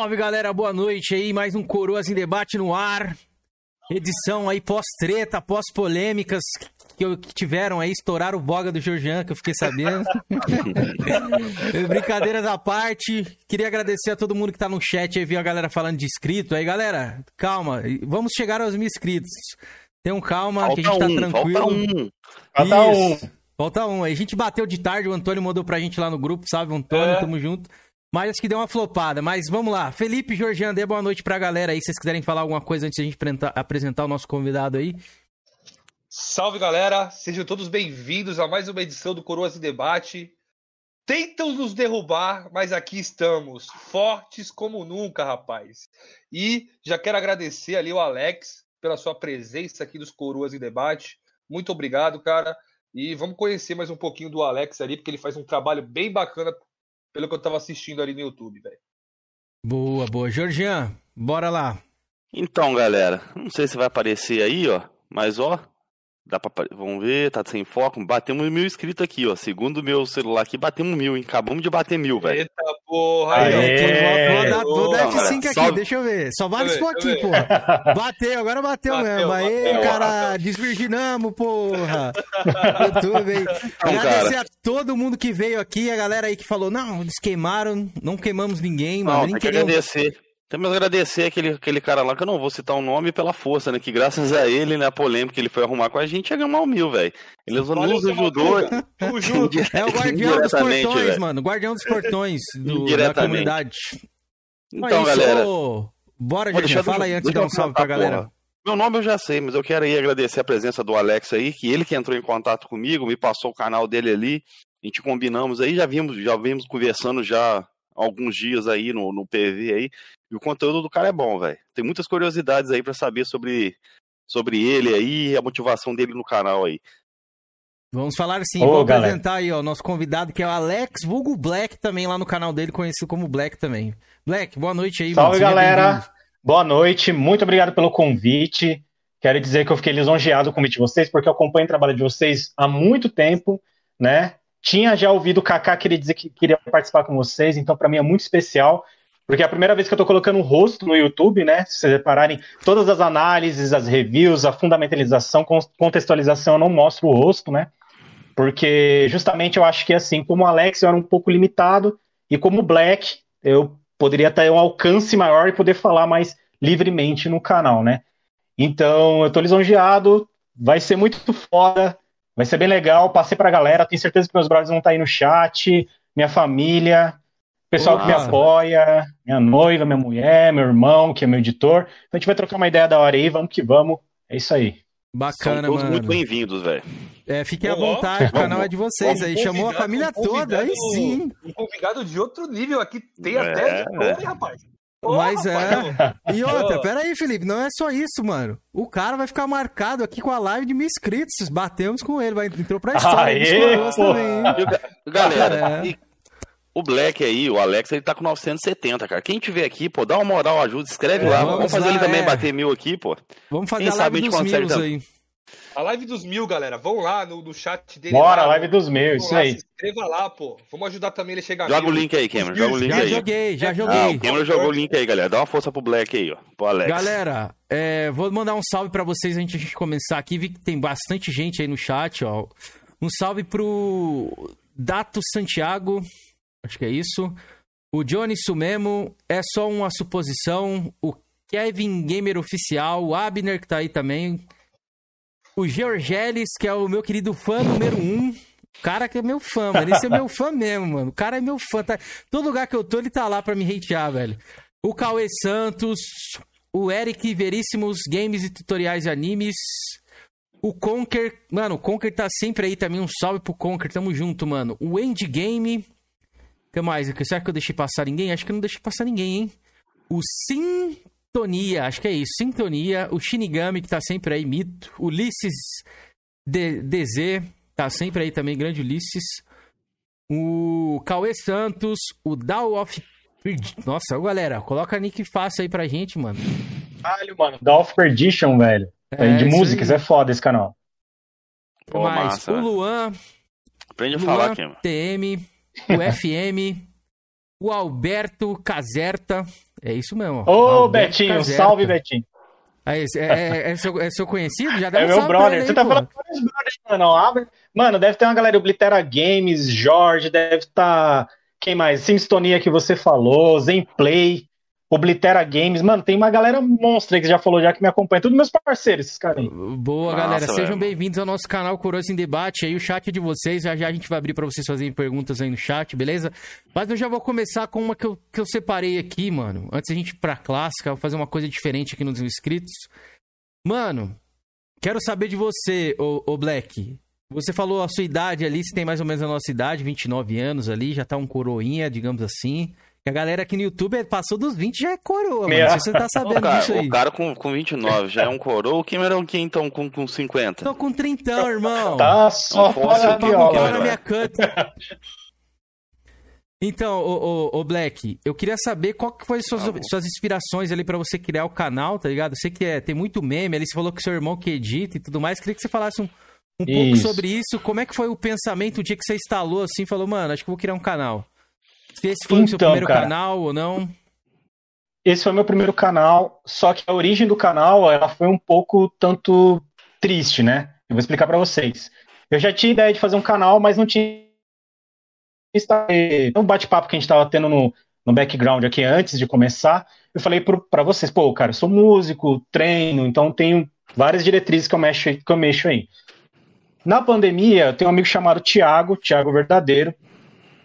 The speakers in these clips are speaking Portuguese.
Salve galera, boa noite aí, mais um Coroas em Debate no ar. Edição aí pós-treta, pós-polêmicas que, que tiveram aí, estourar o boga do Georgian, que eu fiquei sabendo. Brincadeiras à parte, queria agradecer a todo mundo que tá no chat aí, viu a galera falando de inscrito. Aí galera, calma, vamos chegar aos mil inscritos. Tenham calma, falta que a gente tá um, tranquilo. Falta um. Falta um. Falta um. A gente bateu de tarde, o Antônio mandou pra gente lá no grupo, salve Antônio, é. tamo junto. Mas acho que deu uma flopada. Mas vamos lá. Felipe Jorgian, dê boa noite pra galera aí. Se vocês quiserem falar alguma coisa antes de a gente apresentar o nosso convidado aí. Salve galera, sejam todos bem-vindos a mais uma edição do Coroas em Debate. Tentam nos derrubar, mas aqui estamos, fortes como nunca, rapaz. E já quero agradecer ali o Alex pela sua presença aqui dos Coroas em Debate. Muito obrigado, cara. E vamos conhecer mais um pouquinho do Alex ali, porque ele faz um trabalho bem bacana pelo que eu tava assistindo ali no YouTube, velho. Boa, boa. Georgian, bora lá. Então, galera, não sei se vai aparecer aí, ó, mas ó, Dá pra, vamos ver, tá sem foco. Batemos mil inscritos aqui, ó. Segundo o meu celular aqui, batemos mil, hein? Acabamos de bater mil, velho. Eita porra, aí. Vou dar F5 aqui, Só... deixa eu ver. Só vale isso aqui, porra. Bateu, agora bateu, bateu mesmo. Aê, bateu, cara, desvirginamos, porra. YouTube aí. Agradecer a todo mundo que veio aqui, a galera aí que falou, não, eles queimaram, não queimamos ninguém, mano. Não, nem que agradecer. Temos que agradecer aquele, aquele cara lá, que eu não vou citar o nome pela força, né? Que graças a ele, né, a polêmica que ele foi arrumar com a gente, chegamos ao mil, velho. Ele nos ajudou. é o guardião dos portões, véio. mano. Guardião dos portões do, da comunidade. Então, galera. Bora, gente. Fala aí antes de dar um salve pra galera. Porra. Meu nome eu já sei, mas eu quero aí agradecer a presença do Alex aí, que ele que entrou em contato comigo, me passou o canal dele ali, a gente combinamos aí, já vimos, já vimos conversando já alguns dias aí no, no PV aí. E o conteúdo do cara é bom, velho. Tem muitas curiosidades aí para saber sobre, sobre ele aí e a motivação dele no canal aí. Vamos falar sim, Ô, vou galera. apresentar aí, ó, nosso convidado que é o Alex Vulgo Black, também lá no canal dele, conhecido como Black também. Black, boa noite aí. Salve, mano, galera. Boa noite, muito obrigado pelo convite. Quero dizer que eu fiquei lisonjeado com o convite de vocês, porque eu acompanho o trabalho de vocês há muito tempo, né? Tinha já ouvido o Kaká querer dizer que queria participar com vocês, então para mim é muito especial, porque é a primeira vez que eu estou colocando o rosto no YouTube, né? Se vocês repararem, todas as análises, as reviews, a fundamentalização, contextualização, eu não mostro o rosto, né? Porque justamente eu acho que assim, como o Alex eu era um pouco limitado, e como Black, eu poderia ter um alcance maior e poder falar mais livremente no canal, né? Então, eu estou lisonjeado, vai ser muito foda Vai ser bem legal, passei pra galera, tenho certeza que meus brothers vão estar aí no chat, minha família, pessoal Olá. que me apoia, minha noiva, minha mulher, meu irmão, que é meu editor. Então a gente vai trocar uma ideia da hora aí, vamos que vamos. É isso aí. Bacana, São todos mano. muito bem-vindos, velho. É, fiquem à vontade, o canal é de vocês aí. Chamou a família toda, aí sim. Um convidado de outro nível aqui, tem é, até de é. rapaz. Mas é. E outra, pera aí, Felipe, não é só isso, mano. O cara vai ficar marcado aqui com a live de mil inscritos. Batemos com ele, vai entrou pra história. Aê, também, Galera, é. o Black aí, o Alex, ele tá com 970, cara. Quem tiver aqui, pô, dá uma moral, ajuda, escreve é, lá. Vamos, vamos fazer lá, ele também é. bater mil aqui, pô. Vamos fazer Quem a live dos mil aí. A live dos mil, galera. Vão lá no, no chat dele. Bora, lá, live dos mil, isso lá, aí. Se inscreva lá, pô. Vamos ajudar também ele a chegar Joga mil. o link aí, Cameron. Joga o link já aí. Já joguei, já joguei. Ah, o Cameron jogou o link aí, galera. Dá uma força pro Black aí, ó. Pro Alex. Galera, é, vou mandar um salve pra vocês antes de a gente começar aqui. Vi que tem bastante gente aí no chat, ó. Um salve pro Dato Santiago. Acho que é isso. O Johnny Sumemo. É só uma suposição. O Kevin Gamer Oficial. O Abner, que tá aí também. O Georgeles, que é o meu querido fã número um. O cara que é meu fã, mano. Esse é meu fã mesmo, mano. O cara é meu fã. Tá... Todo lugar que eu tô, ele tá lá pra me hatear, velho. O Cauê Santos. O Eric Veríssimos Games e Tutoriais e Animes. O Conker. Mano, o Conker tá sempre aí também. Um salve pro Conker. Tamo junto, mano. O Endgame. O que mais? Será que eu deixei passar ninguém? Acho que eu não deixei passar ninguém, hein? O Sim Sintonia, acho que é isso. Sintonia, o Shinigami, que tá sempre aí, mito. Ulisses DZ, tá sempre aí também, grande Ulisses. O Cauê Santos, o Dow of. Nossa, galera, coloca nick fácil aí pra gente, mano. Caralho, mano, Dow of Perdition, velho. É, de músicas, é foda esse canal. Pô, mais, massa. o Luan. Aprende a Luan falar aqui, mano. TM, o FM, o Alberto Caserta, É isso mesmo. Ô, Betinho, Betinho salve, Betinho. É, é, é, seu, é seu conhecido? Já deu é meu brother. Aí, Você tá falando com vários brothers, mano. Mano, deve ter uma galera, Oblitera Games, Jorge, deve estar. Tá... Quem mais? Sintonia que você falou, Zenplay. Oblitera Games, mano, tem uma galera monstra aí que já falou já que me acompanha, todos meus parceiros, esses caras aí. Boa, Nossa, galera, sejam bem-vindos ao nosso canal Coroas em Debate, aí o chat de vocês, já já a gente vai abrir para vocês fazerem perguntas aí no chat, beleza? Mas eu já vou começar com uma que eu, que eu separei aqui, mano, antes a gente ir pra clássica, vou fazer uma coisa diferente aqui nos inscritos. Mano, quero saber de você, ô, ô Black, você falou a sua idade ali, você tem mais ou menos a nossa idade, 29 anos ali, já tá um coroinha, digamos assim. A galera aqui no YouTube passou dos 20 já é coroa, mano. Se você tá sabendo o cara, disso aí. O cara com, com 29 já é um coroa. O Cameron aqui então com, com 50? Tô com 30, irmão. Tá só fora de aula. na minha cut. Então, o, o, o, Black, eu queria saber qual que foi suas, tá suas inspirações ali para você criar o canal, tá ligado? Eu sei que é, tem muito meme ali, você falou que seu irmão que edita e tudo mais. Queria que você falasse um, um pouco sobre isso. Como é que foi o pensamento o dia que você instalou assim, falou, mano, acho que vou criar um canal. Se esse foi então, o seu então, primeiro cara, canal ou não? Esse foi o meu primeiro canal, só que a origem do canal ela foi um pouco tanto triste, né? Eu vou explicar para vocês. Eu já tinha ideia de fazer um canal, mas não tinha um bate-papo que a gente estava tendo no, no background aqui antes de começar. Eu falei para vocês, pô, cara, eu sou músico, treino, então tenho várias diretrizes que eu mexo, que eu mexo aí. Na pandemia, eu tenho um amigo chamado Tiago, Tiago Verdadeiro,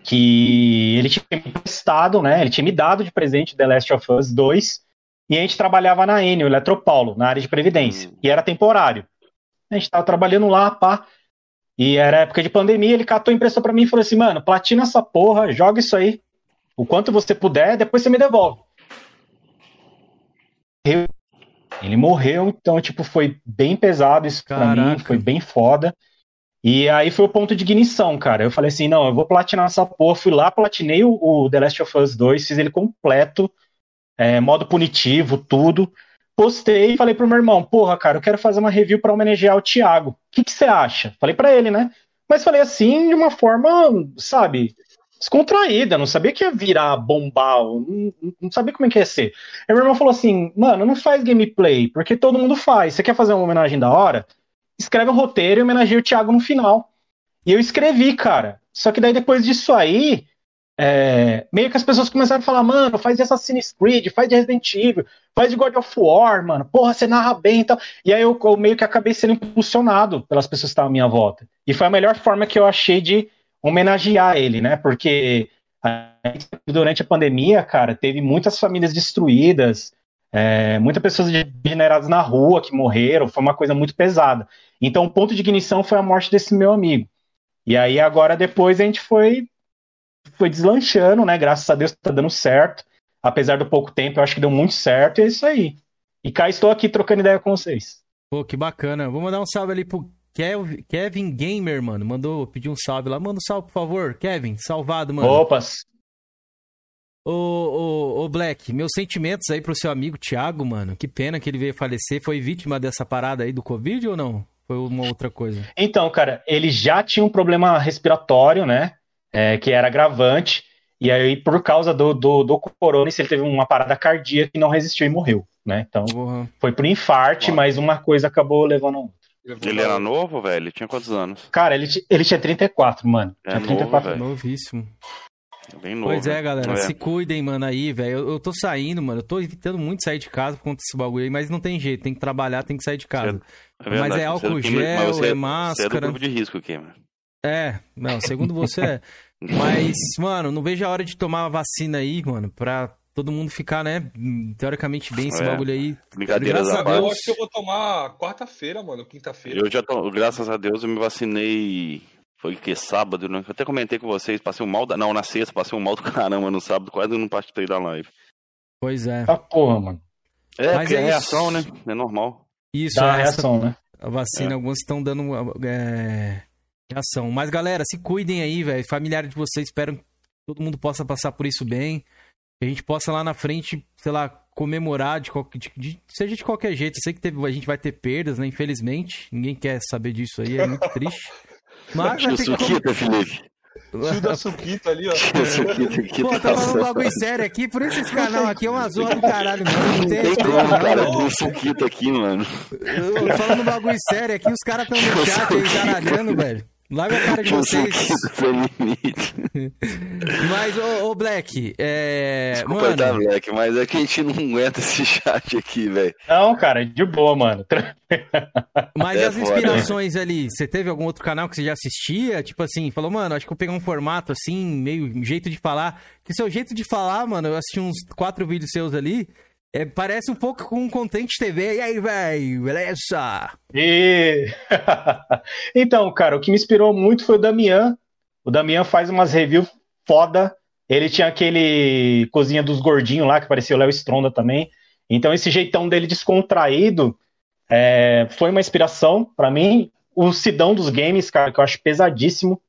que ele tinha me emprestado, né? Ele tinha me dado de presente The Last of Us 2, e a gente trabalhava na Enio, Eletropaulo, na área de previdência, hum. e era temporário. A gente tava trabalhando lá, pá, e era época de pandemia, ele catou a impressão para mim e falou assim, mano, platina essa porra, joga isso aí, o quanto você puder, depois você me devolve. Eu, ele morreu, então, tipo, foi bem pesado isso Caraca. pra mim, foi bem foda. E aí foi o ponto de ignição, cara. Eu falei assim, não, eu vou platinar essa porra. Fui lá, platinei o, o The Last of Us 2, fiz ele completo, é, modo punitivo, tudo. Postei e falei pro meu irmão, porra, cara, eu quero fazer uma review para homenagear o Thiago. O que, você acha? Falei para ele, né? Mas falei assim, de uma forma, sabe, descontraída, não sabia que ia virar bombar, não, não, sabia como é que ia ser. Aí meu irmão falou assim, mano, não faz gameplay, porque todo mundo faz. Você quer fazer uma homenagem da hora? Escreve um roteiro e homenageia o Thiago no final. E eu escrevi, cara. Só que daí depois disso aí, é, meio que as pessoas começaram a falar, mano, faz de Assassin's Creed, faz de Resident Evil, faz de God of War, mano, porra, você narra bem e tal. E aí eu, eu meio que acabei sendo impulsionado pelas pessoas que estavam à minha volta. E foi a melhor forma que eu achei de homenagear ele, né? Porque durante a pandemia, cara, teve muitas famílias destruídas, é, muitas pessoas degeneradas na rua que morreram, foi uma coisa muito pesada. Então, o ponto de ignição foi a morte desse meu amigo. E aí, agora, depois, a gente foi, foi deslanchando, né? Graças a Deus tá dando certo. Apesar do pouco tempo, eu acho que deu muito certo, e é isso aí. E cá estou aqui trocando ideia com vocês. Pô, que bacana. Vou mandar um salve ali pro Kevin Gamer, mano. Mandou pedir um salve lá. Manda um salve, por favor. Kevin, salvado, mano. Opas. Ô, ô, ô, Black, meus sentimentos aí pro seu amigo Thiago, mano. Que pena que ele veio falecer. Foi vítima dessa parada aí do Covid ou não? Foi uma outra coisa? Então, cara, ele já tinha um problema respiratório, né? É, que era agravante. E aí, por causa do, do, do corona, ele teve uma parada cardíaca e não resistiu e morreu, né? Então, uhum. foi por infarte, uhum. mas uma coisa acabou levando a outra. Ele era novo, velho? Ele tinha quantos anos? Cara, ele, ele tinha 34, mano. É tinha 34 novo, Novíssimo. Bem novo, pois é, galera. É. Se cuidem, mano, aí, velho. Eu, eu, tô saindo, mano. Eu tô evitando muito sair de casa por conta desse bagulho aí, mas não tem jeito. Tem que trabalhar, tem que sair de casa. É mas é álcool gel, você, é máscara. Você é do grupo de risco aqui, mano. É, não, segundo você é. Mas, mano, não vejo a hora de tomar a vacina aí, mano, pra todo mundo ficar, né, teoricamente bem esse é, bagulho aí. Brincadeira graças a Deus. Eu acho que eu vou tomar quarta-feira, mano, quinta-feira. Eu já tô, graças a Deus, eu me vacinei foi que sábado, né? Eu até comentei com vocês, passei um mal da... Não, na sexta, passei um mal do caramba no sábado, quase não participei da live. Pois é. Tá porra, mano. É, Mas é, é reação, né? É normal. Isso, Dá a reação, né? A vacina, é. alguns estão dando é, reação. Mas, galera, se cuidem aí, velho. Familiares de vocês, espero que todo mundo possa passar por isso bem. Que a gente possa lá na frente, sei lá, comemorar de, qualquer, de, de, seja de qualquer jeito. Eu sei que teve, a gente vai ter perdas, né? Infelizmente. Ninguém quer saber disso aí, é muito triste. Mas ter que... Felipe. Tio da Suquita ali, ó. Pô, tá falando um bagulho sério aqui, por isso esse canal aqui é uma zorra do caralho, mano. Não tem como, cara, com suquita aqui, mano. Eu- Falando um bagulho sério aqui, os caras tão no chat aí zaralhando, velho. Larga a cara de vocês. Mas, ô, ô Black, é. Desculpa aí, tá, Mano, Black, mas é que a gente não aguenta esse chat aqui, velho. Não, cara, de boa, mano. mas É e as foda, inspirações ali? Você teve algum outro canal que você já assistia? Tipo assim, falou, mano, acho que eu peguei um formato assim, meio um jeito de falar. Que seu jeito de falar, mano, eu assisti uns quatro vídeos seus ali. É, parece um pouco com um Content TV. E aí, velho, beleza? E... então, cara, o que me inspirou muito foi o Damian. O Damian faz umas reviews foda. Ele tinha aquele cozinha dos gordinhos lá, que parecia o Léo Stronda também. Então, esse jeitão dele descontraído é, foi uma inspiração pra mim. O Sidão dos games, cara, que eu acho pesadíssimo.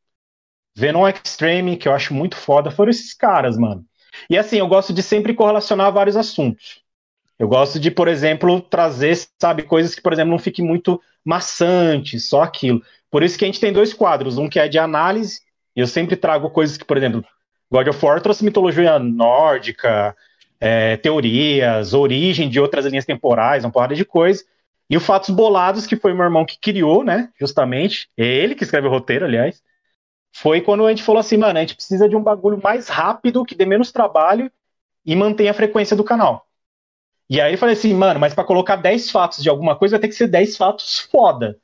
Venom Extreme, que eu acho muito foda, foram esses caras, mano. E assim, eu gosto de sempre correlacionar vários assuntos. Eu gosto de, por exemplo, trazer, sabe, coisas que, por exemplo, não fiquem muito maçantes, só aquilo. Por isso que a gente tem dois quadros, um que é de análise, e eu sempre trago coisas que, por exemplo, God of War trouxe mitologia nórdica, é, teorias, origem de outras linhas temporais, uma porrada de coisa. E o Fatos Bolados, que foi meu irmão que criou, né, justamente, ele que escreve o roteiro, aliás, foi quando a gente falou assim, mano, a gente precisa de um bagulho mais rápido, que dê menos trabalho e mantenha a frequência do canal. E aí eu falei assim, mano, mas para colocar 10 fatos de alguma coisa vai ter que ser 10 fatos foda.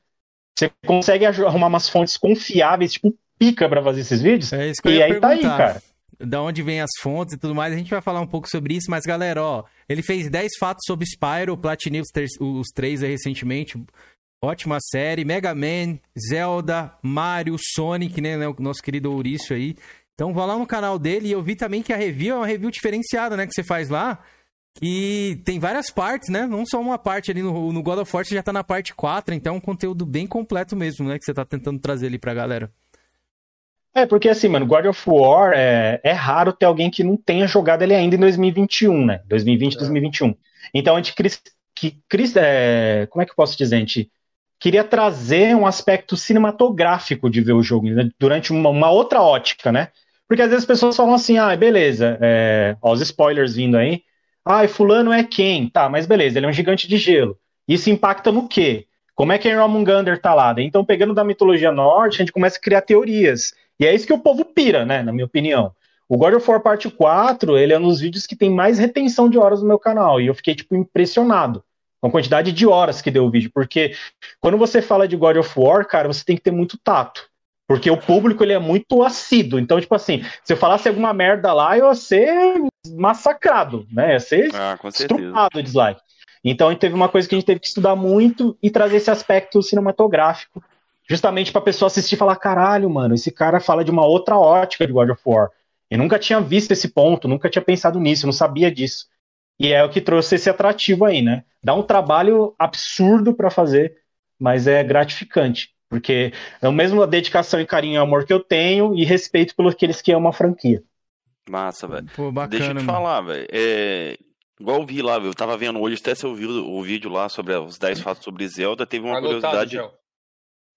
Você consegue arrumar umas fontes confiáveis, tipo pica pra fazer esses vídeos? É isso que eu E ia aí tá aí, perguntar. cara. Da onde vem as fontes e tudo mais, a gente vai falar um pouco sobre isso, mas galera, ó, ele fez 10 fatos sobre Spyro, platinei os, ter- os três aí recentemente. Ótima série, Mega Man, Zelda, Mario, Sonic, né, né, o nosso querido Ourício aí. Então vá lá no canal dele e eu vi também que a review é uma review diferenciada, né, que você faz lá. E tem várias partes, né? Não só uma parte ali no, no God of War, você já tá na parte 4, então é um conteúdo bem completo mesmo, né? Que você tá tentando trazer ali pra galera. É, porque assim, mano, God of War é, é raro ter alguém que não tenha jogado ele ainda em 2021, né? 2020, É. 2021. Então a gente cris, que, cris, é, como é que eu posso dizer? A gente queria trazer um aspecto cinematográfico de ver o jogo né? durante uma, uma outra ótica, né? Porque às vezes as pessoas falam assim, ah, beleza, é, ó, os spoilers vindo aí. Ah, fulano é quem? Tá, mas beleza, ele é um gigante de gelo. Isso impacta no quê? Como é que Jormungandr tá lá? Então, pegando da mitologia norte, a gente começa a criar teorias. E é isso que o povo pira, né? Na minha opinião. O God of War Parte 4, ele é um dos vídeos que tem mais retenção de horas no meu canal. E eu fiquei, tipo, impressionado com a quantidade de horas que deu o vídeo. Porque quando você fala de God of War, cara, você tem que ter muito tato. Porque o público, ele é muito assíduo. Então, tipo assim, se eu falasse alguma merda lá, eu ia ser massacrado, né? Ia ser Ah, estrupado o dislike. Então a gente teve uma coisa que a gente teve que estudar muito e trazer esse aspecto cinematográfico, justamente para a pessoa assistir e falar: caralho, mano, esse cara fala de uma outra ótica de God of War. Eu nunca tinha visto esse ponto, nunca tinha pensado nisso, não sabia disso. E é o que trouxe esse atrativo aí, né? Dá um trabalho absurdo para fazer, mas é gratificante, porque é o mesmo a dedicação e carinho e amor que eu tenho e respeito pelos aqueles que amam a franquia. Massa, velho. Pô, bacana, Deixa eu te mano. falar, velho. É... Igual eu vi lá, eu tava vendo hoje, até você ouviu o vídeo lá sobre os 10 fatos sobre Zelda, teve uma Anotado, curiosidade. João.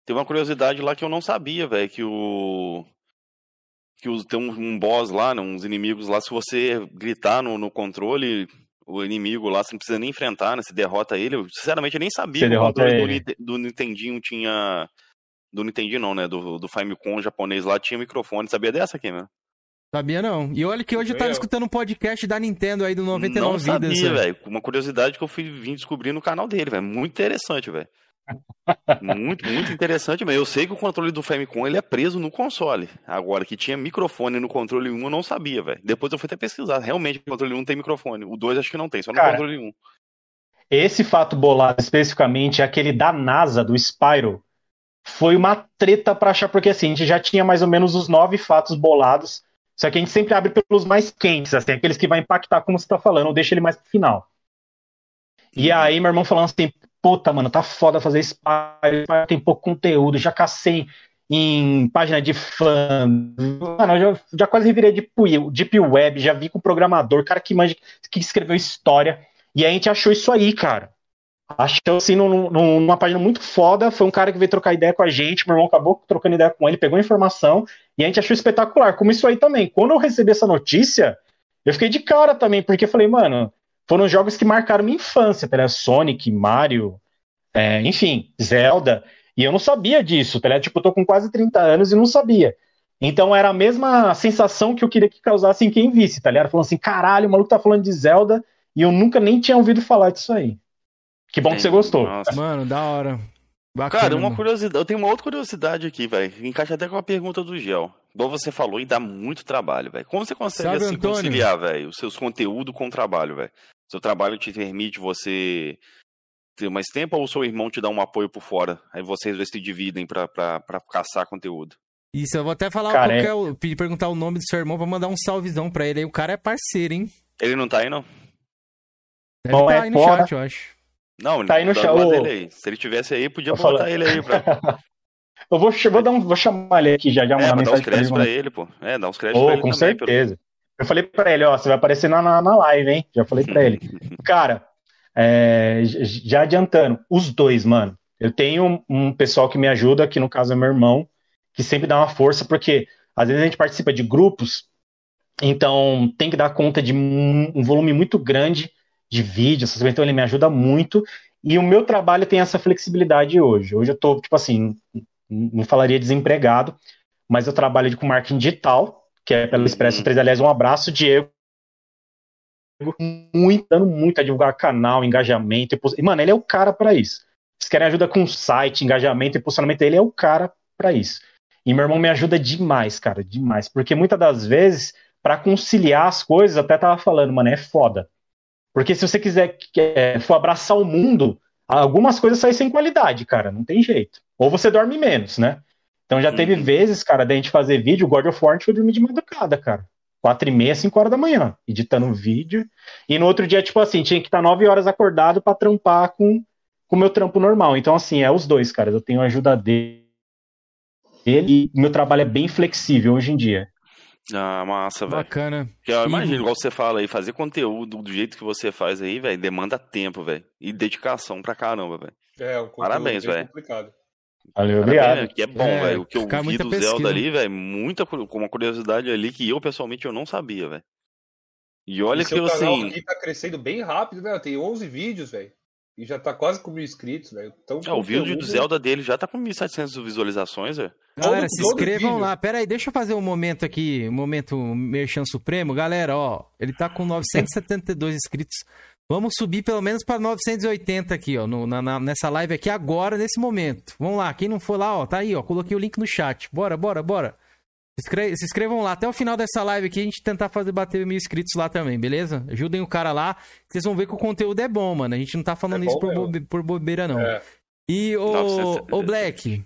Tem uma curiosidade lá que eu não sabia, velho, que o. Que os, tem um, um boss lá, né, uns inimigos lá, se você gritar no, no controle, o inimigo lá, você não precisa nem enfrentar, né? Você derrota ele. Eu, sinceramente, eu nem sabia Você que o derrota controle do, do Nintendinho tinha. Do Nintendinho não, né? Do, do Famicom japonês lá tinha microfone. Sabia dessa aqui, meu? Sabia não. E olha que hoje eu tava Eu. escutando um podcast da Nintendo aí do 99 não sabia, Vidas. né? velho. Uma curiosidade que eu fui vim descobrir no canal dele, velho. Muito interessante, velho. muito, muito interessante, mas eu sei que o controle do Famicom ele é preso no console. Agora, que tinha microfone no controle 1, eu não sabia, velho. Depois eu fui até pesquisar. Realmente, o controle 1 tem microfone. O 2 acho que não tem, só no Cara, controle 1. Esse fato bolado especificamente, aquele da NASA, do Spyro, foi uma treta pra achar, porque assim, a gente já tinha mais ou menos os nove fatos bolados, só que a gente sempre abre pelos mais quentes, assim, aqueles que vai impactar, como você tá falando, ou deixa ele mais pro final. E aí, meu irmão falando assim, puta, mano, tá foda fazer Spyro tem pouco conteúdo, já cacei em página de fã, mano, eu já, já quase revirei Deep, Deep Web, já vi com o programador, cara que manja, que escreveu história, e aí a gente achou isso aí, cara. Achou assim num, numa página muito foda. Foi um cara que veio trocar ideia com a gente. Meu irmão acabou trocando ideia com ele, pegou a informação e a gente achou espetacular. Como isso aí também. Quando eu recebi essa notícia, eu fiquei de cara também, porque eu falei, mano, foram jogos que marcaram minha infância, tá Sonic, Mario, é, enfim, Zelda. E eu não sabia disso, tá ligado? Tipo, eu tô com quase 30 anos e não sabia. Então era a mesma sensação que eu queria que causasse em quem visse, tá ligado? Falando assim, caralho, o maluco tá falando de Zelda e eu nunca nem tinha ouvido falar disso aí. Que bom que você gostou. Nossa. Mano, da hora. Bacana, Cara, uma curiosidade, eu tenho uma outra curiosidade aqui, velho. Encaixa até com a pergunta do Gel. Igual você falou, e dá muito trabalho, velho. Como você consegue Sabe, assim, conciliar, velho, os seus conteúdos com o trabalho, velho? Seu trabalho te permite você ter mais tempo ou o seu irmão te dá um apoio por fora? Aí vocês dois se dividem pra, pra, pra caçar conteúdo. Isso, eu vou até falar cara, qual é... o, pedir perguntar o nome do seu irmão pra mandar um salvezão pra ele. Aí o cara é parceiro, hein? Ele não tá aí, não? Deve Bom, tá é aí no fora. chat, eu acho. Não, ele tá aí no tá chat. Se ele tivesse aí, podia botar falar. ele aí pra. eu vou, vou, dar um, vou chamar ele aqui já, já é, mandar uns créditos pra, ele, pô. É, dá uns créditos oh, pra ele. Com também, certeza. Pelo... Eu falei pra ele, ó, você vai aparecer na, na, na live, hein? Já falei pra ele. Cara, é, já adiantando, os dois, mano. Eu tenho um pessoal que me ajuda, que no caso é meu irmão, que sempre dá uma força, porque às vezes a gente participa de grupos, então tem que dar conta de um, um volume muito grande de vídeos, então ele me ajuda muito. E o meu trabalho tem essa flexibilidade hoje. Hoje eu tô, tipo assim, não falaria desempregado, mas eu trabalho com marketing digital, que é pelo Expresso 3. Aliás, um abraço, Diego. Muito, dando muito a divulgar canal, engajamento. E, mano, ele é o cara para isso. Se querem ajuda com site, engajamento e posicionamento, ele é o cara para isso. E meu irmão me ajuda demais, cara, demais. Porque muitas das vezes, para conciliar as coisas, até tava falando, mano, é foda. Porque se você quiser é, for abraçar o mundo, algumas coisas saem sem qualidade, cara, não tem jeito. Ou você dorme menos, né? Então já teve uhum. vezes, cara, da gente fazer vídeo, o God of War a gente foi dormir de madrugada, cara. Quatro e meia, cinco horas da manhã, editando vídeo. E no outro dia, tipo assim, tinha que estar nove horas acordado para trampar com o meu trampo normal. Então, assim, é os dois, cara. Eu tenho ajuda dele e meu trabalho é bem flexível hoje em dia. Ah, massa, velho. Bacana. Porque eu imagino, igual você fala aí, fazer conteúdo do jeito que você faz aí, velho, demanda tempo, velho. E dedicação pra caramba, velho. É, o Parabéns, velho. complicado. Valeu, obrigado. Que é bom, é, velho. O que eu vi do pesquisa. Zelda ali, velho, muita com uma curiosidade ali que eu pessoalmente eu não sabia, velho. E olha e que eu assim. aqui tá crescendo bem rápido, né? Tem 11 vídeos, velho. E já tá quase com mil inscritos, velho. Então, é, o vídeo do Zelda dele já tá com 1.700 visualizações, velho. Galera, se inscrevam lá. Pera aí, deixa eu fazer um momento aqui, um momento Merchan Supremo. Galera, ó, ele tá com 972 inscritos. Vamos subir pelo menos para 980 aqui, ó, no, na, nessa live aqui agora, nesse momento. Vamos lá, quem não for lá, ó, tá aí, ó, coloquei o link no chat. Bora, bora, bora. Se, inscrevam lá até o final dessa live aqui, a gente tentar fazer bater mil inscritos lá também, beleza? Ajudem o cara lá, vocês vão ver que o conteúdo é bom, mano. A gente não tá falando é isso por, bobe, por, bobeira, não. É. E o, o Black,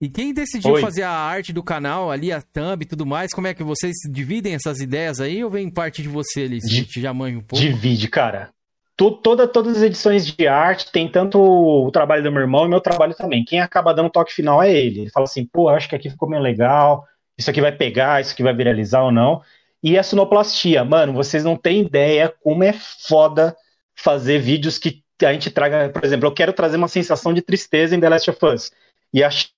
e quem decidiu Oi. fazer a arte do canal ali, a thumb e tudo mais, como é que vocês dividem essas ideias aí ou vem parte de você ali? Se Di já manja um pouco? Divide, cara. toda, todas as edições de arte tem tanto o trabalho do meu irmão e meu trabalho também. Quem acaba dando toque final é ele. Ele fala assim, pô, acho que aqui ficou meio legal, isso aqui vai pegar, isso aqui vai viralizar ou não. E a sonoplastia, mano, vocês não têm ideia como é foda fazer vídeos que a gente traga, por exemplo, eu quero trazer uma sensação de tristeza em The Last of Us. E acho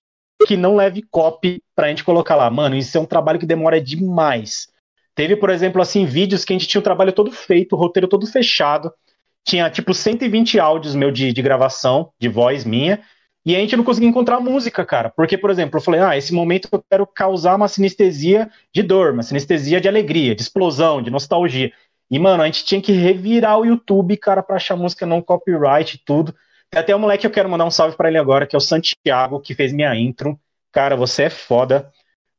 que não leve copy pra gente colocar lá. Mano, isso é um trabalho que demora demais. Teve, por exemplo, assim, vídeos que a gente tinha o trabalho todo feito, o roteiro todo fechado. Tinha, tipo, 120 áudios meu de, de gravação, de voz minha. E a gente não conseguia encontrar música, cara. Porque, por exemplo, eu falei, ah, esse momento eu quero causar uma sinestesia de dor, uma sinestesia de alegria, de explosão, de nostalgia. E, mano, a gente tinha que revirar o YouTube, cara, pra achar música não copyright e tudo. Tem até um moleque que eu quero mandar um salve para ele agora, que é o Santiago, que fez minha intro. Cara, você é foda.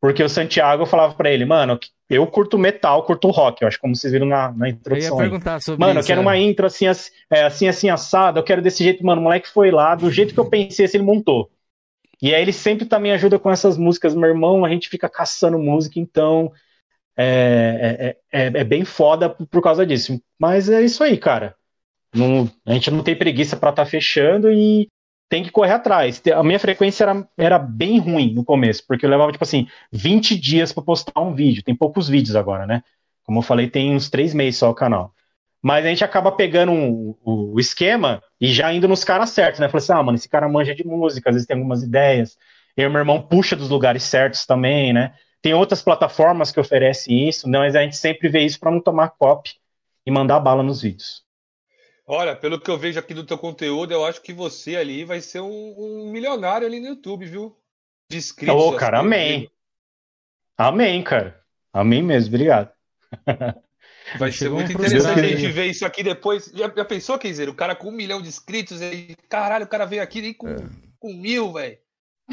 Porque o Santiago falava para ele, mano, eu curto metal, curto rock, eu acho como vocês viram na, na introdução. Eu ia perguntar sobre mano, isso. eu quero é. uma intro assim, assim, é, assim, assim, assada, eu quero desse jeito, mano, o moleque foi lá, do jeito que eu pensei, assim, ele montou. E aí ele sempre também ajuda com essas músicas, meu irmão, a gente fica caçando música, então é, é, é, é bem foda por causa disso. Mas é isso aí, cara. Não, a gente não tem preguiça para estar tá fechando e tem que correr atrás. A minha frequência era, era bem ruim no começo, porque eu levava, tipo assim, 20 dias para postar um vídeo. Tem poucos vídeos agora, né? Como eu falei, tem uns três meses só o canal. Mas a gente acaba pegando um, o esquema e já indo nos caras certos, né? Falei assim, ah, mano, esse cara manja de música, às vezes tem algumas ideias. E meu irmão puxa dos lugares certos também, né? Tem outras plataformas que oferecem isso, né? mas a gente sempre vê isso para não tomar copy e mandar bala nos vídeos. Olha, pelo que eu vejo aqui do teu conteúdo, eu acho que você ali vai ser um, um milionário ali no YouTube, viu? De inscritos. Ô, oh, cara, amém. Amém, cara. Amém mesmo, obrigado. Vai ser muito interessante a gente ver isso aqui depois. Já, já pensou, dizer O cara com um milhão de inscritos e caralho, o cara veio aqui nem com, é. com mil, velho.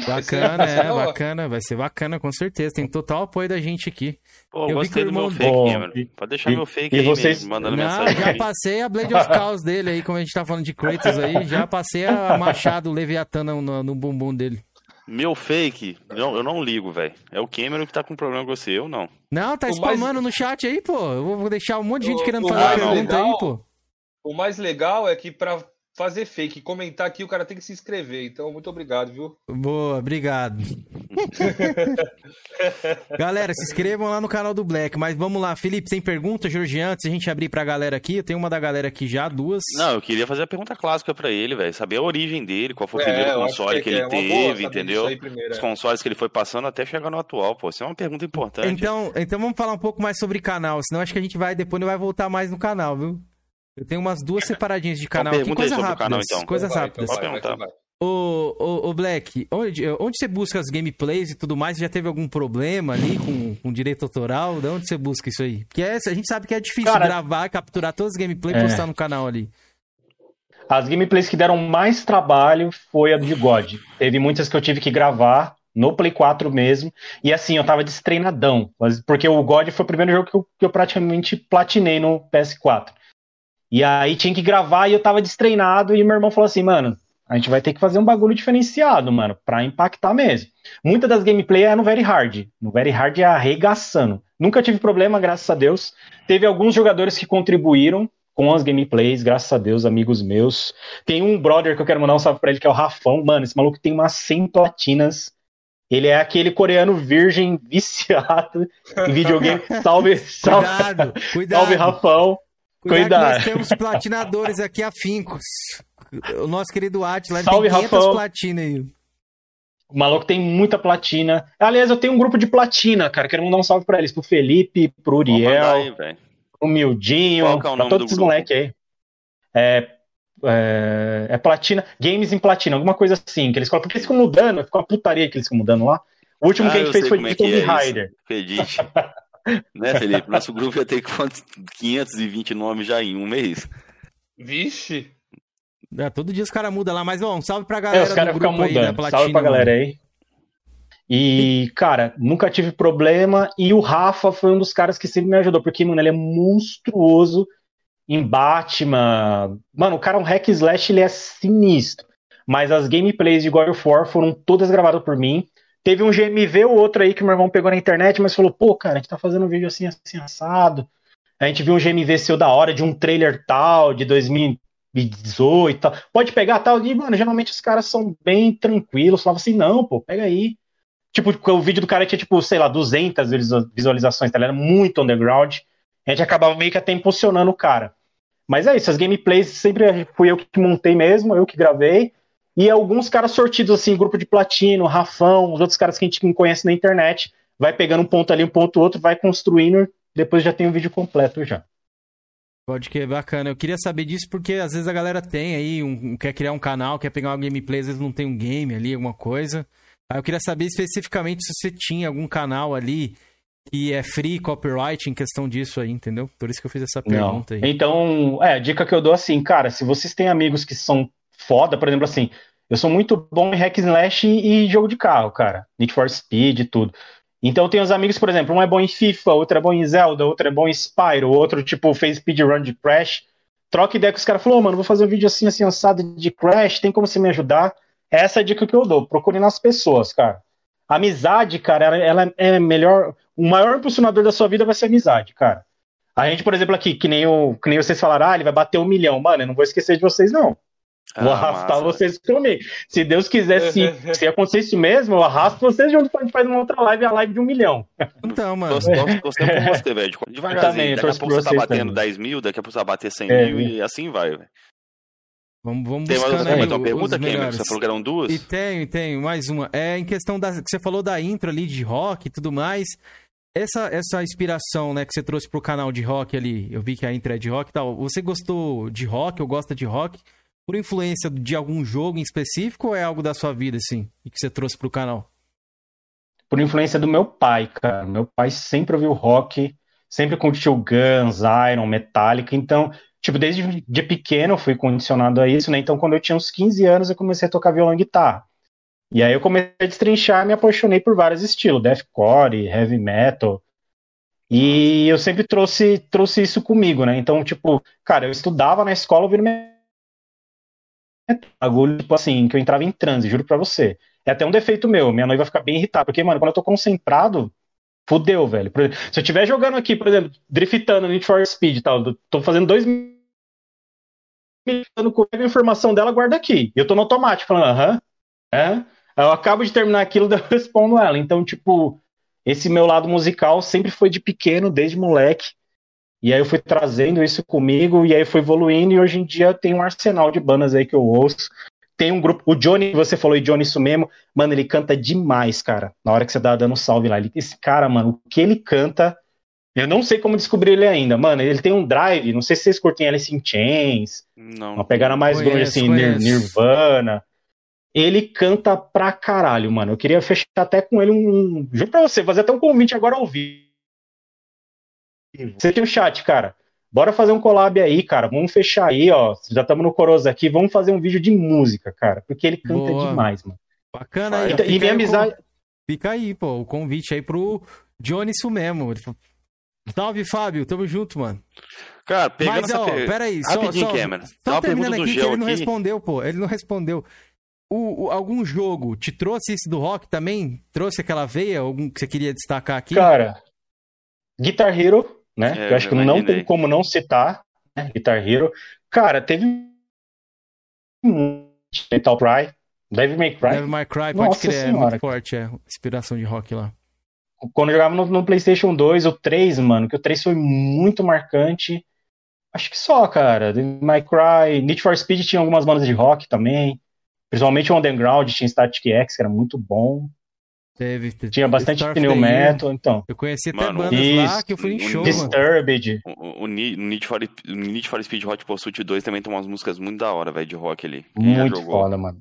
Bacana, é, bacana, vai ser bacana, com certeza. Tem total apoio da gente aqui. Pô, eu gostei do meu fake, mano. Pode deixar e, meu fake e aí, vocês... mandando Não, mensagem. Já passei a Blade of Chaos dele aí, como a gente tá falando de Kratos aí, já passei a machado Leviathan no, no bumbum dele. Meu fake, não, eu não ligo, velho. É o Cameron que tá com problema com você, eu não. Não, tá o spamando mais... no chat aí, pô. Eu vou deixar um monte de gente o, querendo fazer pergunta legal, aí, pô. O mais legal é que pra fazer fake, comentar aqui, o cara tem que se inscrever. Então, muito obrigado, viu? Boa, obrigado. galera, se inscrevam lá no canal do Black. Mas vamos lá, Felipe, tem pergunta, Jorge, antes a gente abrir pra galera aqui. Eu tenho uma da galera aqui já, duas. Não, eu queria fazer a pergunta clássica para ele, velho. Saber a origem dele, qual foi o é, primeiro console que, que, ele é teve, entendeu? Primeiro, Os é. consoles que ele foi passando até chegar no atual, pô. Isso é uma pergunta importante. Então, então vamos falar um pouco mais sobre canal, senão acho que a gente vai, depois não vai voltar mais no canal, viu? Eu tenho umas duas separadinhas de canal aqui, coisa rápidas, canal, então. coisas então rápidas. Então Ô, ô, ô, Black, onde, onde você busca as gameplays e tudo mais? Já teve algum problema ali com, com direito autoral? De onde você busca isso aí? Porque é, a gente sabe que é difícil Cara, gravar, capturar todas as gameplays e é. postar no canal ali. As gameplays que deram mais trabalho foi a do God. Teve muitas que eu tive que gravar no Play 4 mesmo. E assim, eu tava destreinadão. Porque o God foi o primeiro jogo que eu, que eu praticamente platinei no PS4. E aí tinha que gravar e eu tava destreinado e meu irmão falou assim, mano, a gente vai ter que fazer um bagulho diferenciado, mano, pra impactar mesmo. Muita das gameplay é no Very Hard. No Very Hard é arregaçando. Nunca tive problema, graças a Deus. Teve alguns jogadores que contribuíram com as gameplays, graças a Deus, amigos meus. Tem um brother que eu quero mandar um salve pra ele, que é o Rafão. Mano, esse maluco tem umas 100 platinas. Ele é aquele coreano virgem viciado em videogame. Salve, salve. Cuidado, cuidado. Salve, Rafão. Cuidado, Cuidado. nós temos platinadores aqui afincos. O nosso querido Atila Salve, tem 500 Rafael. platina aí. O maluco tem muita platina. Aliás, eu tenho um grupo de platina, cara. Quero mandar um salve pra eles. Pro Felipe, pro Uriel, aí, pro Mildinho, é pra todos esses moleques aí. É, é, é, platina, games em platina, alguma coisa assim. Que eles colocam, porque eles ficam mudando, ficou uma putaria que eles ficam mudando lá. O último ah, que a gente fez foi de é Tomb é Raider. Né, Felipe? Nosso grupo já tem quantos? 520 nomes já em um mês. Vixe! É, todo dia os caras mudam lá, mas ó, um salve pra galera. É, os caras ficam mudando. Aí, salve pra galera aí. E, cara, nunca tive problema. E o Rafa foi um dos caras que sempre me ajudou, porque, mano, ele é monstruoso em Batman. Mano, o cara é um hack slash, ele é sinistro. Mas as gameplays de God of War foram todas gravadas por mim. Teve um GMV ou outro aí que meu irmão pegou na internet, mas falou, pô, cara, a gente tá fazendo um vídeo assim, assim, assado. A gente viu um GMV seu da hora de um trailer tal, de 2018 e tal. Pode pegar tal. E, mano, geralmente os caras são bem tranquilos. Falavam assim, não, pô, pega aí. Tipo, o vídeo do cara tinha, tipo, sei lá, 200 visualizações, tá? Ele era muito underground. A gente acabava meio que até impulsionando o cara. Mas é isso, as gameplays sempre fui eu que montei mesmo, eu que gravei. E alguns caras sortidos, assim, grupo de platino, Rafão, os outros caras que a gente conhece na internet, vai pegando um ponto ali, um ponto outro, vai construindo, depois já tem o vídeo completo já. Pode que, bacana. Eu queria saber disso porque às vezes a galera tem aí, um, quer criar um canal, quer pegar uma gameplay, às vezes não tem um game ali, alguma coisa. Aí eu queria saber especificamente se você tinha algum canal ali que é free copyright em questão disso aí, entendeu? Por isso que eu fiz essa pergunta não. aí. Então, é, a dica que eu dou assim, cara, se vocês têm amigos que são foda, por exemplo, assim, eu sou muito bom em hack slash e, jogo de carro, cara. Need for Speed e tudo. Então tem os amigos, por exemplo, um é bom em FIFA, outro é bom em Zelda, outro é bom em Spyro, outro, tipo, fez speedrun de Crash. Troca ideia com os caras, falou, oh, mano, vou fazer um vídeo assim, assim, assado de Crash, tem como você me ajudar? Essa é a dica que eu dou, procure nas pessoas, cara. amizade, cara, ela, ela, é melhor, o maior impulsionador da sua vida vai ser amizade, cara. A gente, por exemplo, aqui, que nem, o, que nem vocês falaram, ah, ele vai bater um milhão. Mano, eu não vou esquecer de vocês, não. Vou Ah, arrastar massa, vocês comigo. Se Deus quiser, se, se acontecer isso mesmo, eu arrasto vocês junto pra gente fazer uma outra live, a live de um milhão. Então, mano. Sempre por você, velho. também, Devagarzinho. Daqui a pouco você tá vocês batendo também. 10 mil, daqui a pouco você vai bater 100 É, mil e assim vai, velho. Vamos, vamos Tem mais, tem aí mais uma pergunta, Cameron? melhores. Você falou que eram duas? E tenho, tenho, mais uma. É em questão da. que Você falou da intro ali de rock e tudo mais. Essa, essa inspiração, né, que você trouxe pro canal de rock ali, eu vi que a intro é de rock e tal. Você gostou de rock ou gosta de rock por influência de algum jogo em específico ou é algo da sua vida, assim, e que você trouxe pro canal? Por influência do meu pai, cara. Meu pai sempre ouviu rock, sempre curtiu Guns, Iron, Metallica. Então, tipo, desde de pequeno eu fui condicionado a isso, né? Então, quando eu tinha uns 15 anos, eu comecei a tocar violão e guitarra. E aí eu comecei a destrinchar, me apaixonei por vários estilos, deathcore, heavy metal. E eu sempre trouxe, trouxe isso comigo, né? Então, tipo, cara, eu estudava na escola ouvindo bagulho, tipo assim, que eu entrava em transe, juro pra você. É até um defeito meu, minha noiva fica bem irritada, porque, mano, quando eu tô concentrado, fudeu, velho. Exemplo, se eu estiver jogando aqui, por exemplo, driftando no Need for Speed e tal, tô fazendo dois minutos, com a informação dela, guarda aqui. Eu tô no automático, falando, aham, é. Eu acabo de terminar aquilo, eu respondo ela. Então, tipo, esse meu lado musical sempre foi de pequeno, desde moleque. E aí eu fui trazendo isso comigo, e aí foi evoluindo, e hoje em dia tem um arsenal de bandas aí que eu ouço. Tem um grupo, o Johnny, você falou e Johnny isso mesmo, mano, ele canta demais, cara. Na hora que você tá dando salve lá, ele, esse cara, mano, o que ele canta, eu não sei como descobrir ele ainda, mano. Ele tem um drive, não sei se vocês curtem Alice in Chains, Não. uma pegada mais Conheço, assim, conheço. Nirvana. Ele canta pra caralho, mano. Eu queria fechar até com ele um. Juro pra você, fazer até um convite agora ao vivo. Você tem o chat, cara. Bora fazer um collab aí, cara. Vamos fechar aí, ó. Já estamos no Coroza aqui. Vamos fazer um vídeo de música, cara. Porque ele canta Boa. demais, mano. Bacana aí. Então, fica e minha aí amizade. con- Fica aí, pô, o convite aí pro Johnny isso mesmo. Salve, Fábio. Tamo junto, mano. Cara, pegando Mas, essa ó, per- peraí, só, só, Cameron. Só uma terminando aqui que ele não aqui. respondeu, pô. Ele não respondeu. O, o- algum jogo te trouxe isso do rock também? Trouxe aquela veia? Algum que você queria destacar aqui? Cara, Guitar Hero, né? É, eu acho que eu não tem como não citar, né? Guitar Hero. Cara, teve um Metal Cry, Devil May Cry. Devil May Cry, pode Nossa crer, é senhora, muito forte, é. Inspiração de rock lá. Quando eu jogava no, no PlayStation 2, o 3, mano, que o 3 foi muito marcante. Acho que só, cara. Devil May Cry, Need for Speed tinha algumas bandas de rock também. Principalmente o Underground, tinha Static X, que era muito bom. Teve. te- Tinha bastante new Flame. metal, então. Eu conheci até Mano, bandas lá isso, que eu fui em show, mano. Disturbed. O, o, Need, o Need for, o Need for Speed Hot Pursuit 2 também tem umas músicas muito da hora, velho, de rock ali. Muito foda, mano.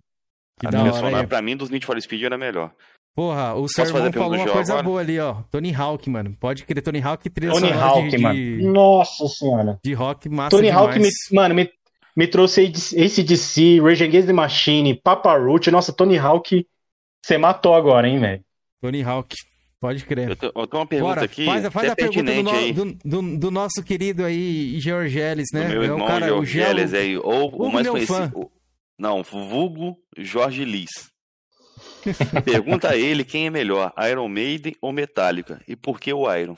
Que A trilha sonora, é. pra mim, dos Need for Speed era melhor. Porra, o Posso irmão falou uma coisa agora? boa ali, ó. Tony Hawk, mano. Pode crer, Tony Hawk trilha Tony sonora Hawk, de, mano. de, Nossa senhora. de rock massa Tony demais. Hawk, me, mano, me, me trouxe ACDC, Rage Against the Machine, Papa Roach. Nossa, Tony Hawk, você matou agora, hein, velho? Tony Hawk, pode crer. Eu, te- eu tenho uma pergunta Bora, aqui, faz, faz até a pergunta do, pertinente no- aí, do, do, do- nosso querido aí, Georgeles, né? meu é irmão o cara, o Jorge Gelo. Geles aí, ou Hugo, o mais meu conhecido... o- Não, vulgo Jorge Liz. Pergunta a ele quem é melhor, Iron Maiden ou Metallica? E por que o Iron?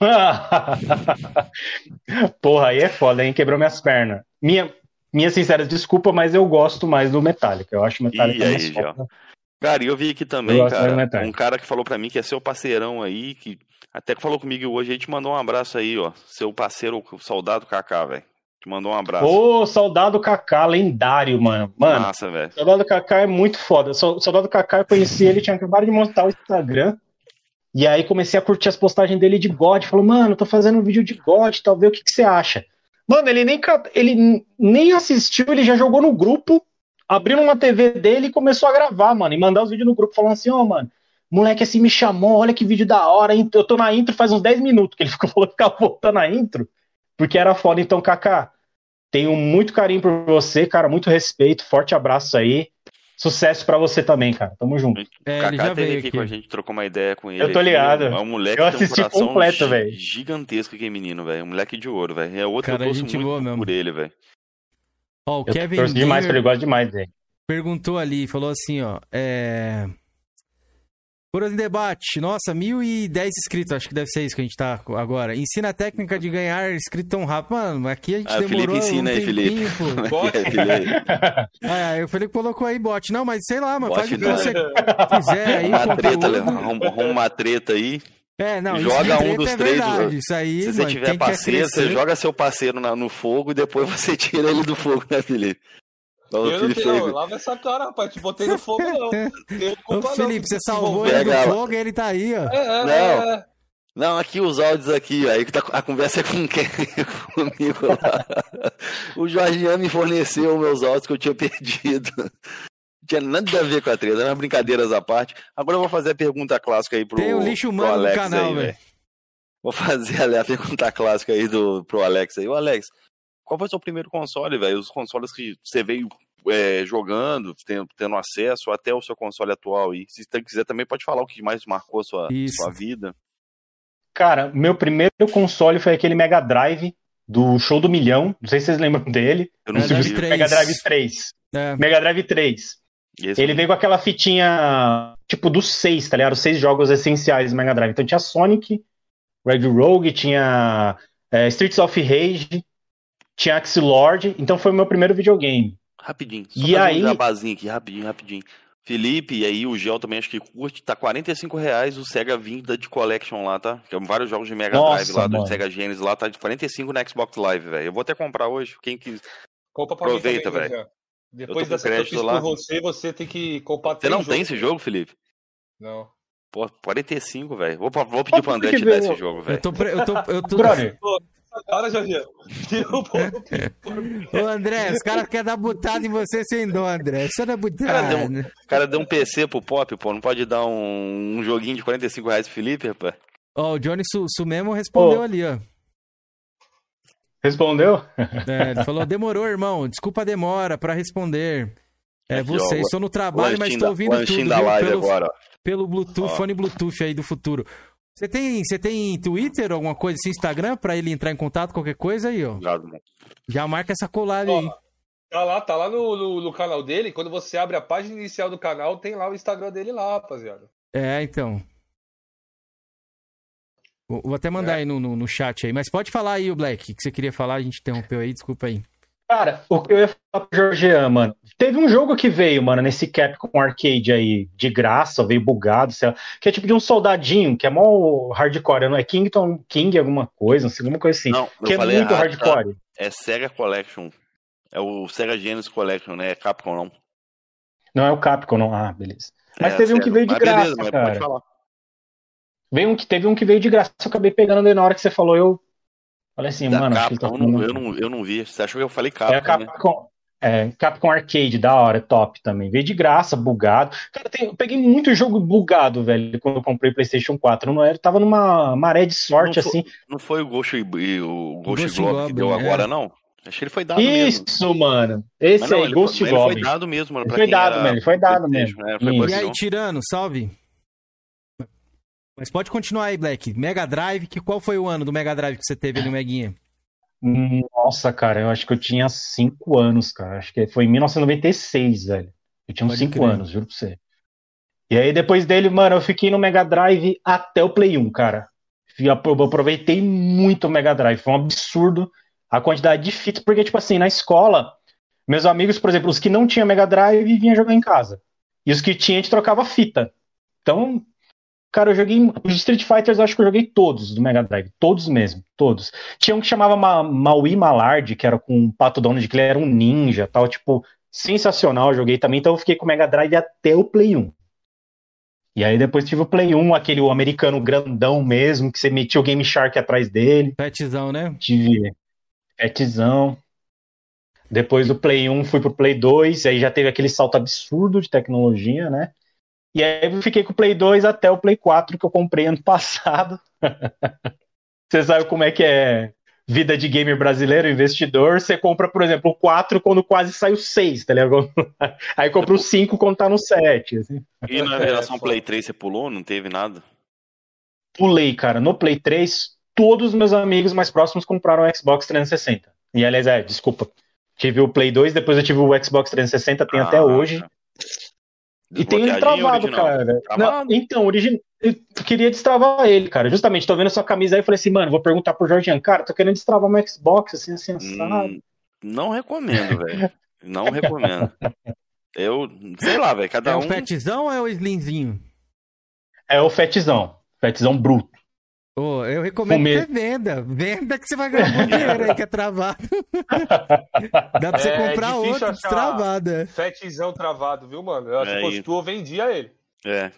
Porra, aí é foda, hein? Quebrou minhas pernas. Minha, minha sincera desculpa, mas eu gosto mais do Metallica. Eu acho o Metallica aí, mais foda. Cara, e eu vi aqui também, cara, um cara que falou pra mim que é seu parceirão aí, que até que falou comigo hoje aí, te mandou um abraço aí, ó. Seu parceiro, o soldado Kaká, velho. Te mandou um abraço. Ô, Soldado Kaká, lendário, mano. Mano, Massa, velho. Soldado Kaká é muito foda. So- Soldado Kaká, eu conheci ele, tinha acabado de montar o Instagram. E aí comecei a curtir as postagens dele de God. Falou, mano, tô fazendo um vídeo de God, tal, vê o que, que você acha. Mano, ele nem, ele nem assistiu, ele já jogou no grupo, abriu uma TV dele e começou a gravar, mano, e mandar os vídeos no grupo, falando assim, ó, mano, moleque assim me chamou, olha que vídeo da hora, eu tô na intro faz uns 10 minutos, que ele ficou falando que voltando a intro, porque era foda. Então, Kaká, tenho muito carinho por você, cara, muito respeito, forte abraço aí. Sucesso pra você também, cara. Tamo junto. É, o ele Kaká já teve veio aqui, aqui. com a gente, trocou uma ideia com ele. Eu tô ligado. É um moleque Eu que um assisti coração completo, velho. gigantesco aquele menino, velho. Um moleque de ouro, velho. É outro Cara, que eu torço gente muito boa mesmo. por ele, velho. Ó, o Eu Kevin torço demais pra Gamer ele, gosto demais dele. perguntou ali, falou assim, ó, é... Coroas em debate. Nossa, 1.010 inscritos. Acho que deve ser isso que a gente tá agora. Ensina a técnica de ganhar inscrito tão rápido. Mano, aqui a gente Ah, demorou Felipe ensina um aí, Felipe. Bot. É, Felipe. Aí o Felipe colocou aí bot. Não, mas sei lá, mano. Bot faz o que você quiser aí. Uma treta, arruma uma treta aí. É, não, Joga um dos é três, verdade. Isso aí, Se você mano, tiver quem quer parceiro, você joga seu parceiro na- no fogo e depois você tira ele do fogo, né, Felipe? Então, Eu não Felipe tenho, não, fez- lava essa cara, rapaz. Te botei no fogo, não. Tenho Ô, culpa, não. Felipe, você salvou ele do fogo e ele tá aí, ó. É, é, Não. é, é. Não, aqui os áudios aqui, aí que tá- a conversa é com quem? Comigo lá. O Jorgiano me forneceu meus áudios que eu tinha perdido. Não tinha nada a ver com a treta, eram brincadeiras à parte. Agora eu vou fazer a pergunta clássica aí pro, Tem o lixo pro humano no Alex canal, velho. Vou fazer ali a pergunta clássica aí do, pro Alex aí. Ô Alex, qual foi o seu primeiro console, velho? Os consoles que você veio é, jogando, tendo, tendo acesso até o seu console atual aí. Se você quiser também pode falar o que mais marcou a sua, Isso. sua vida. Cara, meu primeiro console foi aquele Mega Drive do Show do Milhão. Não sei se vocês lembram dele. Eu não Mega Drive vi. 3. Mega Drive 3. É. Mega Drive 3. Esse Ele veio com aquela fitinha, tipo, dos seis, tá ligado? Os seis jogos essenciais do Mega Drive. Então tinha Sonic, Red Rogue, tinha é, Streets of Rage, tinha Axie Lord. Então foi o meu primeiro videogame. Rapidinho. Só E fazer aí- um jabazinho aqui, rapidinho, rapidinho. Felipe, e aí o Gel também acho que curte, tá 45 reais o Sega Vintage Collection lá, tá? Que é vários jogos de Mega Nossa, Drive lá, do mano. Sega Genesis lá, tá de 45 no Xbox Live, velho. Eu vou até comprar hoje, quem quis. Compra pra Aproveita, velho. Depois dessa que eu crédito fiz lá. por você, você tem que comprar Você não tem jogos. esse jogo, Felipe? Não. Pô, 45, velho. Vou, vou pedir pro André te dar esse jogo, Eu velho. tô, pre- eu tô, eu tô... Brother, Cara, Jorginho. Um. Ô, André, os caras querem dar butada em você sem dó, André. Isso não é Cara, deu- butada. O cara deu um PC pro Pop, pô. Não pode dar um, um joguinho de 45 reais pro Felipe, rapaz? Ó, o Johnny Su, Sumemo respondeu Ô. ali, ó. Respondeu? É, ele falou, demorou, irmão. Desculpa a demora pra responder. É Aqui, você, ó, estou no trabalho, mas estou ouvindo tudo, da viu? live Pelo, agora, pelo Bluetooth, Ó. fone Bluetooth aí do futuro. Você tem, você tem Twitter, alguma coisa assim, Instagram, pra ele entrar em contato, qualquer coisa aí, ó. Obrigado, mano. Já marca essa collab Ó, aí. Tá lá, tá lá no, no, no canal dele. Quando você abre a página inicial do canal, tem lá o Instagram dele lá, rapaziada. É, então. Vou até mandar É. aí no, no, no chat aí. Mas pode falar aí, o Black, o que você queria falar, a gente interrompeu aí, desculpa aí. Cara, o que eu ia falar pro Jorgean, mano. Teve um jogo que veio, mano, nesse Capcom Arcade aí, de graça, veio bugado, sei lá, que é tipo de um soldadinho, que é mó hardcore, não é Kington King alguma coisa, não sei, alguma coisa assim. Não, eu que é falei muito errado, tá? hardcore. É Sega Collection. É o Sega Genesis Collection, né? É Capcom, não. Não é o Capcom, não. Ah, beleza. Mas É, teve um que veio de Mas graça, beleza, mas cara. Pode falar. Veio um que teve um que veio de graça, eu acabei pegando ele na hora que você falou, eu falei assim, Da mano, acho que ele tá Capcom, eu, não, falando- eu, não, eu não vi. Você achou que eu falei Capcom, É né? Capcom, é, Capcom Arcade, da hora, top também. Veio de graça, bugado. Cara, tem- eu peguei muito jogo bugado, velho, quando eu comprei o PlayStation 4. Não era, tava numa maré de sorte, Não foi- assim. Não foi o Ghost, o Ghost, Ghost Globe que deu é. agora, não? Acho que ele foi dado mesmo. Isso, mano. Esse não, aí, ele, Ghost Goblin. foi dado mesmo, mano. Ele foi dado era mesmo, foi dado mesmo. né? Foi. E aí. Tirano, salve. Mas pode continuar aí, Black. Mega Drive, que, qual foi o ano do Mega Drive que você teve ali no Meguinha? Nossa, cara, eu acho que eu tinha 5 anos, cara. Acho que foi em 1996, velho. Eu tinha uns Pode 5 crer. anos, juro pra você. E aí, depois dele, mano, eu fiquei no Mega Drive até o Play 1, cara. Eu aproveitei muito o Mega Drive. Foi um absurdo a quantidade de fitas, porque, tipo assim, na escola, meus amigos, por exemplo, os que não tinham Mega Drive vinham jogar em casa. E os que tinham, a gente trocava fita. Então, cara, eu joguei. Os Street Fighters, eu acho que eu joguei todos do Mega Drive. Todos mesmo, todos. Tinha um que chamava Ma Maui Malard, que era com um Pato Donald, que ele era um ninja tal, tipo, sensacional, eu joguei também, então eu fiquei com o Mega Drive até o Play 1. E aí depois tive o Play 1, aquele o americano grandão mesmo, que você metia o Game Shark atrás dele, Petzão, né? tive Petzão. Depois do Play 1 fui pro Play 2, aí já teve aquele salto absurdo de tecnologia, né? E aí eu fiquei com o Play 2 até o Play 4 que eu comprei ano passado. Você sabe como é que é vida de gamer brasileiro, investidor. Você compra, por exemplo, o 4 quando quase sai o 6, tá ligado? Aí compra o 5 quando tá no 7. Assim. E na geração. Play 3 você pulou? Não teve nada? Pulei, cara. No Play 3, todos os meus amigos mais próximos compraram o Xbox 360. E aliás, é, desculpa. Tive o Play 2, depois eu tive o Xbox 360, tem até Ah, hoje. tá. E tem ele travado, original? cara. Travado? Não, então, origi... eu queria destravar ele, cara. Justamente, tô vendo sua camisa aí e falei assim, mano, vou perguntar pro Jorginho, cara, tô querendo destravar meu Xbox, assim, assim, assado. Hum, não recomendo, velho. Não recomendo. Eu, sei lá, velho, cada É um. o fatzão ou é o slimzinho? É o fetzão. Fetzão bruto. Ô, eu recomendo Comer. que você venda. Venda que você vai ganhar um bom dinheiro aí, que é travado. Dá pra você É comprar difícil outro destravado. é. Travado, viu, mano? Eu, se É, fosse tu, eu vendia ele. É.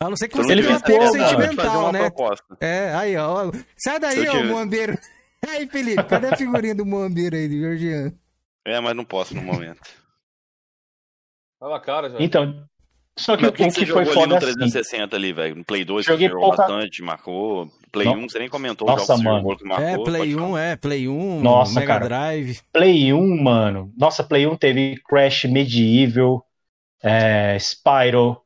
A não ser que você não tenha um apego sentimental, uma né? proposta. É, aí, ó. Sai daí, eu ô tiver- Moambeiro. Aí, Felipe, cadê a figurinha do Moambeiro aí, do Georgiano? É, mas não posso no momento. Olha a cara, já. Então, só que Mas o que, que, que você foi jogou ali foda no assim. 360 ali, velho? No Play 2 Joguei você jogou pouca- bastante, marcou. Play No- 1 você nem comentou Nossa, mano. jogou que marcou. É, Play falar. 1, é, Play 1, Nossa, Mega cara. Drive. Play 1, mano. Nossa, Play 1 teve Crash Medieval, é, Spyro,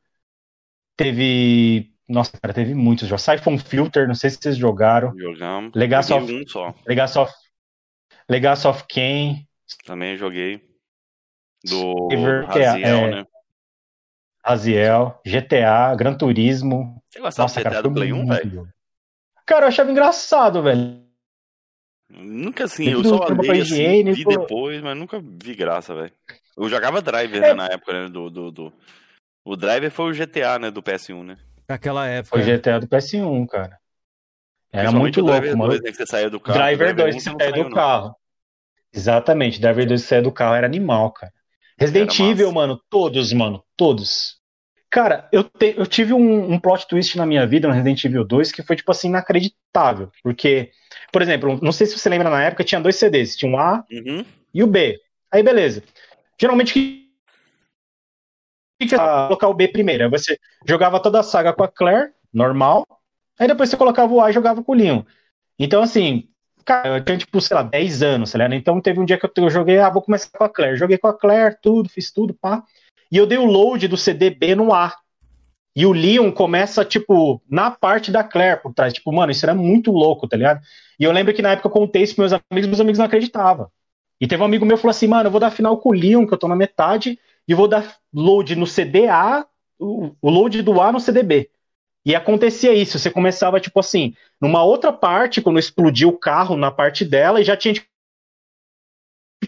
teve. Nossa, cara, teve muitos jogos. Siphon Filter, não sei se vocês jogaram. Jogamos. Legacy of- um só. Legacy of, Legacy of Kain, Também joguei. Do Ever- Raziel, é, né? Aziel, GTA, Gran Turismo. Você gostava Nossa, do cara, GTA foi do Play 1, muito velho? Cara, eu achava engraçado, velho. Nunca assim, eu do só olhei assim, vi depois, mas nunca vi graça, velho. Eu jogava Driver, É. né, na época, né, do, do, do... O Driver foi o GTA, né, do PS1, né? Naquela época. Foi GTA do PS1, cara. Era muito o louco, Driver mano. 2, né, que você saía do carro. Driver o 2 1 que você saiu, do não. carro. Exatamente, Driver 2 que saia do carro era animal, cara. Resident Evil, mano, todos, mano, todos. Cara, eu, te- eu tive um, um plot twist na minha vida no Resident Evil 2 que foi, tipo assim, inacreditável. Porque, por exemplo, não sei se você lembra na época, tinha dois CDs, tinha um A Uhum. e o B. Aí, beleza. Geralmente, o que colocar o B primeiro? Aí você jogava toda a saga com a Claire, normal. Aí depois você colocava o A e jogava com o Leon. Então, assim, cara, eu tinha, tipo, sei lá, 10 anos, tá ligado? Então teve um dia que eu, joguei, ah, vou começar com a Claire. Joguei com a Claire, tudo, fiz tudo, pá. E eu dei o load do CDB no A. E o Leon começa, tipo, na parte da Claire por trás. Tipo, mano, isso era muito louco, tá ligado? E eu lembro que na época eu contei isso pros meus amigos, meus amigos não acreditavam. E teve um amigo meu que falou assim, mano, eu vou dar final com o Leon, que eu tô na metade, e vou dar load no CDA, o load do A no CDB. E acontecia isso, você começava, tipo assim, numa outra parte, quando explodia o carro na parte dela, e já tinha, tipo,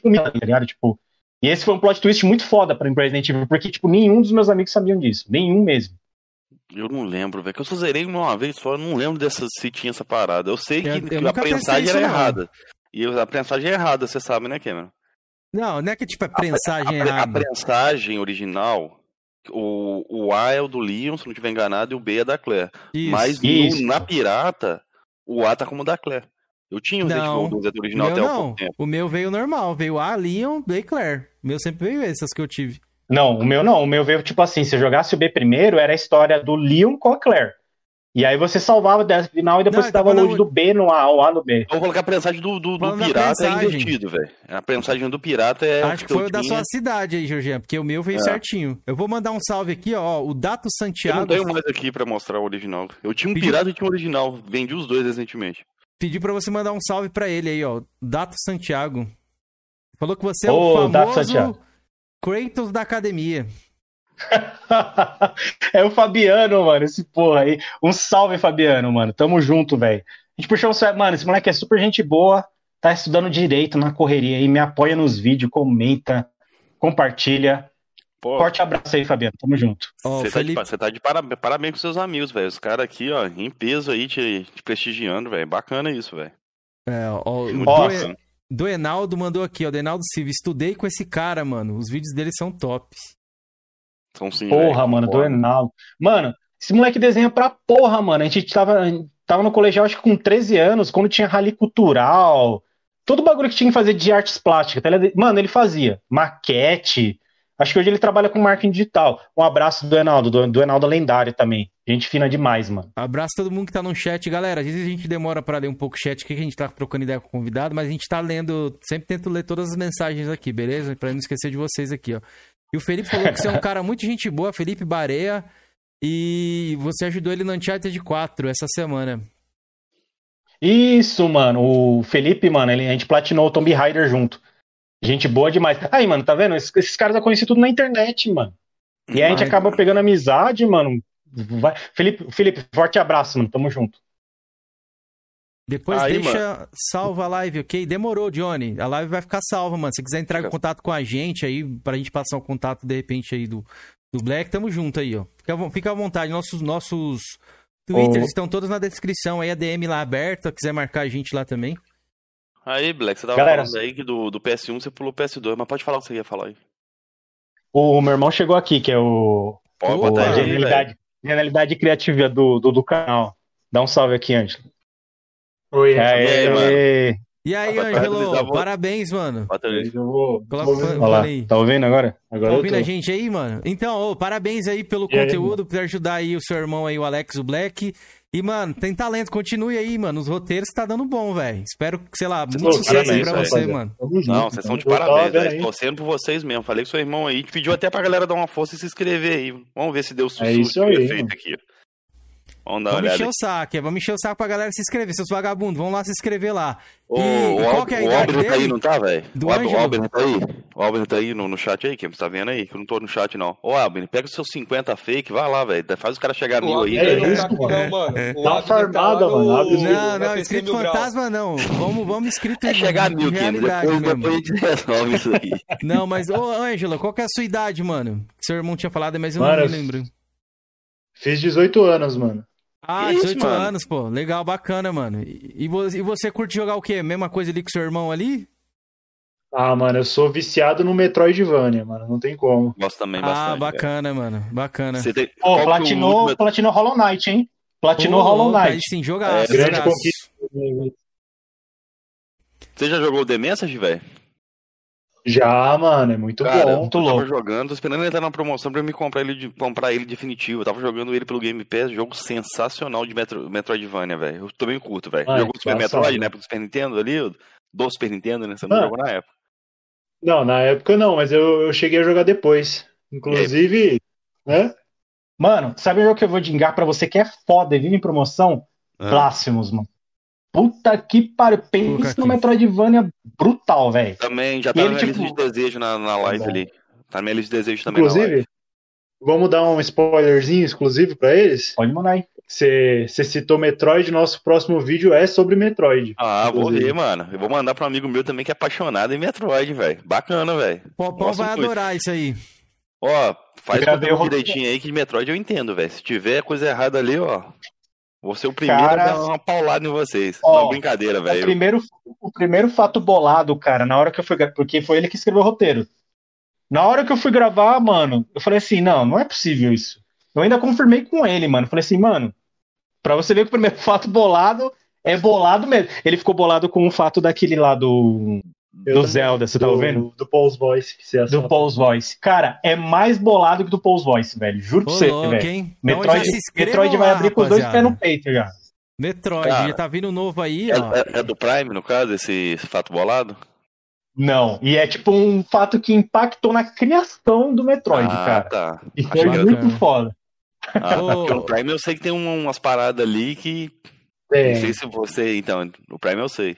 tá ligado? Tipo, e esse foi um plot twist muito foda pra Resident Evil, porque, tipo, nenhum dos meus amigos sabiam disso. Nenhum mesmo. Eu não lembro, velho. Que eu só zerei uma vez só, eu não lembro dessa se tinha essa parada. Eu sei que, Eu- eu que a nunca pensei prensagem era não. errada. E eu- a prensagem é errada, você sabe, né, Cameron? Não, não é que tipo é prensagem A, pre- a errada. prensagem original, o, o A é o do Leon, se não estiver enganado, e o B é da Claire. Isso. Mas no- Isso. na pirata, o A tá como o da Claire. Eu tinha o Resident Evil 2 o original até não. pouco tempo. O meu veio normal. Veio A, Leon, B e Claire. O meu sempre veio essas que eu tive. Não, o meu não. O meu veio, tipo assim, se eu jogasse o B primeiro, era a história do Leon com a Claire. E aí você salvava dessa final e depois Não, você dava então load quando- do B no A, o A no B. Eu vou colocar a prensagem do, do, do pirata é prensagem. invertido, velho. A prensagem do pirata é. Acho que foi o da sua cidade aí, Jorginho, porque o meu veio É. certinho. Eu vou mandar um salve aqui, ó. O Dato Eu não Santiago tenho mais aqui pra mostrar o original. Eu tinha um Pediu- pirata e tinha um original. Vendi os dois recentemente. pediu pra você mandar um salve pra ele aí, ó. Dato Santiago. Falou que você é Ô, o famoso Santiago. Kratos da academia. é o Fabiano, mano, esse porra aí. Um salve, Fabiano, mano. Tamo junto, velho. A gente puxou o Mano, esse moleque é super gente boa, tá estudando direito na correria aí, me apoia nos vídeos, comenta, compartilha. Pô, Forte abraço aí, Fabiano. Tamo junto. Você, tá Felipe... você tá de parabéns, parabéns com seus amigos, velho. Os caras aqui, ó, em peso aí, te, te prestigiando, velho. Bacana isso, velho. É, ó, o Muito Ó, Doe- bacana. do Enaldo mandou aqui, ó. Do Enaldo Silva. Estudei com esse cara, mano. Os vídeos dele são top. São sim, Porra, velho, mano, do concordo. Enaldo. Mano, esse moleque desenha pra porra, mano. A gente tava, tava no colegial, acho que com 13 anos, quando tinha rally cultural. Todo bagulho que tinha que fazer de artes plásticas. tá? Mano, ele fazia maquete. Acho que hoje ele trabalha com marketing digital. Um abraço do Enaldo, do, do Enaldo lendário também. Gente fina demais, mano. Abraço a todo mundo que tá no chat, galera. Às vezes a gente demora pra ler um pouco o chat, porque a gente tá trocando ideia com o convidado, mas a gente tá lendo, sempre tento ler todas as mensagens aqui, beleza? Pra não esquecer de vocês aqui, ó. E o Felipe falou que você é um cara muito gente boa, Felipe Bareia, e você ajudou ele no Uncharted 4 essa semana. Isso, mano. O Felipe, mano, ele, a gente platinou o Tomb Raider junto. Gente boa demais. Aí, mano, tá vendo? Esses, esses caras eu conheci tudo na internet, mano. E a gente acaba pegando amizade, mano. Vai- Felipe, Felipe, forte abraço, mano. Tamo junto. Depois Aí, deixa salva a live, ok? Demorou, Johnny. A live vai ficar salva, mano. Se quiser entrar em contato com a gente aí, pra gente passar o contato de repente aí do, do Black, tamo junto aí, ó. Fica, fica à vontade. Nossos, nossos Twitters estão todos na descrição aí, a DM lá aberta. Quiser marcar a gente lá também. Aí, Black, você tava Galera, falando aí que do, do PS1 você pulou o PS2, mas pode falar o que você ia falar aí. O meu irmão chegou aqui, que é o, Pode Opa, botar a genialidade, genialidade criativa do, do, do canal. Dá um salve aqui, Ângelo. Oi, E aí, Aê, E aí, Ângelo, vou- parabéns, mano. Aí. eu vou. Coloca o fone- aí. tá ouvindo agora? Agora Tá ouvindo a gente aí, mano? Então, ô, parabéns aí pelo E aí, conteúdo, por ajudar aí o seu irmão aí, o Alex, o Black. E, mano, tem talento, continue aí, mano. Os roteiros tá dando bom, velho. Espero que, sei lá, muito Pô, sucesso aí parabéns, pra velho. você, mano. Não, vocês são de parabéns, velho. aí. Torcendo por vocês mesmo. Falei com seu irmão aí. Pediu até pra galera dar uma força e se inscrever aí. Vamos ver se deu sucesso É isso aí, feito aqui. Vamos dar uma Vamos encher olhada. o saco, é, vamos encher o saco pra galera se inscrever, seus vagabundos. Vão lá se inscrever lá. O, E o, qual que é a o idade Albert tá aí, não tá, velho? Do O Al- o? Albert tá aí? O Albert tá aí no, no chat aí, Kim? Você tá vendo aí? Que eu não tô no chat, não. Ô, Albert, pega os seus 50 fake, vai lá, velho. Faz os caras chegar a O mil aí, é velho. isso, tá mano. O uma Abner tá farmada, mano. No- Não, não, Grau. fantasma não. Vamos, vamos inscrito É chegar a de mil, Kim. realidade Depois, mesmo. depois a gente resolve isso aí. Não, mas, ô, Ângelo, qual que é a sua idade, mano? Seu irmão tinha falado, mas eu Mano, não me lembro. Fiz 18 anos, mano. Ah, Que isso, 18 mano? anos, pô. Legal, bacana, mano. E, e vo- você curte jogar o quê? Mesma coisa ali com seu irmão ali? Ah, mano, eu sou viciado no Metroidvania, mano. Não tem como. Gosto também ah, bastante. velho. bacana, mano. Bacana. Você tem... Pô, que o platinou, último- platinou Hollow Knight, hein? Platinou Hollow Aí Knight. sim, jogar. É, grande conquista. Você já jogou The Message, velho? Já, mano, é muito Cara, bom. eu tava louco. jogando, tô esperando ele entrar na promoção pra eu me comprar ele, de- comprar ele definitivo. Eu tava jogando ele pelo Game Pass, jogo sensacional de Metro, Metroidvania, velho. Eu também curto, velho. Jogou o Super. Metroid na época do Super Nintendo ali, do Super Nintendo, né? Você não Ah. jogou na época. Não, na época não, mas eu, eu cheguei a jogar depois. Inclusive, né? Mano, sabe o jogo que eu vou dingar pra você que é foda e vive em promoção? Ah. Blasphemous, mano. Puta que pariu. Pensa no Metroidvania brutal, velho. Também já tá E na ele, minha tipo- lista de desejo na, na live bom. ali. Tá na minha lista de desejo também na live. Inclusive, vamos dar um spoilerzinho exclusivo pra eles. Pode mandar aí. Você citou Metroid, nosso próximo vídeo é sobre Metroid. Ah, vou Inclusive. ver, mano. Eu vou mandar pra um amigo meu também que é apaixonado em Metroid, velho. Bacana, velho. Popó vai muito. adorar isso aí. Ó, faz roteiro. direitinho aí que de Metroid eu entendo, velho. Se tiver coisa errada ali, ó. Vou ser o primeiro Cara, a dar uma paulada em vocês. ó, Não, brincadeira, O velho. primeiro, o primeiro fato bolado, cara, na hora que eu fui. Porque foi ele que escreveu o roteiro. Na hora que eu fui gravar, mano, eu falei assim: não, não é possível isso. Eu ainda confirmei com ele, mano. Falei assim, mano, pra você ver que o primeiro fato bolado é bolado mesmo. Ele ficou bolado com o fato daquele lá do, Eu do também. Zelda, você tá do, ouvindo? Do Paul's Voice, que você Do. Paul's Voice. Cara, é mais bolado que do Paul's Voice, velho. Juro pra você, louco, velho. hein? Então já Metroid, se inscrevam Metroid vai lá, abrir com os dois pés no peito já. Metroid, Cara, já tá vindo novo aí, É, ó. é- é do Prime, no caso, esse, fato bolado? Não, e é tipo um fato que impactou na criação do Metroid, ah, cara. tá. E foi muito bacana. foda. Ah, porque no Prime eu sei que tem um- umas paradas ali que. Não É, sei se você. Então, no Prime eu sei.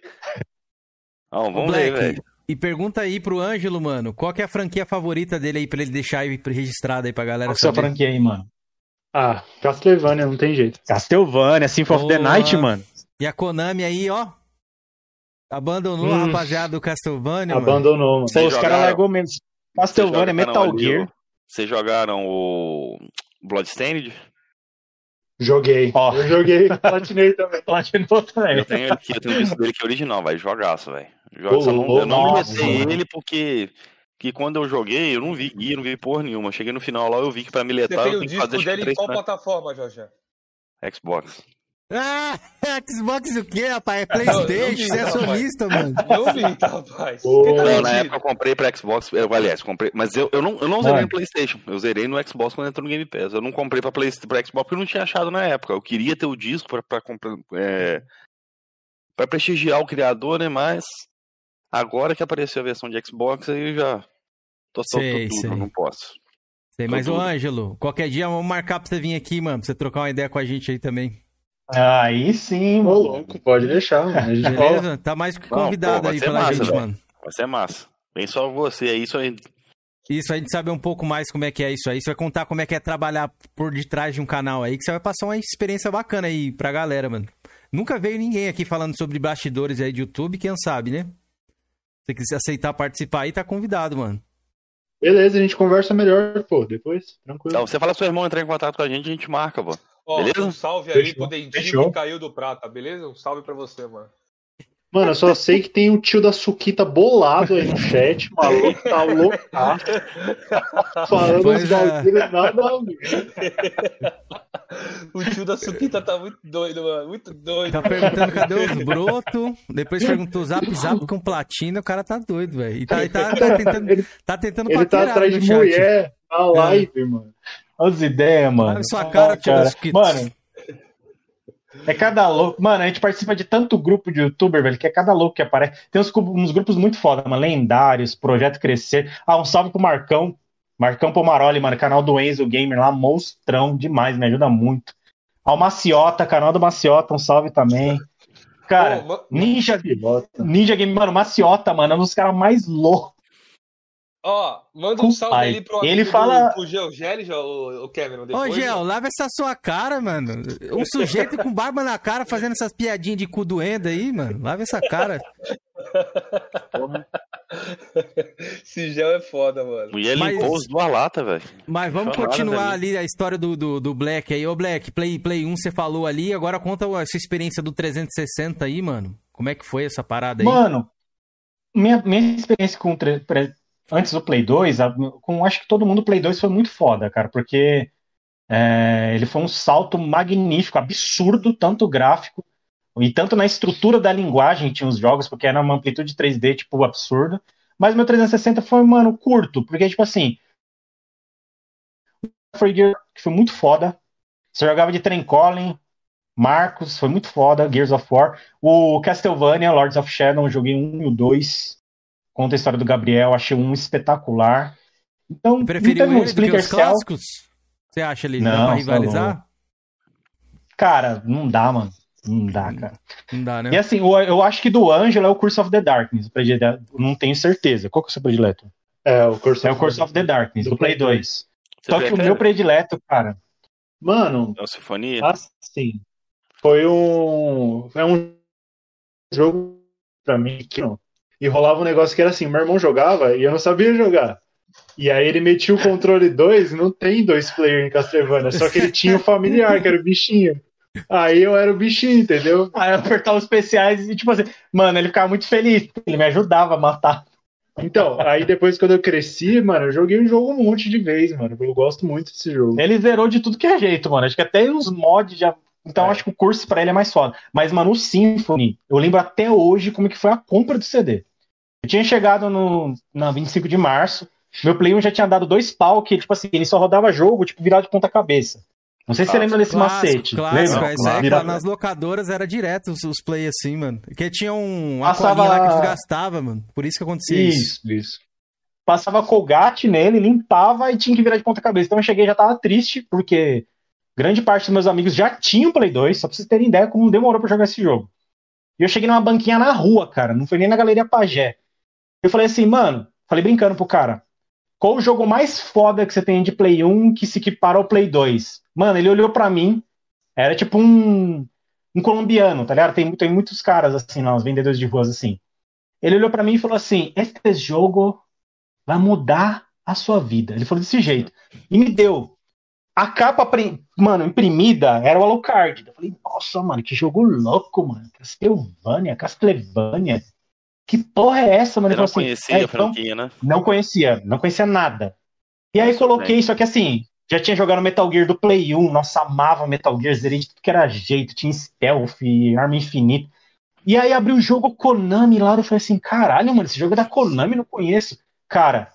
Não, vamos ver, Black, velho. E pergunta aí pro Ângelo, mano, qual que é a franquia favorita dele aí pra ele deixar aí registrado aí pra galera Qual que é a saber? franquia aí, mano? Ah, Castlevania, não tem jeito. Castlevania, Symphony of the. Night, mano. E a Konami aí, ó. Abandonou a Hum. rapaziada do Castlevania, mano. Abandonou, mano. Os caras largou mesmo. Castlevania, Metal Gear. o- Vocês jogaram o Bloodstained? Joguei. Ó. Eu joguei, platinei também. Platinou também. Eu tenho aqui, eu tenho visto dele que é original, vai, jogaço, velho. Só não- Eu não mano. ele porque que quando eu joguei, eu não vi guia, não vi porra nenhuma. Cheguei no final lá, eu vi que pra Você miletar tem eu o tenho que disco fazer que dele em três qual né? plataforma, Jorge? Xbox. Ah, Xbox o quê, rapaz? É Playstation, você é sonista, mano. Não vi, tá, rapaz. Tá Não, na época eu comprei pra Xbox, eu, aliás, comprei, mas eu, eu não, eu não zerei no Playstation, eu zerei no Xbox quando entrou no Game Pass. Eu não comprei pra, Play, pra Xbox porque eu não tinha achado na época. Eu queria ter o disco pra, pra comprar, é, pra prestigiar o criador, né, mas agora que apareceu a versão de Xbox, aí eu já tô solto tudo, não posso. Sei, mas, ô tudo. Ângelo, qualquer dia vamos marcar pra você vir aqui, mano, pra você trocar uma ideia com a gente aí também. Aí sim, Ô, louco, pode deixar, mano. Beleza? Tá mais que Não, convidado pô, vai aí pela massa, gente, velho. mano. Vai ser massa. Vem só você aí, só Isso, a gente saber um pouco mais como é que é isso aí. Você vai contar como é que é trabalhar por detrás de um canal aí, que você vai passar uma experiência bacana aí pra galera, mano. Nunca veio ninguém aqui falando sobre bastidores aí de YouTube, quem sabe, né? Você quiser aceitar participar aí, tá convidado, mano. Beleza, a gente conversa melhor, pô, depois, tranquilo. Então, você fala pro seu irmão entrar em contato com a gente, a gente marca, pô. Ó, Beleza? um salve aí Fechou. pro Dentinho Fechou. que caiu do prata, beleza? Um salve pra você, mano. Mano, eu só sei que tem o tio da Suquita bolado aí no chat, maluco, tá loucaço. Falando Pois uns é. nada a ver. o tio da Suquita tá muito doido, mano. Muito doido. Tá perguntando cadê os broto, depois perguntou zap zap com platina, o cara tá doido, velho. E tá, e tá, tá tentando, Ele, tá tentando ele tá atrás de chat. É. mulher na live, mano. Olha as ideias, mano. Olha sua cara, Ah, Suquitas. Mano, é cada louco. Mano, a gente participa de tanto grupo de youtuber, velho, que é cada louco que aparece. Tem uns, uns grupos muito foda, mano. Lendários, Projeto Crescer. Ah, um salve pro Marcão. Marcão Pomaroli, mano. Canal do Enzo Gamer lá, monstrão demais, me ajuda muito. Ao Maciota, canal do Maciota, um salve também. Cara, Ô, Ninja. Ninja Game, mano, Maciota, mano, é um dos caras mais loucos. Ó, manda um salve Pai, ali pro ele fala- do, pro Geogeli, o, o. Ô, Depois, Gel, lava essa sua cara, mano. Um sujeito com barba na cara fazendo essas piadinhas de cu doendo aí, mano. Lava essa cara. Esse gel é foda, mano. E ele Mas- limpou os duas latas, velho. Mas vamos continuar ali. ali a história do, do, do Black aí. Ô, Black, Play, Play 1 você falou ali, agora conta a sua experiência do 360 aí, mano. Como é que foi essa parada aí? Mano, minha, minha experiência com o tre- pre- antes do Play 2, a- com acho que todo mundo o Play 2 foi muito foda, cara, porque é, ele foi um salto magnífico, absurdo, tanto gráfico e tanto na estrutura da linguagem tinha os jogos, porque era uma amplitude 3D, tipo, absurda. Mas meu 360 foi, mano, curto, porque, tipo assim, foi que foi muito foda. Você jogava de Trem Colin, Marcos, foi muito foda, Gears of War. O Castlevania, Lords of Shadow, joguei um e o dois. Conta a história do Gabriel, achei um espetacular. Então, Preferiu um ele do que Splinter os Cell. clássicos? Você acha ali? Dá Não, pra tá rivalizar? Cara, não dá, mano. Não dá, cara. Não dá, né? E assim, eu acho que do Ângelo é o Curse of the Darkness. Não tenho certeza. Qual que é o seu predileto? É, o Curse É o Curse of the Darkness, do, Do Play Play 2. Você Só que o meu predileto, cara, Mano, É o Sinfonia? assim, foi um. É um jogo pra mim que não. E rolava um negócio que era assim: meu irmão jogava e eu não sabia jogar. E aí ele metia o controle 2, não tem dois players em Castlevania, só que ele tinha o familiar, que era o bichinho. Aí eu era o bichinho, entendeu? Aí eu apertava os especiais e, tipo assim, mano, ele ficava muito feliz, ele me ajudava a matar. Então, aí depois quando eu cresci, mano, eu joguei o jogo um monte de vezes, mano. Eu gosto muito desse jogo. Ele zerou de tudo que é jeito, mano. Acho que até os mods já. Então É. acho que o curso pra ele é mais foda. Mas, mano, o Symphony, eu lembro até hoje como que foi a compra do CD. Eu tinha chegado no, na 25 de março, meu Play 1 já tinha dado dois pau, que, tipo assim, ele só rodava jogo, tipo, virado de ponta cabeça. Não sei se você lembra desse Clássico, macete. clássico. Lembra? Isso Vira- nas locadoras era direto os, os play assim, mano. Porque tinha um Passava- lá que desgastava, mano. Por isso que acontecia isso. Isso, isso. Passava colgate nele, limpava e tinha que virar de ponta cabeça. Então eu cheguei e já tava triste, porque grande parte dos meus amigos já tinham Play 2, só pra vocês terem ideia como demorou pra jogar esse jogo. E eu cheguei numa banquinha na rua, cara, não foi nem na Galeria Pajé. Eu falei assim, mano, falei brincando pro cara, qual o jogo mais foda que você tem de Play 1 que se equipara ao Play 2? Mano, ele olhou pra mim, era tipo um, um colombiano, tá ligado? Tem, tem muitos caras assim lá, os vendedores de ruas assim. Ele olhou pra mim e falou assim: Este jogo vai mudar a sua vida. Ele falou desse jeito. E me deu. A capa, mano, imprimida era o Alucard. Eu falei, nossa, mano, que jogo louco, mano. Castlevania, Castlevania. Que porra é essa, mano? Ele não assim, conhecia "É, a então, franquia, né? não conhecia, não conhecia nada. E aí coloquei, só que assim, já tinha jogado Metal Gear do Play 1, nossa, amava Metal Gear, zerei de tudo que era jeito, tinha stealth, arma infinita. E aí abri o jogo Konami lá, eu falei assim, caralho, mano, esse jogo é da Konami, eu não conheço. Cara,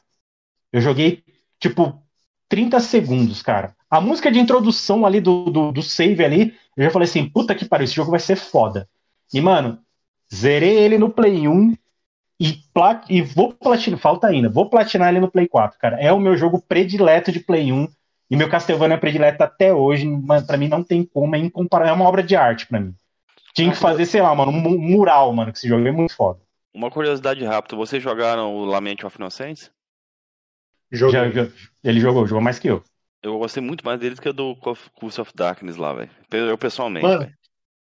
eu joguei, tipo, 30 segundos, cara. A música de introdução ali do, do, do save ali, eu já falei assim, puta que pariu, esse jogo vai ser foda. E, mano, zerei ele no Play 1, e, plat... e vou platinar, falta ainda, vou platinar ele no Play 4, cara. É o meu jogo predileto de Play 1 e meu Castlevania é predileto até hoje, mas pra mim não tem como, é incomparável, é uma obra de arte pra mim. Tinha que fazer, sei lá, mano, um mu- mural, mano, que esse jogo é muito foda. Uma curiosidade rápida, vocês jogaram o Lament of Innocence? Joguei. Já- ele jogou, jogou mais que eu. Eu gostei muito mais dele do que do Cof- Curse of Darkness lá, velho. Eu pessoalmente, Mano.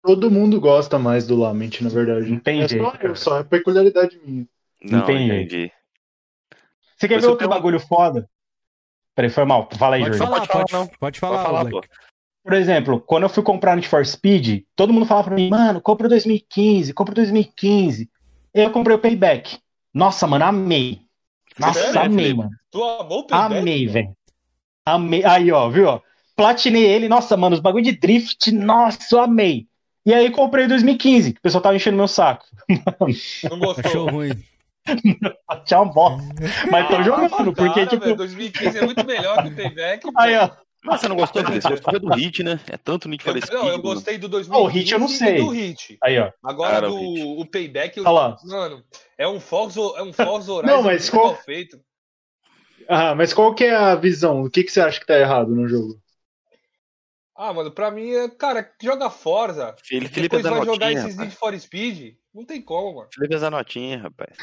Todo mundo gosta mais do Lament, na verdade. Não tem é só, eu, só é peculiaridade minha. Não, tem entendi. Você quer Mas ver outro bagulho foda? Peraí, foi mal. Fala aí, Pode Jorge. falar, Pode falar, pode, não. pode falar, Pode falar. Por exemplo, quando eu fui comprar Need for Speed, todo mundo falava pra mim, mano, compra o 2015, compra o 2015. Eu comprei o Payback. Nossa, mano, amei. Nossa, Sério, amei, Felipe? mano. Tu amou o payback? Amei, velho. Amei. Aí, ó, viu? ó? Platinei ele. Nossa, mano, os bagulho de drift, nossa, eu amei. E aí comprei em 2015, que o pessoal tava enchendo meu saco. Não gostou? Achou ruim. Tchau, bosta. Mas tô Ah, jogando, porque, cara, tipo. velho, 2015 é muito melhor que o payback. pô. Aí, ó. Mas você não gostou, Felipe? Você gostou do Hit, né? É tanto Need for Eu, Speed. não, eu gostei do Ó, 2015 o Hit eu não sei. do Hit. Aí, ó. Agora Cara, do o payback, eu, Olha lá. mano, é um Forza, é um Forza Horizon Não, mas qual- mal feito. Ah, mas qual que é a visão? O que, que você acha que tá errado no jogo? Ah, mano, pra mim, é, cara, joga Forza, Felipe, Felipe depois vai jogar esses. Need for Speed, não tem como, mano. Felipe é notinha, rapaz.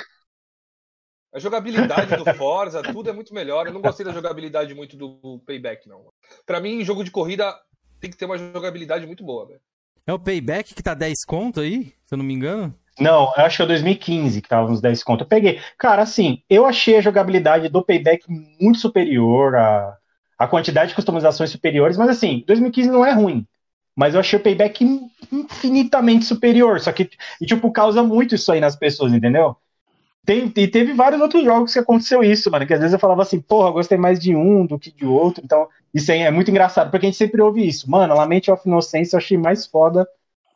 A jogabilidade do Forza, tudo é muito melhor. Eu não gostei da jogabilidade muito do Payback, não. Pra mim, jogo de corrida tem que ter uma jogabilidade muito boa, velho. É o Payback que tá 10 conto aí, se eu não me engano? Não, eu acho que é 2015 que tava uns 10 conto. Eu peguei. Cara, assim, eu achei a jogabilidade do Payback muito superior, a, a quantidade de customizações superiores, mas assim, 2015 não é ruim. Mas eu achei o Payback in- infinitamente superior. Só que, e, tipo, causa muito isso aí nas pessoas, entendeu? Tem, e teve vários outros jogos que aconteceu isso, mano. Que às vezes eu falava assim, porra, gostei mais de um do que de outro. Então, isso aí é muito engraçado, porque a gente sempre ouve isso. Mano, Lamente of Innocence eu achei mais foda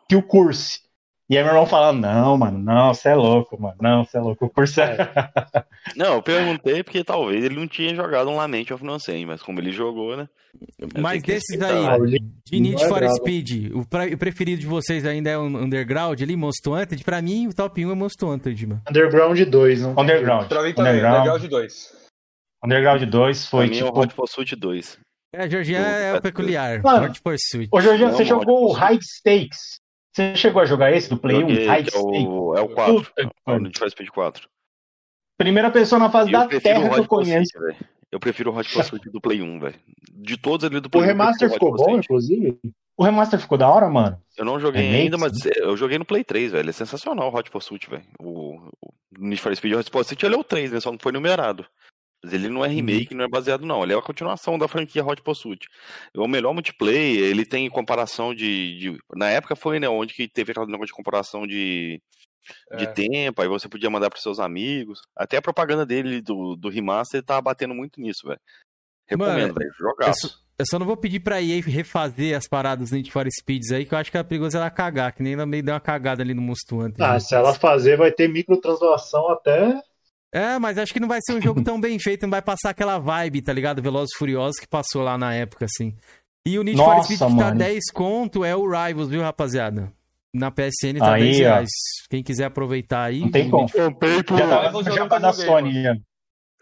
que o Curse. E aí meu irmão fala, não, mano, não, você é louco, mano. Não, você é louco. Curse é. Não, eu perguntei porque talvez ele não tinha jogado um Lament of Innocence, mas como ele jogou, né? Mas desses aí, de Need é for brabo. Speed, o, preferido de vocês ainda é o Underground ali, Most Wanted? Pra mim, o top 1 é Most Wanted, mano. Underground 2, não? Underground. Pra mim também, Underground. Underground 2. Underground 2 foi Pra mim é o tipo. Hot Pursuit 2. É, Georgia é o peculiar. Mano. Hot Pursuit. Ô, Jorge, Não, você jogou o ótimo. High Stakes? Você chegou a jogar esse do Play 1? Joguei, High é o, é o 4. Puta É o. Need for Speed 4. Primeira pessoa na face E eu da Terra o que eu conheço. Pursuit. Eu prefiro o Hot Pursuit do Play 1, velho. De todos ali do O Play 1. eu remaster o ficou bom, Pursuit. inclusive? O remaster ficou da hora, mano. Eu não joguei Remake, ainda, mas sim. eu joguei no Play 3, velho. É sensacional o Hot Pursuit, velho. O, o Need for Speed Hot Pursuit ele é o 3, né? Só não foi numerado. Mas ele não é remake, não é baseado, não. Ele é a continuação da franquia Hot Pursuit. É o melhor multiplayer, ele tem comparação de, de- Na época foi, né? Onde que teve aquele negócio de comparação de, de É. tempo, aí você podia mandar pros seus amigos. Até a propaganda dele do, do remaster tá batendo muito nisso, velho. Recomendo, velho. Só, eu só não vou pedir pra EA refazer as paradas do Need for Speeds aí, que eu acho que é perigoso ela cagar, que nem ela meio deu uma cagada ali no Wanted. Ah, né? se ela fazer, vai ter microtransação até. É, mas acho que não vai ser um jogo tão bem feito, não vai passar aquela vibe, tá ligado? Velozes e Furiosos que passou lá na época, assim. E o Need for Nossa, Speed que tá mano. 10 conto é o Rivals, viu, rapaziada? Na PSN tá Aí, 10 ó. reais. Quem quiser aproveitar aí. Não tem como. Comprei por. Já Não, tá, jogar já tá da joguei, Sony. já.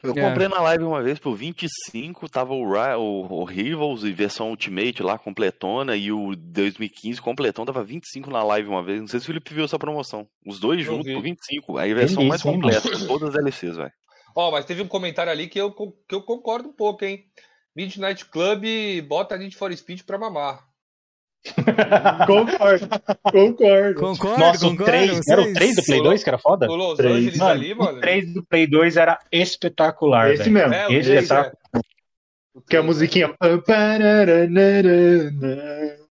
Eu É. comprei na live uma vez por 25, tava o, o, o Rivals e versão Ultimate lá, completona, e o 2015 completão tava 25 na live uma vez. Não sei se o Felipe viu essa promoção. Os dois juntos vi. por 25. Aí a versão mais completa, com todas as DLCs, velho. Ó, mas teve um comentário ali que eu, que eu concordo um pouco, hein? Midnight Club bota Need for Speed pra mamar. Concordo, concordo. Concordo, Nossa, o concordo. 3. Era o vocês- 3 do Play 2 que era foda? O Los Três. Angeles Mano, ali, mano. o 3 do Play 2 era espetacular, Esse velho. mesmo. É, o Esse três, já tá- é. O Que a musiquinha.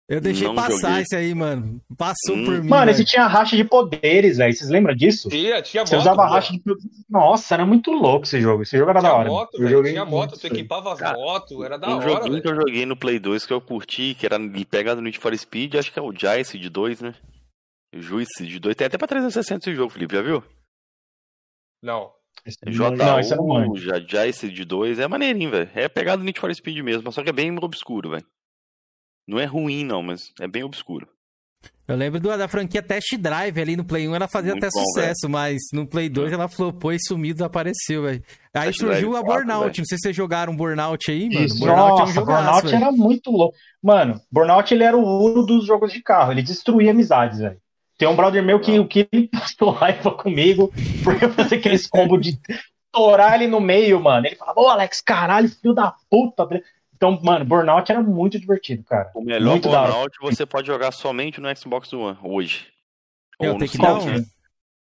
Eu deixei Não passar joguei. esse aí, mano. Passou Hum. por mim. Mano, esse tinha racha de poderes, velho. Vocês lembram disso? Tinha, tinha Você moto. usava pô. racha de poderes. Nossa, era muito louco esse jogo. Esse jogo era da Tinha hora. moto, Eu joguei Tinha muito moto, tu isso aí. equipava as motos, era da um hora, joguinho velho. que eu joguei no Play 2 que eu curti, que era pegado no Need for Speed, acho que é o Jice de 2, né? O Juice de 2. Tem até pra 360 esse jogo, Felipe, já viu? Não. J Não, não manjo. já Jice de 2 é maneirinho, velho. É pegado no Need for Speed mesmo, só que é bem obscuro, velho. Não é ruim, não, mas é bem obscuro. Eu lembro do- da franquia Test Drive ali no Play 1, ela fazia Muito até bom, sucesso, mas no Play 2 ela flopou e sumiu, desapareceu, velho. Aí Test surgiu Drive a 4, Burnout, não sei se vocês jogaram Burnout aí, mano. Isso. Burnout é um Nossa, jogaço, Burnout velho. era muito louco. Mano, Burnout ele era o Uro dos jogos de carro. Ele destruía amizades, velho. Tem um brother meu que o que ele passou raiva comigo porque eu fazia aqueles combos de estourar ele no meio, mano. Ele falava, ô Alex, caralho, filho da puta. Então, mano, Burnout era muito divertido, cara. O melhor Muito. Burnout você pode jogar somente no Xbox One hoje. É, o Ou no né?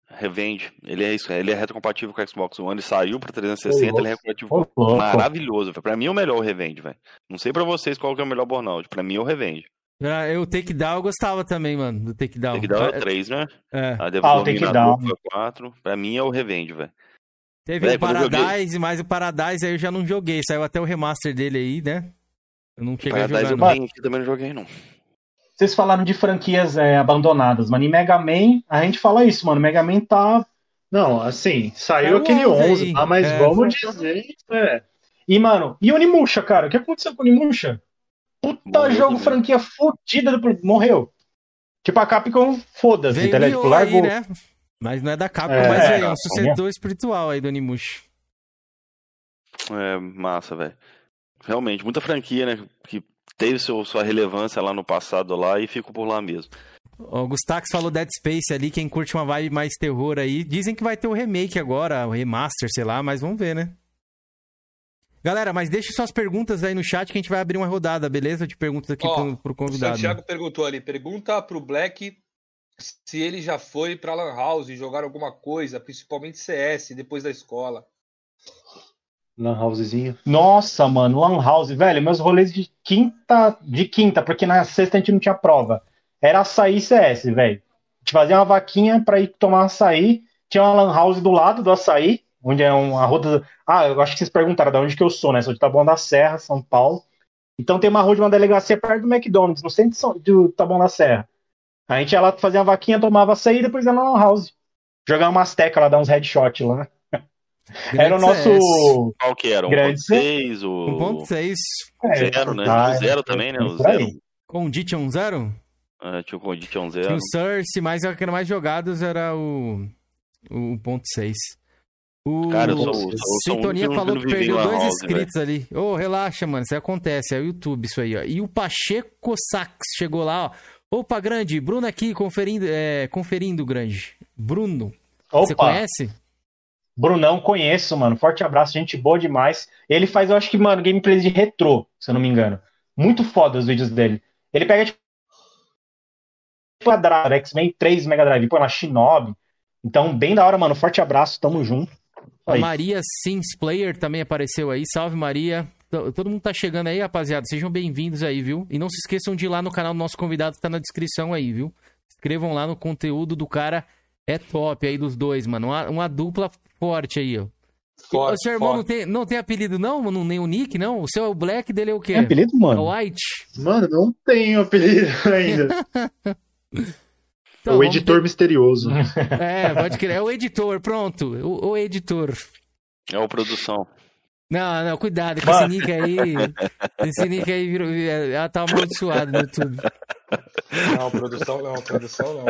Revende. Ele é isso, ele é retrocompatível com o Xbox One. Ele saiu pra 360, Ô, ele é retrocompatível Ô. Maravilhoso. velho. Pra mim é o melhor o Revende, velho. Não sei pra vocês qual que é o melhor Burnout. Pra mim é o Revende. Ah, Eu, o Takedown eu gostava também, mano, do Takedown. Tem que dar o É, 3, né? é. A Ah, o foi o 4. Pra mim é o Revende, velho. Teve É, o eu Paradise, mas o Paradise aí eu já não joguei. Saiu até o remaster dele aí, né? Eu não cheguei a Paradise jogar, eu não. também, não joguei, não. Vocês falaram de franquias é, abandonadas, mano. Em Mega Man, a gente fala isso, mano. Mega Man tá. Não, assim, saiu Saiu aquele 11 11, aí. lá, mas É, vamos foi- dizer. É. E, mano, e Onimusha, cara? O que aconteceu com o Onimusha? Puta Morreu jogo, também. franquia fodida do. Morreu. Tipo, a Capcom, foda-se, Veio tá Tipo, largou. aí, né? Mas não é da Capcom, É, mas veio. É um Capcom, sucessor espiritual aí do Onimusha. É massa, velho. Realmente, muita franquia, né? Que teve seu, sua relevância lá no passado lá e ficou por lá mesmo. O Gustax falou Dead Space ali, quem curte uma vibe mais terror aí. Dizem que vai ter o remake agora, o remaster, sei lá, mas vamos ver, né? Galera, mas deixe suas perguntas aí no chat que a gente vai abrir uma rodada, beleza? De perguntas aqui Ó, pro, pro O convidado. Santiago perguntou ali, pergunta pro Black se ele já foi pra Lan House jogar alguma coisa, principalmente CS, depois da escola. Lan Housezinho. Nossa, mano, Lan House, velho, meus rolês de quinta, de quinta, porque na sexta a gente não tinha prova. Era açaí e CS, velho. A gente fazia uma vaquinha pra ir tomar açaí. Tinha uma Lan House do lado do açaí, onde é uma rua. Ah, eu acho que vocês perguntaram de onde que eu sou, né? Sou de Taboão da Serra, São Paulo. Então tem uma rua de uma delegacia perto do McDonald's, no centro de Taboão da Serra. A gente ia lá fazer uma vaquinha, tomava açaí e depois ia na Lan House. Jogava umas tecas lá, dar uns headshot lá. Era o Grande CS. nosso. Qual que era? Grande 1.6, o 1.6 É, zero, né? tá, o zero é, também, né? é O zero. com o Dition 0? É, tinha o Condition Tinha zero. o Source, mas o que era mais jogados era o, o 1.6. O Cara, eu sou- eu sou um Sintonia que não- falou que perdeu dois House, inscritos ali. Ô, relaxa, mano. Isso acontece. É o YouTube, isso aí, ó. E o Pacheco Sax chegou lá, ó. Opa, grande. Bruno aqui conferindo, é, conferindo grande. Bruno, você Opa, conhece? Brunão, conheço, mano. Forte abraço, gente boa demais. Ele faz, eu acho que, mano, gameplays de retrô, se eu não me engano. Muito foda os vídeos dele. Ele pega, tipo, Drive, X-Men 3 Mega Drive, põe na Shinobi. Então, bem da hora, mano. Forte abraço, tamo junto. A Aí. Maria Sims Player também apareceu aí. Salve, Maria. T- Todo mundo tá chegando aí, rapaziada. Sejam bem-vindos aí, viu? E não se esqueçam de ir lá no canal do nosso convidado, tá na descrição aí, viu? Inscrevam lá no conteúdo do cara. É top aí dos dois, mano. Uma, uma dupla forte aí, ó. Forte, o seu irmão não forte. tem, não tem apelido, não? não? Nem o Nick, não? O seu é o Black, dele é o quê? Tem apelido, É mano? o White? Mano, não tenho apelido ainda. Então, o editor misterioso. ter- É, pode crer. É o editor, pronto. O, o editor. É o produção. Não, não, cuidado com Mano. esse nick aí. Esse nick aí virou. Ela tá amaldiçoada no YouTube. Não, produção não, produção não.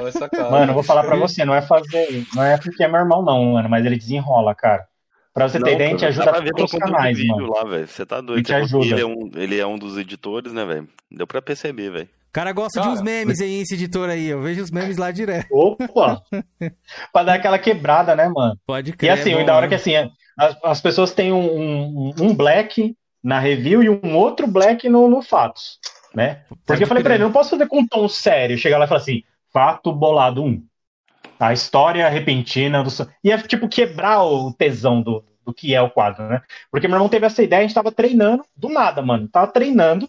Olha essa cara. Mano, eu vou falar pra você, não é fazer. Não é porque é meu irmão, não, mano, mas ele desenrola, cara. Pra você ter Não, ideia, a gente cara, ajuda pra ver todos os canais, vídeo mano. lá, velho. Você tá A doido. que ajuda. Ele é, um, ele é um dos editores, né, velho? Deu pra perceber, velho. O cara gosta Cara. de uns memes aí, esse editor aí. Eu vejo os memes lá direto. Opa! Pra dar aquela quebrada, né, mano? Pode E crer. assim, é o da hora né? que assim, as, as pessoas têm um, um, um black na review e um outro black no, no Fatos, né? Porque eu falei pra crer. ele, eu não posso fazer com um tom sério, chegar lá e falar assim, fato bolado 1. A história repentina do... E é tipo quebrar o tesão do, do que é o quadro, né? Porque meu irmão teve essa ideia, a gente tava treinando, do nada, mano. Tava treinando.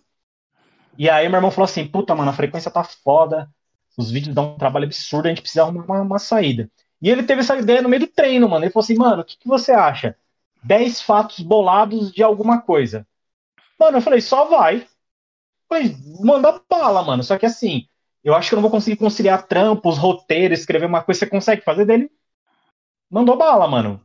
E aí meu irmão falou assim, puta, mano, a frequência tá foda, os vídeos dão um trabalho absurdo, a gente precisa arrumar uma, uma saída. E ele teve essa ideia no meio do treino, mano. Ele falou assim, mano, o que, que você acha? 10 fatos bolados de alguma coisa. Mano, eu falei, só vai. Falei, manda bala, mano. Só que assim, eu acho que eu não vou conseguir conciliar trampos, roteiros, escrever uma coisa. Você consegue fazer dele? Mandou bala, mano.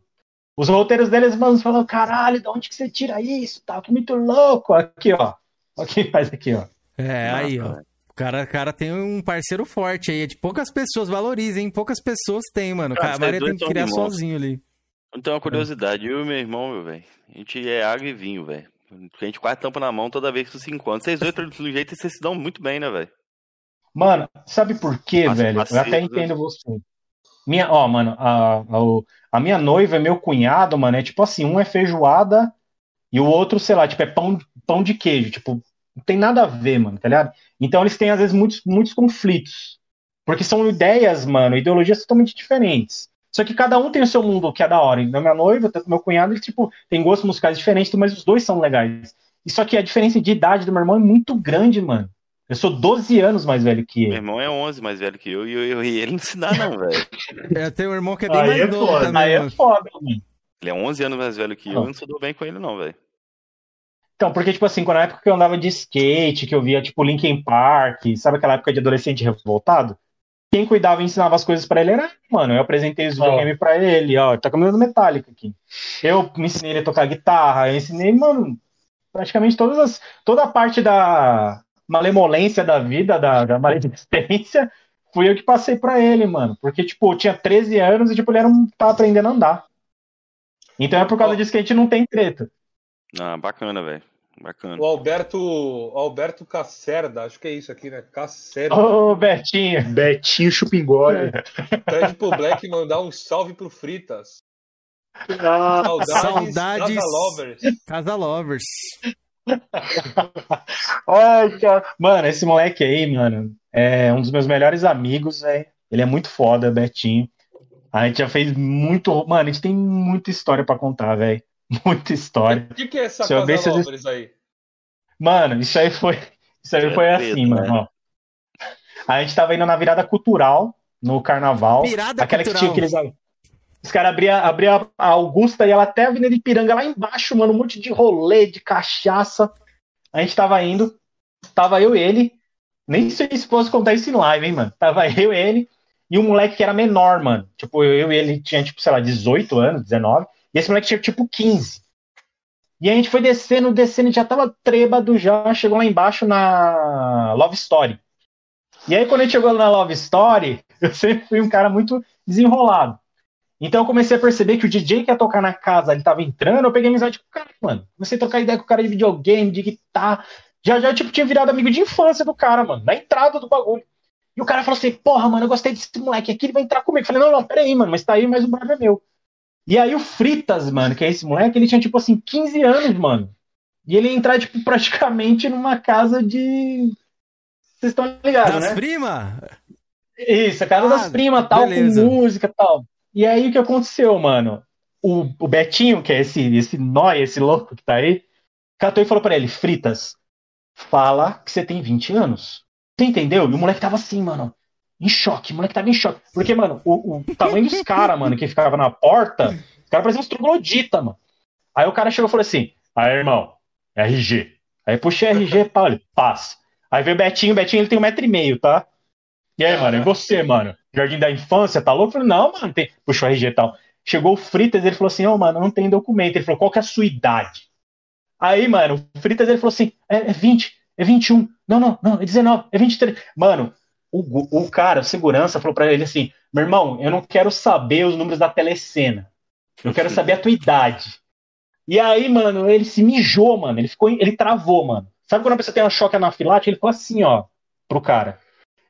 Os roteiros deles, mano, falando, caralho, de onde que você tira isso? Tá muito louco. Aqui, ó. Aqui, faz aqui, ó. É, aí, ó. Cara, cara tem um parceiro forte aí. É de poucas pessoas, valorizem. Poucas pessoas tem, mano. Cara, a Maria tem que criar sozinho ali. Então, uma curiosidade, eu e meu irmão, meu velho, a gente é água e vinho, velho. A gente quase tampa na mão toda vez que se encontra. Vocês dois, pelo jeito, vocês se dão muito bem, né, velho? Mano, sabe por quê, As velho? Eu até parceiros, né? entendo você. Minha, ó, mano, a, a, a minha noiva e meu cunhado, mano, é tipo assim, um é feijoada e o outro, sei lá, tipo, é pão, pão de queijo. Tipo, não tem nada a ver, mano, tá ligado? Então eles têm, às vezes, muitos, muitos conflitos. Porque são ideias, mano, ideologias totalmente diferentes. Só que cada um tem o seu mundo que é da hora. Então, minha noiva, meu cunhado, eles, tipo, tem gostos musicais diferentes, mas os dois são legais. E só que a diferença de idade do meu irmão é muito grande, mano. Eu sou 12 anos mais velho que Meu ele. irmão é 11 mais velho que eu e, eu, eu- e ele não se dá, não, velho. Eu tenho um irmão que é bem Aí mais é novo foda, também, Aí é mano. foda, mano. Ele é 11 anos mais velho que eu, eu não se dou bem com ele, não, velho. Então, porque, tipo assim, quando na época que eu andava de skate, que eu via, tipo, Linkin Park, sabe aquela época de adolescente revoltado? Quem cuidava e ensinava as coisas pra ele era, mano, eu apresentei os videogames pra ele, ó, tá caminhando Metallica aqui. Eu me ensinei ele a tocar guitarra, eu ensinei, mano, praticamente todas as, toda a parte da malemolência da vida, da, da maledicência, fui eu que passei pra ele, mano. Porque, tipo, eu tinha 13 anos e, tipo, ele era um, tava aprendendo a andar. Então é por causa Ó. disso que a gente não tem treta. Ah, bacana, velho. Bacana. O Alberto, o Alberto Cacerda, acho que é isso aqui, né? Cacerda. Ô, Betinho. Betinho Chupingole. Pede pro Black mandar um salve pro Fritas. Ah, Saudades, Saudades. Casa Lovers. Casa Lovers. Ai, cara. Mano, esse moleque aí, mano, é um dos meus melhores amigos, velho. Ele é muito foda, Betinho. A gente já fez muito. Mano, a gente tem muita história pra contar, velho. Muita história. O que, que é essa Se eu Casa ver se eu- Lovers aí? Mano, isso aí foi. Isso aí É foi treta, assim, né? mano. ó. A gente tava indo na virada cultural, no carnaval. Virada aquela cultural. que tinha aqueles. Os caras abriam abria a Augusta e ela até a Avenida Ipiranga lá embaixo, mano, um monte de rolê, de cachaça. A gente tava indo, tava eu e ele. Nem sei se fosse contar isso em live, hein, mano. Tava eu e ele e um moleque que era menor, mano. Tipo, eu e ele tinha, tipo, sei lá, 18 anos, 19. E esse moleque tinha, tipo, 15. E a gente foi descendo, descendo, já tava trêbado já, chegou lá embaixo na Love Story. E aí, quando a gente chegou na Love Story, eu sempre fui um cara muito desenrolado. Então eu comecei a perceber que o DJ que ia tocar na casa, ele tava entrando, eu peguei amizade com o cara, mano. Comecei a trocar ideia com o cara de videogame, de guitarra. Já, já, tipo, tinha virado amigo de infância do cara, mano, na entrada do bagulho. E o cara falou assim, porra, mano, eu gostei desse moleque aqui, ele vai entrar comigo. Eu falei, não, não, peraí, mano, mas tá aí, mas o brother é meu. E aí o Fritas, mano, que é esse moleque, ele tinha, tipo assim, 15 anos, mano. E ele ia entrar, tipo, praticamente numa casa de... Vocês estão ligados, Das né? primas? Isso, a casa Ah, das primas, tal, beleza. com música e tal. E aí o que aconteceu, mano? O, o Betinho, que é esse, esse nóia, esse louco que tá aí, catou e falou pra ele: Fritas, fala que você tem 20 anos. Você entendeu? E o moleque tava assim, mano, em choque. O moleque tava em choque. Porque, mano, o, o tamanho dos caras, mano, que ficava na porta, os caras pareciam uns trogloditas, mano. Aí o cara chegou e falou assim: aí, irmão, RG. Aí puxei RG, pá, ele, passa. Aí veio o Betinho, o Betinho ele tem um metro e meio, tá? E aí, mano, e você, mano? Jardim da infância, tá louco? Eu falei, não, mano, tem. Puxou o RG e tal. Chegou o Fritas, ele falou assim, ô, mano, não tem documento. Ele falou, qual que é a sua idade? Aí, mano, o Fritas, ele falou assim, é, é 20, é 21. Não, não, não, é 19, é 23. Mano, o, o cara, o segurança, falou pra ele assim, meu irmão, eu não quero saber os números da telecena. Eu quero saber a tua idade. E aí, mano, ele se mijou, mano. Ele ficou, ele travou, mano. Sabe quando a pessoa tem uma choque anafilática? Ele ficou assim, ó, pro cara.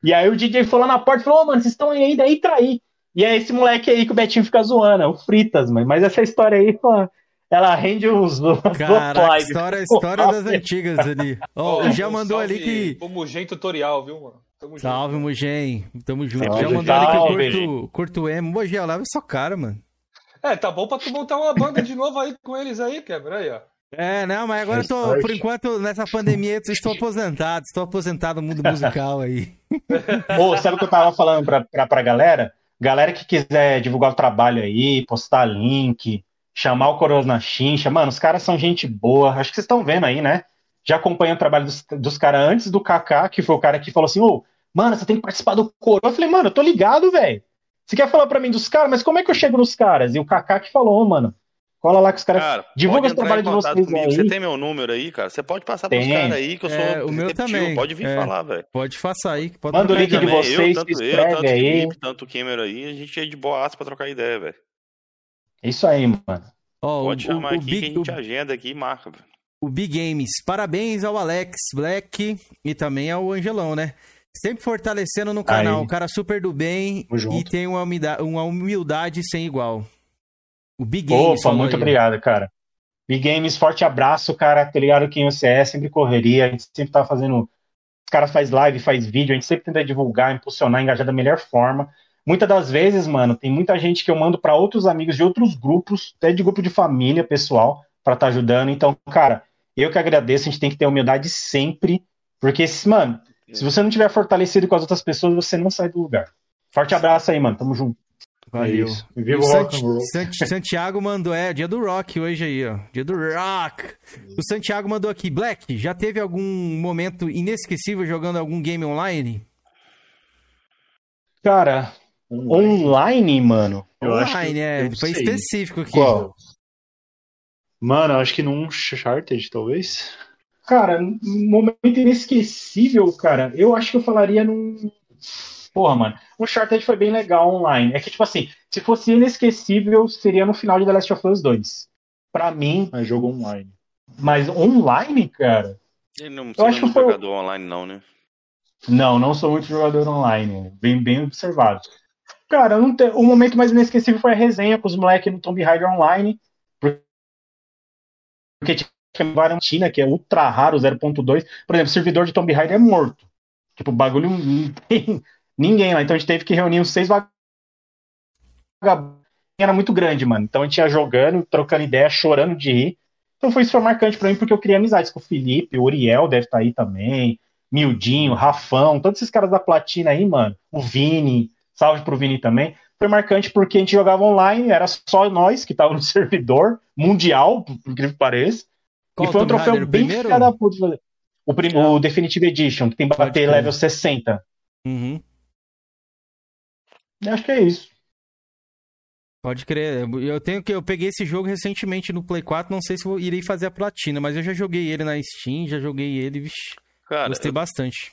E aí o DJ foi lá na porta e falou, ô, mano, vocês estão aí ainda aí trair. E é esse moleque aí que o Betinho fica zoando, é o Fritas, mano. Mas essa história aí, ela, ela rende uns duas Caraca, história, história das antigas ali. Ó, Ó, já um mandou ali que. Mugen Tutorial, viu, mano? Tamo junto. Salve, Mugen. Tamo junto. Salve, já mandou ali que eu salve. curto, curto emo. Mugen, eu levo só cara, mano. É, tá bom pra tu montar uma banda de novo aí com eles aí, quebra aí, ó. É, não, mas agora eu tô, por enquanto, nessa pandemia, eu estou aposentado. Estou aposentado no mundo musical aí. Pô, sabe o que eu tava falando pra, pra, pra galera? Galera que quiser divulgar o trabalho aí, postar link, chamar o Coroas na chincha, mano, os caras são gente boa. Acho que vocês estão vendo aí, né? Já acompanho o trabalho dos, dos caras antes do Kaká, que foi o cara que falou assim, ô, mano, você tem que participar do Coroa. Eu falei, mano, eu tô ligado, velho. Você quer falar pra mim dos caras, mas como é que eu chego nos caras? E o Kaká que falou, ô, mano, cola lá com os caras. Cara, divulga o trabalho de vocês comigo. aí. Você tem meu número aí, cara? Você pode passar pros Tem. caras aí, que eu sou É, o meu também, Pode vir é. falar, velho. Pode façar aí. que Pode Manda o link de. Também, vocês, eu, tanto eu, tanto o aí. Felipe, tanto o Cameron aí, a gente é de boaço pra trocar ideia, velho. Isso aí, mano. Ó, Pode o, chamar o, o, aqui que a Big, gente o, agenda aqui e marca, velho. o Big Games. Parabéns ao Alex Black e também ao Angelão, né? Sempre fortalecendo no canal. Aí. O cara super do bem e tem uma humildade, uma humildade sem igual. O Big Game. Opa, muito obrigado, cara. Big Games, forte abraço, cara. Tá ligado quem você é, sempre correria. A gente sempre tá fazendo. Os caras faz live, faz vídeo, a gente sempre tenta divulgar, impulsionar, engajar da melhor forma. Muitas das vezes, mano, tem muita gente que eu mando pra outros amigos de outros grupos, até de grupo de família, pessoal, pra estar ajudando. Então, cara, eu que agradeço, a gente tem que ter humildade sempre, porque, mano, se você não tiver fortalecido com as outras pessoas, você não sai do lugar. Forte abraço aí, mano. Tamo junto. Valeu. É Viva o Sant- Santiago mandou, é, dia do rock hoje aí, ó. Dia do rock. O Santiago mandou aqui, Black, já teve algum momento inesquecível jogando algum game online? Cara, online, mano. Eu acho que online, é, eu foi sei. específico aqui. Qual? Mano, eu acho que num Uncharted, talvez. Cara, um momento inesquecível, cara. Eu acho que eu falaria num. Porra, mano. O Uncharted foi bem legal online. É que, tipo assim, se fosse inesquecível, seria no final de The Last of Us 2. Pra mim, Mas jogo online. mas online, cara. Ele não Eu acho é que foi jogador online, não, né? Não, não sou muito jogador online. Bem, bem observado. Cara, não te- o momento mais inesquecível foi a resenha com os moleques no Tomb Raider Online. Porque que é ultra raro, 0.2. Por exemplo, servidor de Tomb Raider é morto. Tipo, bagulho não tem ninguém lá. Então a gente teve que reunir uns seis vagabundos. Era muito grande, mano. Então a gente ia jogando, trocando ideia, chorando de rir. Então foi isso foi marcante pra mim, porque eu criei amizades com o Felipe, o Uriel deve estar aí também. Mildinho, Rafão, todos esses caras da platina aí, mano. O Vini, salve pro Vini também. Foi marcante porque a gente jogava online, era só nós que tava no servidor mundial, por incrível que pareça. Qual e foi um troféu Raider, o bem primeiro? filha da puta. O, prim- o Definitive Edition, que tem que Pode bater crer. level 60. Uhum. Eu acho que é isso. Pode crer. Eu tenho que eu peguei esse jogo recentemente no Play 4, não sei se eu irei fazer a platina, mas eu já joguei ele na Steam, já joguei ele, vixi, Cara, gostei eu, bastante.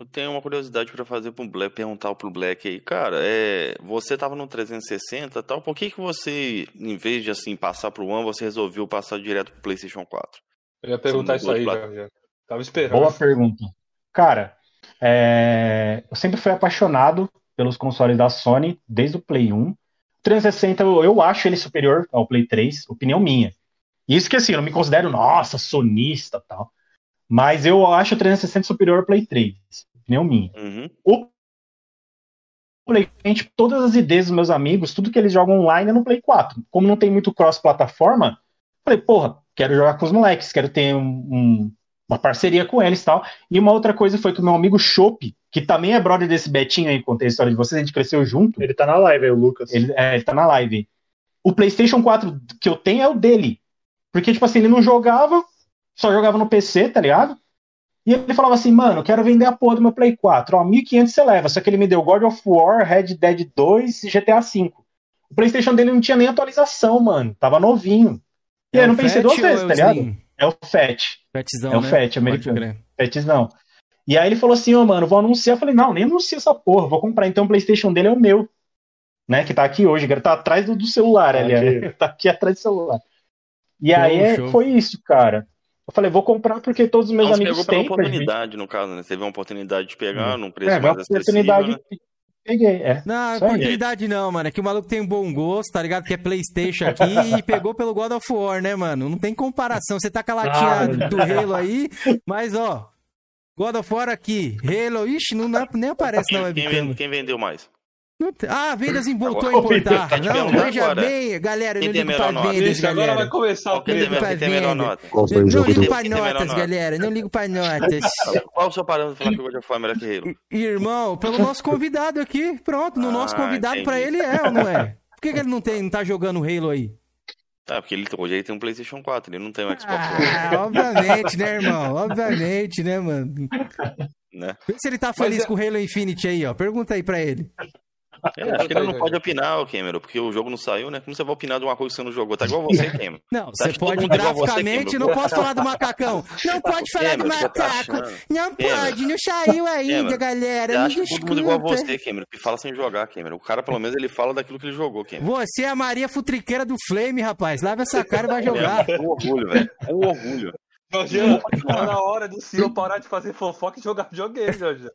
eu tenho uma curiosidade pra fazer pro Black, perguntar pro Black aí. Cara, é, você tava no 360 e tal, por que que você, em vez de assim passar pro One, você resolveu passar direto pro PlayStation 4? Eu ia perguntar isso aí já, já. Tava esperando. Boa pergunta. Cara, é, eu sempre fui apaixonado pelos consoles da Sony, desde o Play 1. O 360, eu, eu acho ele superior ao Play 3, opinião minha. Isso que assim, eu não me considero, nossa, sonista e tal. Mas eu acho o 360 superior ao Play 3, opinião minha. Uhum. O Play, gente, todas as ideias dos meus amigos, tudo que eles jogam online é no Play 4. Como não tem muito cross-plataforma, falei, porra, quero jogar com os moleques, quero ter um- um- uma parceria com eles e tal. E uma outra coisa foi que o meu amigo Chopp, que também é brother desse Betinho aí, contei a história de vocês, a gente cresceu junto, Ele tá na live aí, o Lucas. ele, é, ele tá na live. O PlayStation 4 que eu tenho é o dele. Porque, tipo assim, ele não jogava, só jogava no PC, tá ligado? E ele falava assim, mano, quero vender a porra do meu Play 4. Ó, 1.500 você leva. Só que ele me deu God of War, Red Dead 2 e GTA V. O PlayStation dele não tinha nem atualização, mano. Tava novinho. E aí eu não pensei duas vezes, é o tá ligado? Slim? É o Fat. Fatzão, É o né? Fat Pode americano. não. E aí ele falou assim, ô mano, vou anunciar. Eu falei, não, nem anuncia essa porra, vou comprar. Então o Playstation dele é o meu. Né, que tá aqui hoje, cara, tá atrás do, do celular, Tá ali, aqui. né? tá aqui atrás do celular. E Show, aí é- show. foi isso, cara. Eu falei, vou comprar porque todos os meus você amigos pegou pela têm. gente- oportunidade, no caso, né? Você teve uma oportunidade de pegar num preço É, mais acessível, oportunidade. né? Peguei, é. Não, Isso aí. oportunidade não, mano. É que o maluco tem um bom gosto, tá ligado? Que é Playstation aqui e pegou pelo God of War, né, mano? Não tem comparação. Você tá com a latinha Ah. do Halo aí, mas ó, God of War aqui, Halo, ixi, não, dá- nem aparece na quem, webcam. quem vendeu mais? Não Ah, vendas em voltou a importar. Tá Não, veja agora. bem, galera, eu não ligo pra vendas, Isso, agora vai galera. começar o a melhor venda. nota? Foi Não ligo do. pra Quem tem a melhor notas, nota? galera. Não ligo pra notas. Qual o seu parâmetro pra falar que o God of War é melhor que Halo? Irmão, pelo nosso convidado aqui, pronto. No Ah, nosso convidado pra entendi. ele é ou não é? Por que, que ele não, tem, não tá jogando Halo aí? Ah, porque ele, hoje ele tem um PlayStation 4, ele não tem um Xbox Ah, obviamente, né, irmão? Obviamente, né, mano? né? Vê se ele tá feliz é- com o Halo Infinite aí, ó. Pergunta aí pra ele. É, acho que ele não pode opinar, Cameron, porque o jogo não saiu, né? Como você vai opinar de uma coisa que você não jogou? Tá igual você, Cameron. Não, Você pode é você, graficamente, não posso falar do macacão. Não pode falar do Cameron, tá macaco. Não pode, não saiu ainda, Cameron, galera. Me que todo mundo é igual a desculpa. você, Cameron, que fala sem jogar, Cameron. O cara, pelo menos, ele fala daquilo que ele jogou, Cameron. Você é a Maria Futriqueira do Flame, rapaz. Lava essa cara e vai jogar. É um orgulho, velho. É um orgulho. Jorge, tá na hora do senhor parar de fazer fofoca e jogar videogame, Jorge.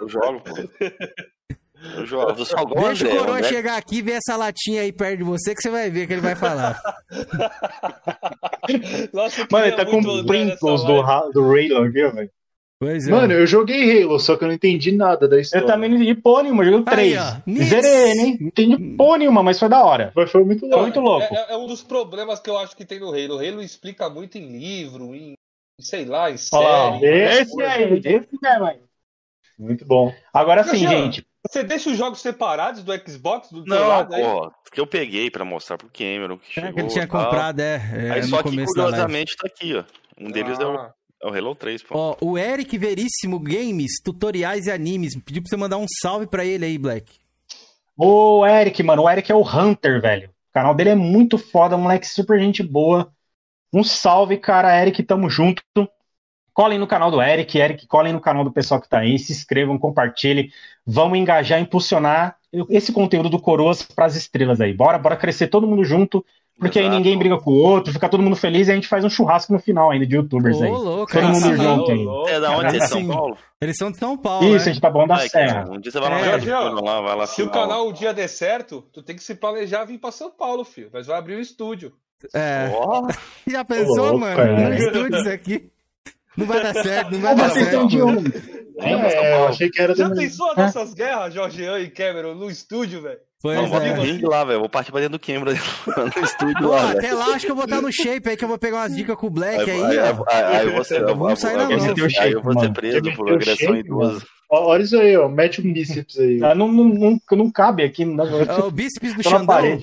Eu jogo, pô. Eu jogo. Eu só gosto Deixa o Coroa André- chegar aqui e ver essa latinha aí perto de você que você vai ver o que ele vai falar. Nossa, Mano, ele tá com Pringles do, do Raylo aqui, velho. Pois é. Mano, eu joguei Halo, só que eu não entendi nada da história. Eu também não entendi porra nenhuma, joguei o Aí, 3. ó, Nix. Zerei ele, hein? Não entendi porra nenhuma, mas foi da hora. Mas foi muito Foi louco. muito louco. É, é- é um dos problemas que eu acho que tem no Halo. O Halo explica muito em livro, em sei lá, em série. Várias esse aí, esse aí. Muito bom. Agora sim, gente. Você deixa os jogos separados do Xbox, do Não, lado pô, que eu peguei pra mostrar pro Cameron. Que É, chegou, que ele tinha tal. comprado, é. é, Aí no só que curiosamente tá aqui, ó. Um deles é, o, Ah, é o Halo 3, pô. Ó, o Eric Veríssimo Games, tutoriais e animes. Pediu pra você mandar um salve pra ele aí, Black. O Eric, mano, o Eric é o Hunter, velho. O canal dele é muito foda, moleque super gente boa. Um salve, cara, Eric, tamo junto. Colhem no canal do Eric, Eric, colhem no canal do pessoal que tá aí, se inscrevam, compartilhem. Vamos engajar, impulsionar esse conteúdo do Coroas pras estrelas aí. Bora, bora crescer todo mundo junto, porque aí Exato. ninguém briga com o outro, fica todo mundo feliz e a gente faz um churrasco no final ainda de youtubers Ô, aí. louco, Todo aí mundo sim. junto aí. É da onde? Aí É de São. Paulo? Eles são de São Paulo, Isso, a né? gente tá bom da Ai, serra. Um dia você vai lá É, Jorge, lá, vai lá Se o assinar canal um dia der certo, tu tem que se planejar vir pra São Paulo, filho. Nós vamos abrir um estúdio. É. Ó, Já pensou, louco, mano? cara. No estúdio isso aqui. Não vai dar certo, não vai dar certo. de um? É, eu achei que era Já também. pensou as nossas guerras, Jorgean e Cameron, no estúdio, velho? Pois não, é. um ringue lá, velho. Vou partir pra dentro do Cameron no estúdio Pô, lá, velho. até lá acho que eu vou estar no shape aí, que eu vou pegar umas dicas com o Black aí, aí, aí eu vou vou- sair na vou aí eu vou ser preso por agressão idosa. Olha isso aí, ó. Mete um bíceps aí. Ah, não, não, não, não cabe aqui. Não dá É o bíceps do na Xandão.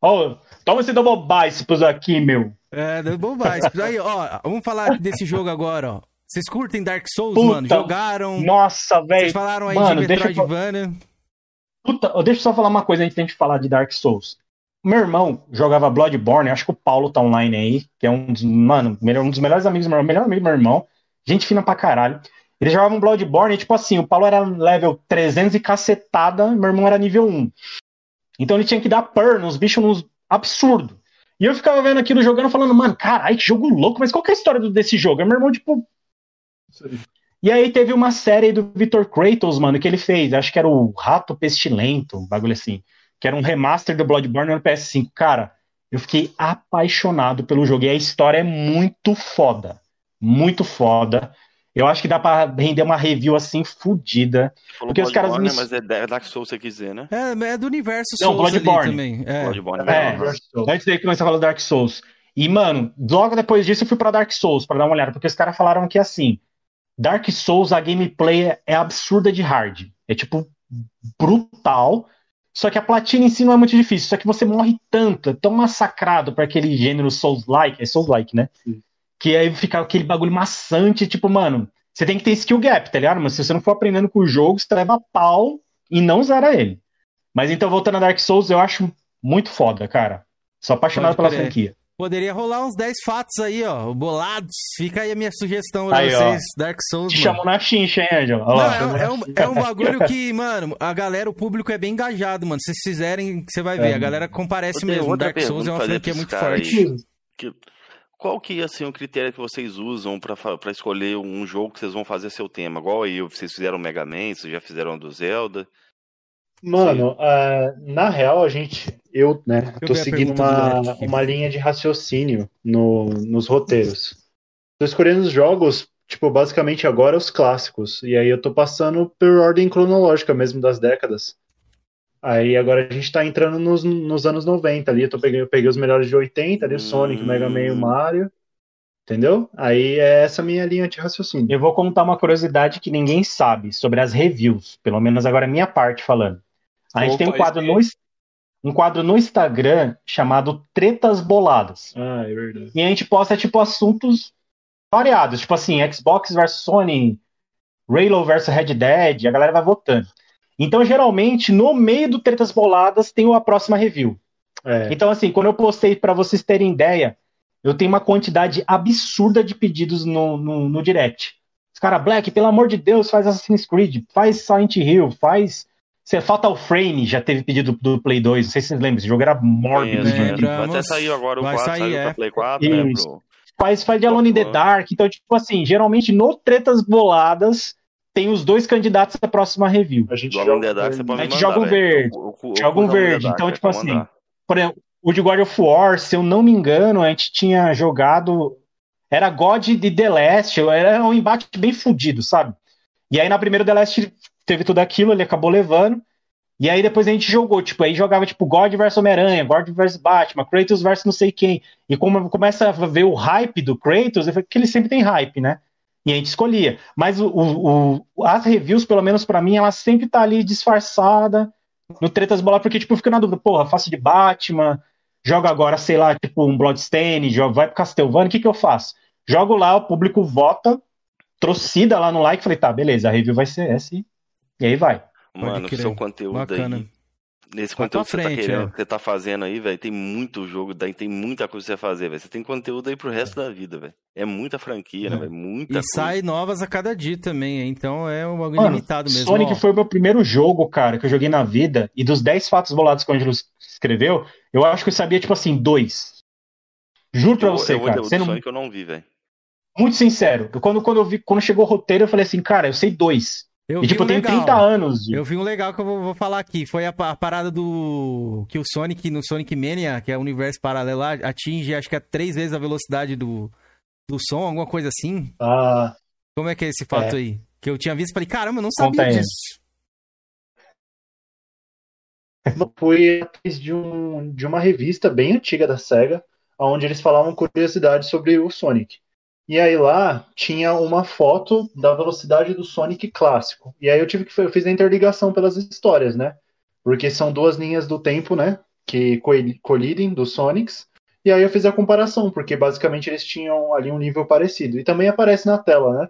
Ó, toma esse double biceps aqui, meu. É, deu bobagem. Aí, ó, vamos falar desse jogo agora, ó. Vocês curtem Dark Souls, Puta, mano? Jogaram? Nossa, Vocês velho. falaram aí Mano, de deixa eu Metroidvania. Puta, deixa eu só falar uma coisa antes da gente falar de Dark Souls. Meu irmão jogava Bloodborne, acho que o Paulo tá online aí, que é um dos, mano, melhor- um dos melhores amigos do meu irmão, melhor amigo do meu irmão. Gente fina pra caralho. Ele jogava um Bloodborne, e, tipo assim, o Paulo era level 300 e cacetada, meu irmão era nível 1. Então ele tinha que dar purr nos bichos nos absurdo. E eu ficava vendo aquilo jogando, falando, mano, caralho, que jogo louco, mas qual que é a história desse jogo? Aí meu irmão, tipo. E aí teve uma série do Victor Kratos, mano, que ele fez, acho que era o Rato Pestilento, um bagulho assim, que era um remaster do Bloodborne no PS5. Cara, eu fiquei apaixonado pelo jogo e a história é muito foda. Muito foda. Eu acho que dá pra render uma review assim fodida. Porque os caras me- mas é Dark Souls, se você quiser, né? É, é do universo Não, Souls ali Bloodborne. também. É. Bloodborne É. né? Antes de começar a falar do Dark Souls. E, mano, logo depois disso eu fui pra Dark Souls pra dar uma olhada, porque os caras falaram que assim, Dark Souls, a gameplay é- é absurda de hard. É tipo brutal. Só que a platina em si não é muito difícil. Só que você morre tanto, é tão massacrado pra aquele gênero Souls-like, é Souls-like, né? Sim. Que aí fica aquele bagulho maçante, tipo, mano, você tem que ter skill gap, tá ligado? Mas se você não for aprendendo com o jogo, você leva pau e não zera ele. Mas então, voltando a Dark Souls, eu acho muito foda, cara. Sou apaixonado pela franquia. Poderia rolar uns 10 fatos aí, ó. Bolados. Fica aí a minha sugestão pra Aí, ó. vocês. Dark Souls, Te mano. chamam na chincha, hein, Angel? Não, lá. é, é um, é um bagulho que, mano, a galera, o público é bem engajado, mano. Se vocês fizerem, você vai ver. É. A galera comparece mesmo. Dark Souls é uma franquia muito forte. Que- qual que é assim, o critério que vocês usam pra escolher um jogo que vocês vão fazer seu tema? Igual aí, vocês fizeram o Mega Man, vocês já fizeram do Zelda. Mano, ah, na real, a gente, eu, né, eu tô seguindo uma, uma linha de raciocínio no, nos roteiros. Tô escolhendo os jogos, tipo, basicamente agora os clássicos. E aí eu tô passando por ordem cronológica mesmo das décadas. Aí agora a gente tá entrando nos, nos anos 90 ali. Eu, tô peguei, eu peguei os melhores de 80 ali, o Sonic, o Mega Man e o Hum. Mario. Entendeu? Aí é essa minha linha de raciocínio. Eu vou contar uma curiosidade que ninguém sabe sobre as reviews. Pelo menos agora é minha parte falando. A gente Opa, tem um quadro, no, um quadro no Instagram chamado Tretas Boladas. Ah, é verdade. E a gente posta, tipo, assuntos variados. Tipo assim, Xbox versus Sony, Halo versus Red Dead, a galera vai votando. Então, geralmente, no meio do Tretas Boladas tem a próxima review. É, Então, assim, quando eu postei, para vocês terem ideia, eu tenho uma quantidade absurda de pedidos no, no, no direct. Os caras, Black, pelo amor de Deus, faz Assassin's Creed, faz Silent Hill, faz, Você Fatal Frame já teve pedido do Play 2, não sei se vocês lembram, esse jogo era mórbido. Conheço. antigo. Até saiu agora o Vai 4, sair, saiu é. pra Play 4, né? Isso. Pro... Faz, faz de Alone in the. Dark, então, tipo assim, geralmente no Tretas Boladas tem os dois candidatos à próxima review. A gente joga- Dark pode A gente mandar, joga um verde, joga um verde, então, tipo assim, mandar. Por exemplo, o de God of War, se eu não me engano, a gente tinha jogado. Era God de The Last, era um embate bem fudido, sabe? E aí na primeira The Last teve tudo aquilo, ele acabou levando. E aí depois a gente jogou, tipo, aí jogava tipo God vs Homem-Aranha, God vs Batman, Kratos vs não sei quem. E como começa a ver o hype do Kratos, eu falei que ele sempre tem hype, né? E a gente escolhia. Mas o, o- o- as reviews, pelo menos pra mim, ela sempre tá ali disfarçada no Tretas Bola, porque tipo, eu fico na dúvida, porra, faço de Batman, joga agora, sei lá, tipo um Bloodstained, joga, vai pro Castlevania, o que que eu faço? Jogo lá, o público vota, trocida lá no like, falei, tá, beleza, a review vai ser essa e, aí vai. Mano, seu conteúdo Bacana. aí. Nesse pra conteúdo que você tá frente, querendo, é. que você tá fazendo aí, velho, tem muito jogo, daí tem muita coisa pra você fazer, velho. Você tem conteúdo aí pro resto da vida, velho. É muita franquia, né, É. velho? Muita E coisa. sai novas a cada dia também, então é um bagulho limitado mesmo. Sonic ó. foi o meu primeiro jogo, cara, que eu joguei na vida, e dos 10 fatos bolados que o Angelo escreveu, eu acho que eu sabia, tipo assim, dois. Juro pra Eu- você, eu, cara, eu, sendo Sonic eu não vi, velho. muito sincero. Quando, quando, eu vi, quando chegou o roteiro, eu falei assim, cara, eu sei dois. Eu e tipo, um legal. 30 anos. Eu vi um legal que eu vou, vou falar aqui. Foi a, a parada do. Que o Sonic, no Sonic Mania, que é o universo paralelo atinge acho que é três vezes a velocidade do, do som, alguma coisa assim. Ah, Como é que é esse fato É. aí? Que eu tinha visto e falei, caramba, eu não sabia Conta disso. foi atrás de, um, de uma revista bem antiga da SEGA, onde eles falavam curiosidades sobre o Sonic. E aí lá tinha uma foto da velocidade do Sonic clássico. E aí eu tive que eu fiz a interligação pelas histórias, né? Porque são duas linhas do tempo, né? Que co- colidem dos Sonics. E aí eu fiz a comparação, porque basicamente eles tinham ali um nível parecido. E também aparece na tela, né?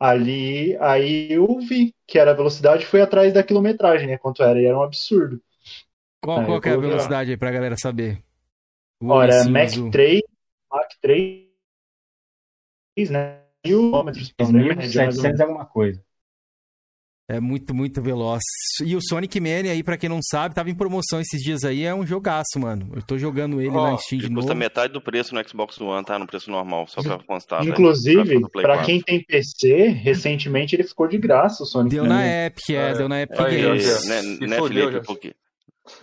Ali, aí eu vi que era a velocidade, fui atrás da quilometragem, né? Quanto era, e era um absurdo. Qual, é a lá. velocidade aí pra galera saber? O Olha, Mac azul. 3, Mac 3, né? Mil quilômetros por média, mais ou 1700 menos. alguma coisa. É muito, muito veloz. E o Sonic Mania aí, pra quem não sabe, tava em promoção esses dias aí, é um jogaço, mano. Eu tô jogando ele Ó, na Steam de Ele novo. custa metade do preço no Xbox One, tá? No preço normal, só pra constar. velho. Inclusive, Pra Play pra 4. quem tem PC, recentemente ele ficou de graça o Sonic Deu na Mania. Epic, é, É. deu na Epic Aí, Games. né, né, Felipe? Porque...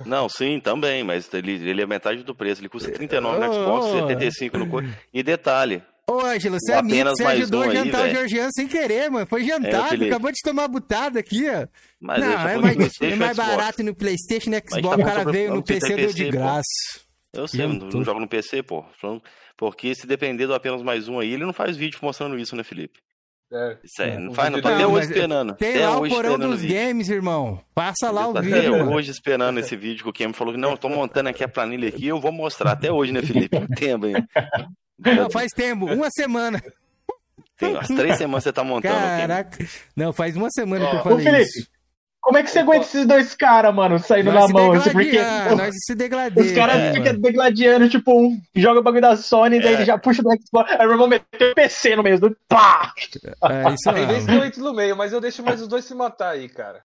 Não, sim, também, mas ele, ele é metade do preço. Ele custa 39 no Ô, Xbox, ô. 75 no... E detalhe, Ô, Ângelo, você é amigo, você ajudou um a aí, jantar o velho. Georgiano sem querer, mano. Foi É, jantado, Felipe. acabou de tomar butada aqui, ó. mas não, tá é mais, é mais barato no Playstation e no Mas Xbox, tá o cara veio no PC tem deu de PC, pô. graça. Eu sei, não, não jogo no PC, pô. Porque se depender do apenas mais um aí, ele não faz vídeo mostrando isso, né, Felipe? É. Isso aí, É, não faz, não. Tô vídeo até hoje esperando. Tem até lá o porão o dos games, irmão. Passa lá o Tô vídeo, até mano. hoje esperando esse vídeo que o Kem falou que não, eu tô montando aqui a planilha aqui, eu vou mostrar. Até hoje, né, Felipe? Tempo, hein? Não, faz tempo, uma semana. Tem umas três semanas que você tá montando. Caraca. Não, faz uma semana que eu falei Felipe, isso. como é que você aguenta esses dois caras, mano, saindo Nós na mão? assim, Porque degladiando, pô, nós se degladamos. os caras É, ficam degladiando, tipo, um joga o bagulho da Sony, daí É. ele já puxa do Xbox, aí o meu irmão meteu o PC no meio do. Pá! É isso Tem mesmo. eu entro no meio, mas eu deixo mais os dois se matar aí, cara.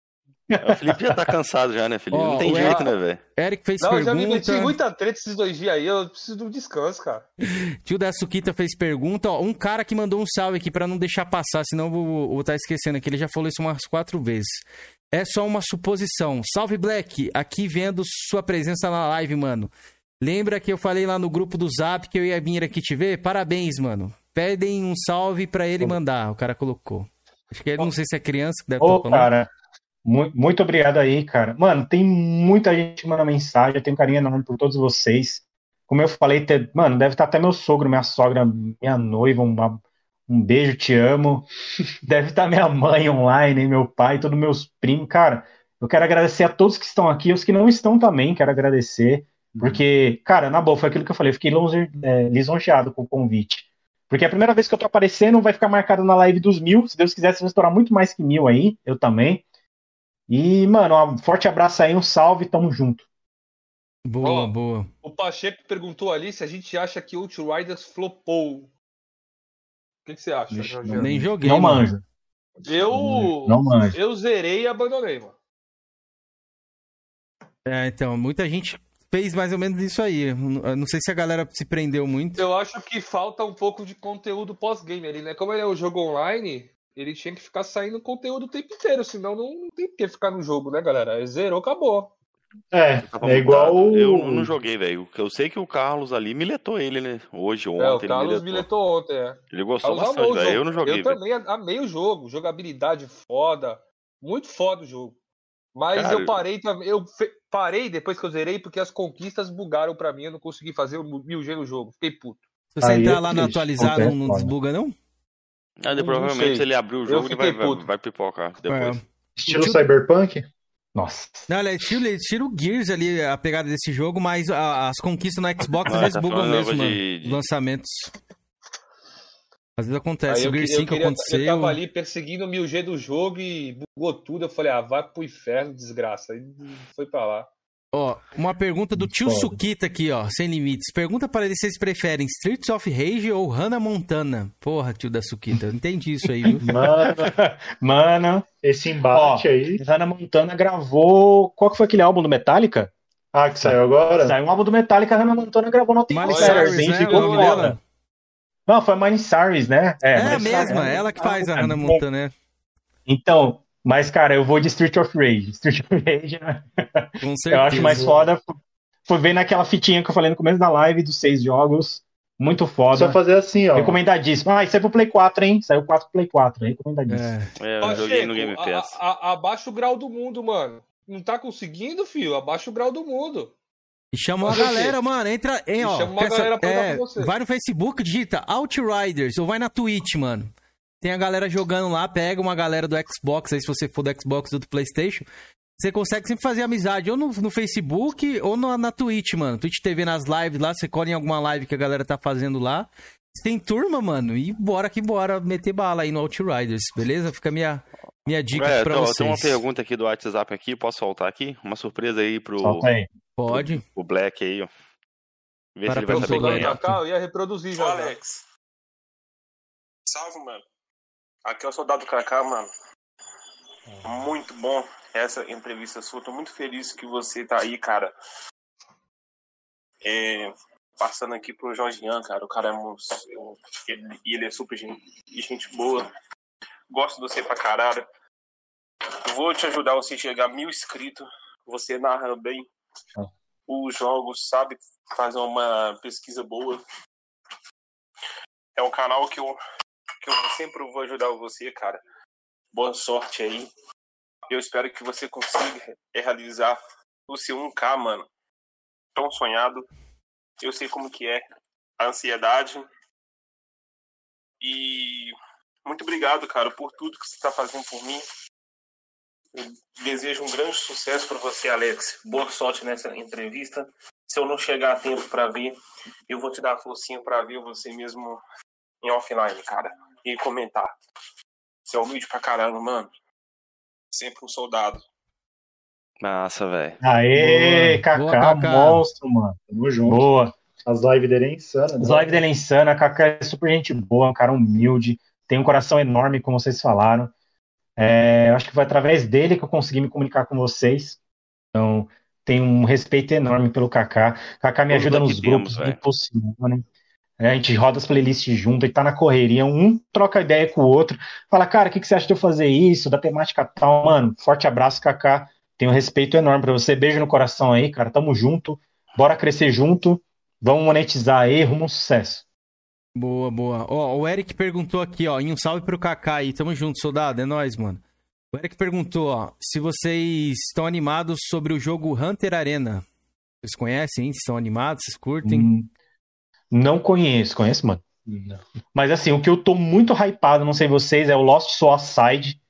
O Felipe já tá cansado já, né, Felipe? Ó, não tem jeito, Eric- né, velho? Eric fez Não, eu já me meti pergunta. muita treta esses dois dias aí, eu preciso de um descanso, cara. Tio da Suquita fez pergunta. Ó, um cara que mandou um salve aqui pra não deixar passar, senão eu vou, vou estar esquecendo aqui. Ele já falou isso umas quatro vezes. É só uma suposição. Salve, Black. Aqui vendo sua presença na live, mano. Lembra que eu falei lá no grupo do Zap que eu ia vir aqui te ver? Parabéns, mano. Pedem um salve pra ele mandar. O cara colocou. Acho que ele, não sei se é criança que deve Ô, estar falando. cara, mu- muito obrigado aí, cara. Mano, tem muita gente que manda mensagem, eu tenho um carinho enorme por todos vocês. Como eu falei, te- mano, deve estar até meu sogro, minha sogra, minha noiva, uma- um beijo, te amo. Deve estar minha mãe online, meu pai, todos meus primos. Cara, eu quero agradecer a todos que estão aqui, os que não estão também, quero agradecer. Porque, cara, na boa, foi aquilo que eu falei, eu fiquei longe- é, lisonjeado com o convite. Porque a primeira vez que eu tô aparecendo vai ficar marcado na live dos mil. Se Deus quiser, vocês vão estourar muito mais que mil aí, eu também. E, mano, um forte abraço aí, um salve, tamo junto. Boa, Ó. boa. O Pacheco perguntou ali se a gente acha que Outriders flopou. O que, que você acha, Vixe? Nem joguei. Não mano. manjo. Eu, Não manjo. eu zerei e abandonei, mano. É, então, muita gente fez mais ou menos isso aí. Eu Não sei se a galera se prendeu muito. Eu acho que falta um pouco de conteúdo pós-game ali, né? Como ele é um jogo online, ele tinha que ficar saindo conteúdo o tempo inteiro, senão não, não tem por que ficar no jogo, né, galera? Zerou, acabou. É, é igual mudado. Eu não joguei, velho. Eu sei que o Carlos ali miletou ele, né? Hoje, ontem. é, o ele Carlos miletou. miletou ontem, é. Ele gostou Carlos bastante, velho. jogo. Eu não joguei, Eu velho. também amei o jogo. Jogabilidade foda. Muito foda o jogo. Mas Cara, eu parei também. Eu parei depois que eu zerei porque as conquistas bugaram pra mim. Eu não consegui fazer o 1000G no jogo. Fiquei puto. Se você entrar é lá no acontece, não, desbuga, não? Ah, Não- provavelmente ele abrir o Eu jogo, ele vai, vai, vai pipocar depois. É. Estilo Tio- Cyberpunk? Nossa. Não, ele tira, ele tira o Gears ali, a pegada desse jogo, mas a- as conquistas no Xbox às Ah, vezes tá bugam mesmo, de- de- Lançamentos. Às vezes acontece. Aí o eu, Gears que- eu 5 queria- eu aconteceu. tava ali perseguindo o 1000G do jogo e bugou tudo. Eu falei, ah, vai pro inferno, desgraça. Aí foi pra lá. Ó, uma pergunta do tio. Sukita aqui, ó, sem limites. Pergunta para ele se vocês preferem Streets of Rage ou Hannah Montana. Porra, tio da Sukita, eu entendi isso aí, viu? Mano, Mano, esse embate aí. Hannah Montana gravou. Qual que foi aquele álbum do Metallica? Ah, que saiu agora? Saiu um álbum do Metallica, a Hannah Montana gravou no Miley Cyrus, Bem, né? ficou O nome foda. dela? Não, foi a Miley Cyrus, né? É, a Miley Cyrus, mesma, né? ela que faz a Ah, Hannah. Montana, né? Então, mas cara, eu vou de Street of Rage. Street of Rage, né? Com certeza. eu acho mais foda. Foi ver naquela fitinha que eu falei no começo da live dos seis jogos. Muito foda. Só fazer assim, ó. Recomendadíssimo. Ah, isso é pro Play 4, hein? Saiu 4 pro Play 4. Recomendadíssimo. É. É, eu joguei no Game a- Pass. a- a- abaixa o grau do mundo, mano. Não tá conseguindo, filho? Abaixa o grau do mundo. E chama quê? galera, mano. Entra, hein, ó. chama uma galera pra jogar é, com você. Vai no Facebook, digita Outriders, ou vai na Twitch, mano. Tem a galera jogando lá, pega uma galera do Xbox, aí se você for do Xbox ou do Playstation. Você consegue sempre fazer amizade, ou no, no Facebook, ou na, na Twitch, mano. Twitch TV nas lives lá, você cola em alguma live que a galera tá fazendo lá. Tem turma, mano, e bora que bora meter bala aí no Outriders, beleza? Fica a minha, minha dica É, pra então, vocês. tem uma pergunta aqui do WhatsApp aqui, posso soltar aqui? Uma surpresa aí pro, Solta aí. Pode. pro Black aí, ó. Ver Para se ele vai saber quem é. Cacau, eu ia reproduzir já. Alex. Salve, mano. Aqui é o Soldado Kaká, mano. Muito bom essa entrevista sua. Tô muito feliz que você tá aí, cara. É, passando aqui pro Jorgian, cara. O cara é eu- ele, ele é super gente, gente boa. Gosto de você pra caralho. Vou te ajudar você a chegar a mil inscritos. Você narra bem os jogos, sabe fazer uma pesquisa boa. É um canal que eu, que eu sempre vou ajudar você, cara. Boa sorte aí. Eu espero que você consiga realizar o seu 1K, mano. Tão sonhado. Eu sei como que é a ansiedade. E muito obrigado, cara, por tudo que você está fazendo por mim. Eu desejo um grande sucesso para você, Alex. Boa sorte nessa entrevista. Se eu não chegar a tempo para ver, eu vou te dar a forcinha para ver você mesmo em offline, cara. E comentar. Você é humilde pra caramba, mano. Sempre um soldado. Massa, velho. Aê. Kaká, monstro, mano. Tamo junto. Boa. As lives dele é insana. As né? lives dele é insana, Kaká é super gente boa, um cara humilde, tem um coração enorme, como vocês falaram. É, eu acho que foi através dele que eu consegui me comunicar com vocês. Então, tenho um respeito enorme pelo Kaká. Kaká me ajuda nos temos, grupos, muito possível, né? É, a gente roda as playlists junto, a gente tá na correria, um troca ideia com o outro, fala, cara, o que, que você acha de eu fazer isso, da temática tal, mano, forte abraço, Kaká, tenho um respeito enorme pra você, beijo no coração aí, cara, tamo junto, bora crescer junto, vamos monetizar aí, rumo ao sucesso. Boa, boa. Ó, o Eric perguntou aqui, ó, em um salve pro Kaká aí. Tamo junto, soldado, é nóis, mano. O Eric perguntou, ó, se vocês estão animados sobre o jogo Hunter Arena. Vocês conhecem, hein? Estão animados? Vocês curtem? Hum, Não conheço, conhece, mano? Mas assim, o que eu tô muito hypado, não sei vocês, é o Lost Soul Side,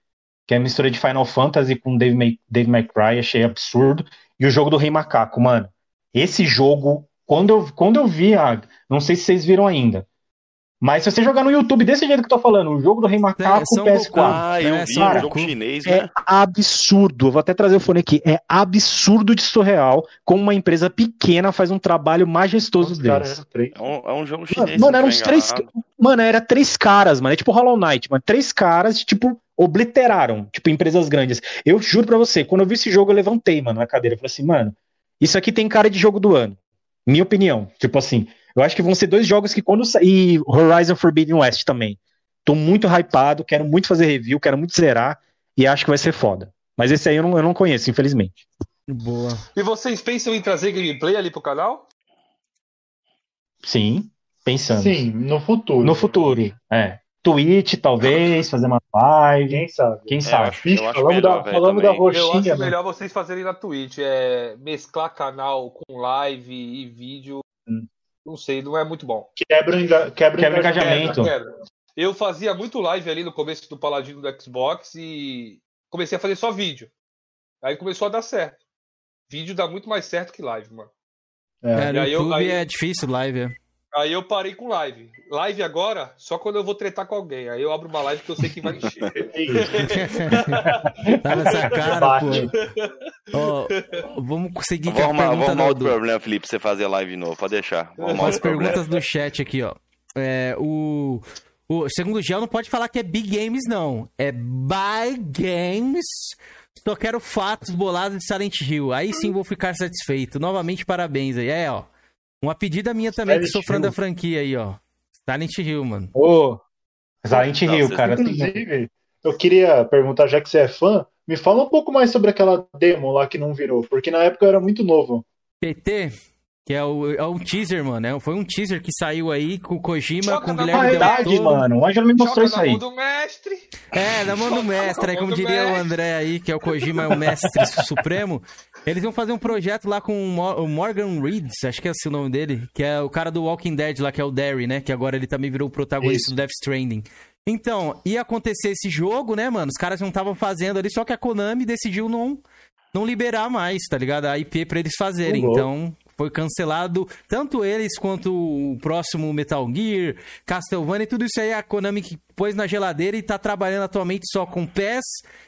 que é a mistura de Final Fantasy com Dave May, Dave May Cry, achei absurdo. E o jogo do Rei Macaco, mano. Esse jogo, quando eu, quando eu vi, a, não sei se vocês viram ainda, mas se você jogar no YouTube desse jeito que eu tô falando, o jogo do Rei Macaco São PS4, Goku. Ah, eu É, vi Son um jogo chinês, é né? absurdo. Eu vou até trazer o fone aqui. É absurdo de surreal como uma empresa pequena faz um trabalho majestoso Os deles. três. É um, é um jogo chinês. mano, eram uns três. Mano, era três caras, mano. É tipo Hollow Knight, mano. Três caras, tipo, obliteraram, tipo, empresas grandes. Eu juro pra você, quando eu vi esse jogo, eu levantei, mano, na cadeira. Eu falei assim, mano, Isso aqui tem cara de jogo do ano. Minha opinião. Tipo assim, eu acho que vão ser dois jogos que quando sair Horizon Forbidden West também. Tô muito hypado, quero muito fazer review, quero muito zerar e acho que vai ser foda. Mas esse aí eu não, eu não conheço, infelizmente. Boa. E vocês pensam em trazer gameplay ali pro canal? Sim, pensando. Sim, no futuro. No futuro, é. Twitch, talvez, fazer uma live. Quem sabe? Quem É, sabe? acho, falamos melhor, da, da também. Eu acho roxinha, né? melhor vocês fazerem na Twitch. É mesclar canal com live e vídeo. Hum. Não sei, não é muito bom. Quebra, o enga- quebra, Quebra engajamento. Quebra, quebra. Eu fazia muito live ali no começo do Paladino do Xbox e comecei a fazer só vídeo. Aí começou a dar certo. Vídeo dá muito mais certo que live, mano. É. Eu- YouTube aí- é difícil live, é. Aí eu parei com live. Live agora, só quando eu vou tretar com alguém. Aí eu abro uma live que eu sei que vai encher. Tá nessa cara, pô. Ó, vamos seguir com Vou a pergunta arrumar do, outro problema, Felipe, pra você fazer live de novo. Pode deixar. Com as problema. perguntas do chat aqui, ó. É, o, o segundo Gel não pode falar que é Big Games, não. É By Games. Só quero fatos bolados de Silent Hill. Aí sim vou ficar satisfeito. Novamente, parabéns aí. É, ó. Uma pedida minha também, que Silent sou fã da franquia aí, ó. Silent Hill, mano. Ô, Silent Não, Hill, cara. tem- Inclusive, eu queria perguntar, já que você é fã, me fala um pouco mais sobre aquela demo lá que não virou, porque na época eu era muito novo. PT, que é, o, é um teaser, mano. É, foi um teaser que saiu aí com o Kojima, Joga com o na Guilherme Del Verdade, Toro. mano. O Ângelo me mostrou Joga isso na aí. mão do mestre. É, na mão do na mestre, mão como do diria o mestre. André aí, que é o Kojima, é o mestre supremo. Eles vão fazer um projeto lá com o Mo- o Morgan Reeds, acho que é esse o nome dele, que é o cara do Walking Dead lá, que é o Derry, né? Que agora ele também virou o protagonista Isso. do Death Stranding. Então, ia acontecer esse jogo, né, mano? Os caras não estavam fazendo ali, só que a Konami decidiu não, não liberar mais, tá ligado? A IP pra eles fazerem. Louco. Então, foi cancelado tanto eles quanto o próximo Metal Gear, Castlevania e tudo isso aí a Konami que pôs na geladeira e tá trabalhando atualmente só com PES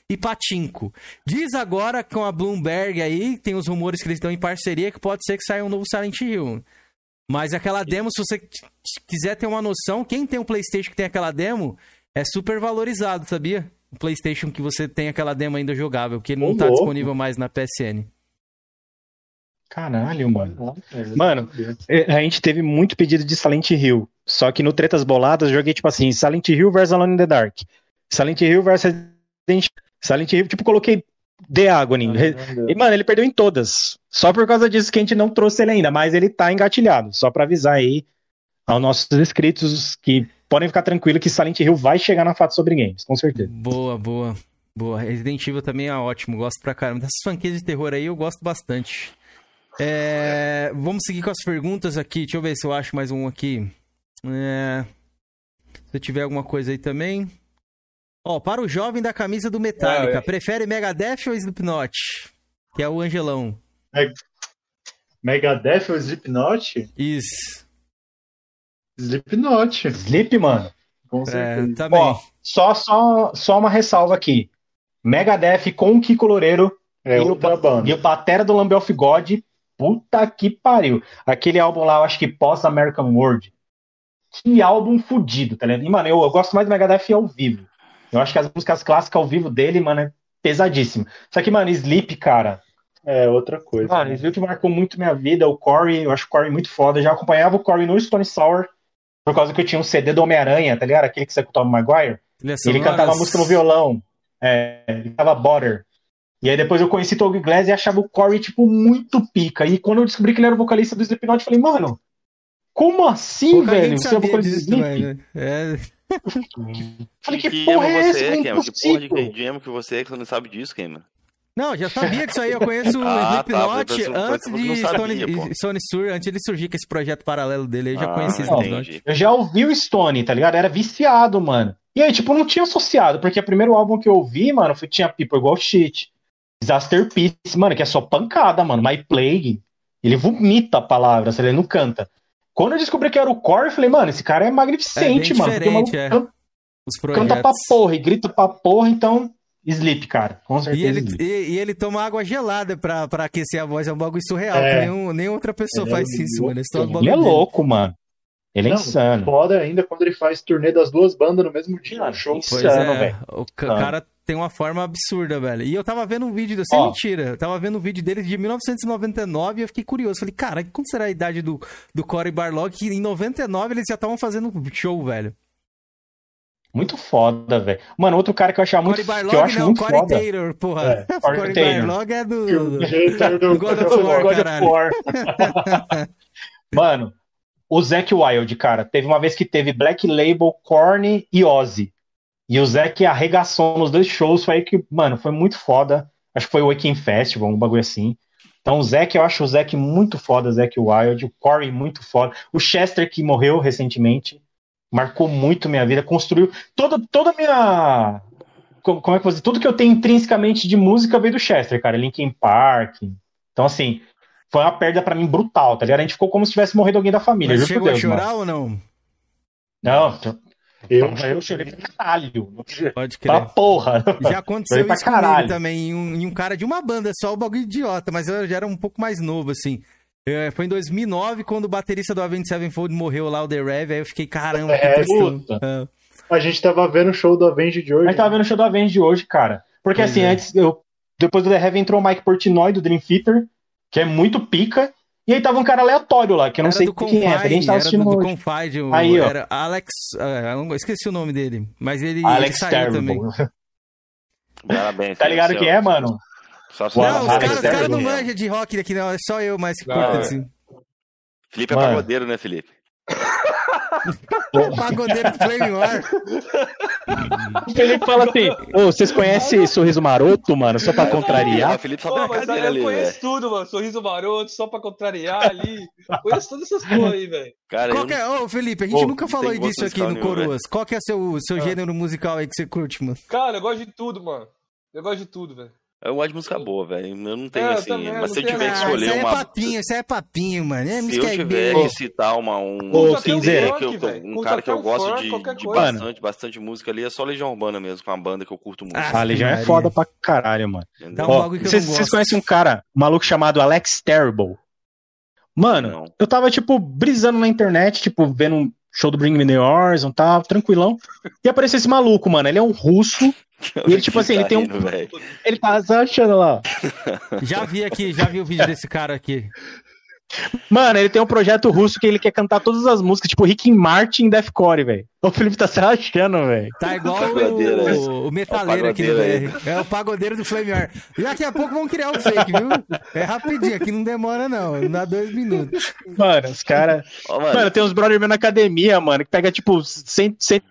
e Patinco. Diz agora com a Bloomberg aí, tem os rumores que eles estão em parceria que pode ser que saia um novo Silent Hill. Mas aquela demo, se você quiser ter uma noção, quem tem um PlayStation que tem aquela demo é super valorizado, sabia? O PlayStation que você tem aquela demo ainda jogável, porque ele não Ô, tá louco. disponível mais na PSN. Caralho, mano. Mano, É, A gente teve muito pedido de Silent Hill. Só que no Tretas Boladas eu joguei tipo assim: Silent Hill vs Alone in the Dark. Silent Hill vs Resident Silent Hill, tipo, coloquei de água ali. E, mano, ele perdeu em todas. Só por causa disso que a gente não trouxe ele ainda, mas ele tá engatilhado. Só pra avisar aí aos nossos inscritos que podem ficar tranquilos que Silent Hill vai chegar na Fato sobre Games, com certeza. Boa, boa. Boa. Resident Evil também é ótimo, gosto pra caramba. Dessas franquias de terror aí eu gosto bastante. É, Vamos seguir com as perguntas aqui. Deixa eu ver se eu acho mais um aqui. É, Se tiver alguma coisa aí também. Ó, para o jovem da camisa do Metallica, É, é. prefere Megadeth ou Slipknot? Que é o Angelão. Megadeth ou Slipknot? Isso. Slipknot, Sleep, mano. com É, certeza. tá bem. Ó, só, só, só uma ressalva aqui. Megadeth com o Kiko Loureiro é e o banda. E o Batera do Lamb of God, puta que pariu. Aquele álbum lá, eu acho que pós-American World. Que álbum fudido, tá ligado? E, mano, eu, eu gosto mais do Megadeth ao vivo. Eu acho que as músicas clássicas ao vivo dele, mano, é pesadíssimo. Só que, mano, Sleep, cara. É outra coisa. Mano, Sleep marcou muito minha vida. O Corey, eu acho o Corey muito foda. Eu já acompanhava o Corey no Stone Sour, por causa que eu tinha um CD do Homem-Aranha, tá ligado? Aquele que você com o Tom Maguire. Ele sonora- cantava música no violão. É, ele cantava Butter. E aí depois eu conheci Togo Glass e achava o Corey, tipo, muito pica. E quando eu descobri que ele era o vocalista do Slipknot, eu falei, mano, como assim, Pouca velho? Você é sabia vocalista do né? É, Falei, que que porra é essa? você é, É Cameron? Que porra de que emo que você é que você não sabe disso, Cameron? Não, já sabia disso aí. Eu conheço o Ah, tá, Slipknot eu- antes de sabia, Stone. Stone Sur, antes de surgir com esse projeto paralelo dele. Eu já Ah, conheci Slipknot. Eu já ouvi o Stone, tá ligado? Era viciado, mano. E aí, tipo, não tinha associado, porque o primeiro álbum que eu ouvi, mano, foi, tinha People Igual Shit, Disaster Peace, mano, que é só pancada, mano. My Plague, ele vomita a palavra, ele não canta. Quando eu descobri que era o Core, eu falei, mano, esse cara é magnificente, É bem mano. diferente, é. canta, Os canta pra porra e grita pra porra, então, Sleep, cara. Com certeza. E ele, e, e ele toma água gelada pra, pra aquecer a voz. É um bagulho surreal. É. que Nenhum, nem outra pessoa Ele é faz isso, mano. Esse é o Ele bagulho é dele. louco, mano. Ele é Não, insano. Foda ainda quando ele faz turnê das duas bandas no mesmo dia. Mano, show. isso. Insano, é. velho. O ca- Ah. cara tem uma forma absurda, velho. E eu tava vendo um vídeo, sem Ó. mentira, eu tava vendo um vídeo deles de 1999 e eu fiquei curioso. Falei, cara, quanto será a idade do, do Corey Barlog? Que em 99 eles já estavam fazendo show, velho. Muito foda, velho. Mano, outro cara que eu achava muito, Corey que eu Barlog acho não, muito Corey foda. Taylor, porra. É, Corey Corey Taylor. Barlog é do... O hater do God of War, God of. War. Mano, o Zack Wild, cara, teve uma vez que teve Black Label, Korn e Ozzy. E o Zack arregaçou nos dois shows, foi aí que, mano, foi muito foda. Acho que foi o Waking Festival, um bagulho assim. Então o Zack, eu acho o Zack muito foda, Zack Wild, o Corey muito foda. O Chester, que morreu recentemente, marcou muito minha vida, construiu toda, toda a minha. Como é que eu vou dizer? Tudo que eu tenho intrinsecamente de música veio do Chester, cara. Linkin Park. Então, assim, foi uma perda pra mim brutal, tá ligado? A gente ficou como se tivesse morrido alguém da família. Mas chegou a Deus, chorar mano. ou não? Não, Eu, eu chorei pra caralho. Pode Pra crer. porra. Já aconteceu pra isso comigo também, em um, em um cara de uma banda só, o bagulho idiota, mas eu já era um pouco mais novo, assim. É, foi em 2009, quando o baterista do Avenged Sevenfold morreu lá, o The Rev, aí eu fiquei, caramba, que É, puta. É. a gente tava vendo o show do Avenged de hoje. A gente tava vendo o show do Avenged hoje, cara. Porque Pois assim, é. antes, eu, depois do The Heaven entrou o Mike Portnoy do Dream Theater, que é muito pica. E aí tava um cara aleatório lá, que eu não Era sei quem é. A gente tava era assistindo do, do. Confide, o- Aí, ó. era Alex, eu não- esqueci o nome dele, mas ele, ele Alex saiu também. Terrible. Parabéns. Tá ligado quem é, mano? Só Não, os caras os caras não manjam de rock aqui, não, é só eu mais que curto é. assim. Felipe é pagodeiro, né, Felipe? Pagodeiro do Flame War. O Felipe fala assim: Ô, vocês conhecem Sorriso Maroto, mano? Só pra contrariar? O Felipe só Pô, tá na mas cadeira eu ali, conheço velho. tudo, mano. Sorriso maroto, só pra contrariar ali. conheço todas essas porra aí, velho. Cara, Qual é? Ô, Felipe, a gente Ô, nunca falou disso aqui no Coroas. Qual que é seu, seu Ah. gênero musical aí que você curte, mano? Cara, eu gosto de tudo, mano. Eu gosto de tudo, velho. Eu gosto de música boa, velho. Eu não tenho É, eu assim. também, mas se eu tiver que escolher isso aí é uma. papinho, isso aí é papinho, mano. É Se eu tiver que citar uma, um, Ô, um Cinzeira. funk, que eu- um Curta cara que eu gosto funk, de, de bastante, bastante música ali é só Legião Urbana mesmo, com uma banda que eu curto muito. Ah, A Legião é foda pra caralho, mano. Um Vocês conhecem um cara, um maluco chamado Alex Terrible? Mano, Não. eu tava, tipo, brisando na internet, tipo, vendo um show do Bring Me The Horizon, tava tranquilão. E apareceu esse maluco, mano. Ele é um russo. E ele, tipo assim, ele tem um- Tá. Ele tá achando lá. ó. Já vi aqui, já vi o vídeo desse cara aqui. Mano, ele tem um projeto russo que ele quer cantar todas as músicas, tipo Rick Martin e Deathcore, velho. O Felipe tá se achando, velho. Tá igual Pagodeiro, é. o, o metaleiro aqui no pagodeiro BR. É o pagodeiro do Flame War. Daqui a pouco vão criar um fake, viu? É rapidinho, aqui não demora não. Não dá dois minutos. Mano, os caras. Mano, Mano, tem uns brother meus na academia, mano, que pega, tipo, 100, 100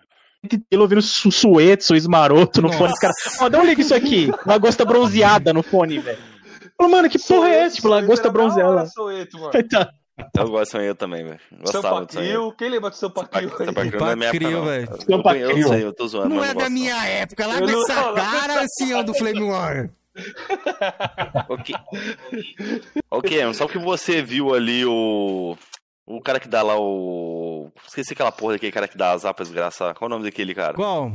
quilo ouvindo su sueto, maroto no Nossa. fone. Os caras, ó, dá um liga isso aqui. Lagosta bronzeada no fone, velho. Falei, Mano, que porra é essa? Tipo, lagosta bronzeada. Soeto, mano. Tá. eu gosto de sonhar também, velho. Gostava de. Crio. Quem lembra do Sampa Crio aí? Sampa Crio não é minha época, velho. Conheço, Crio. Eu sei, eu tô zoando. Não é da minha época, lá nessa não, cara, ancião do Flame War. Ok. Ok, só que você viu ali o. O cara que dá lá o. Esqueci aquela porra daquele cara que dá azar pra desgraçar. Qual o nome daquele cara? Qual?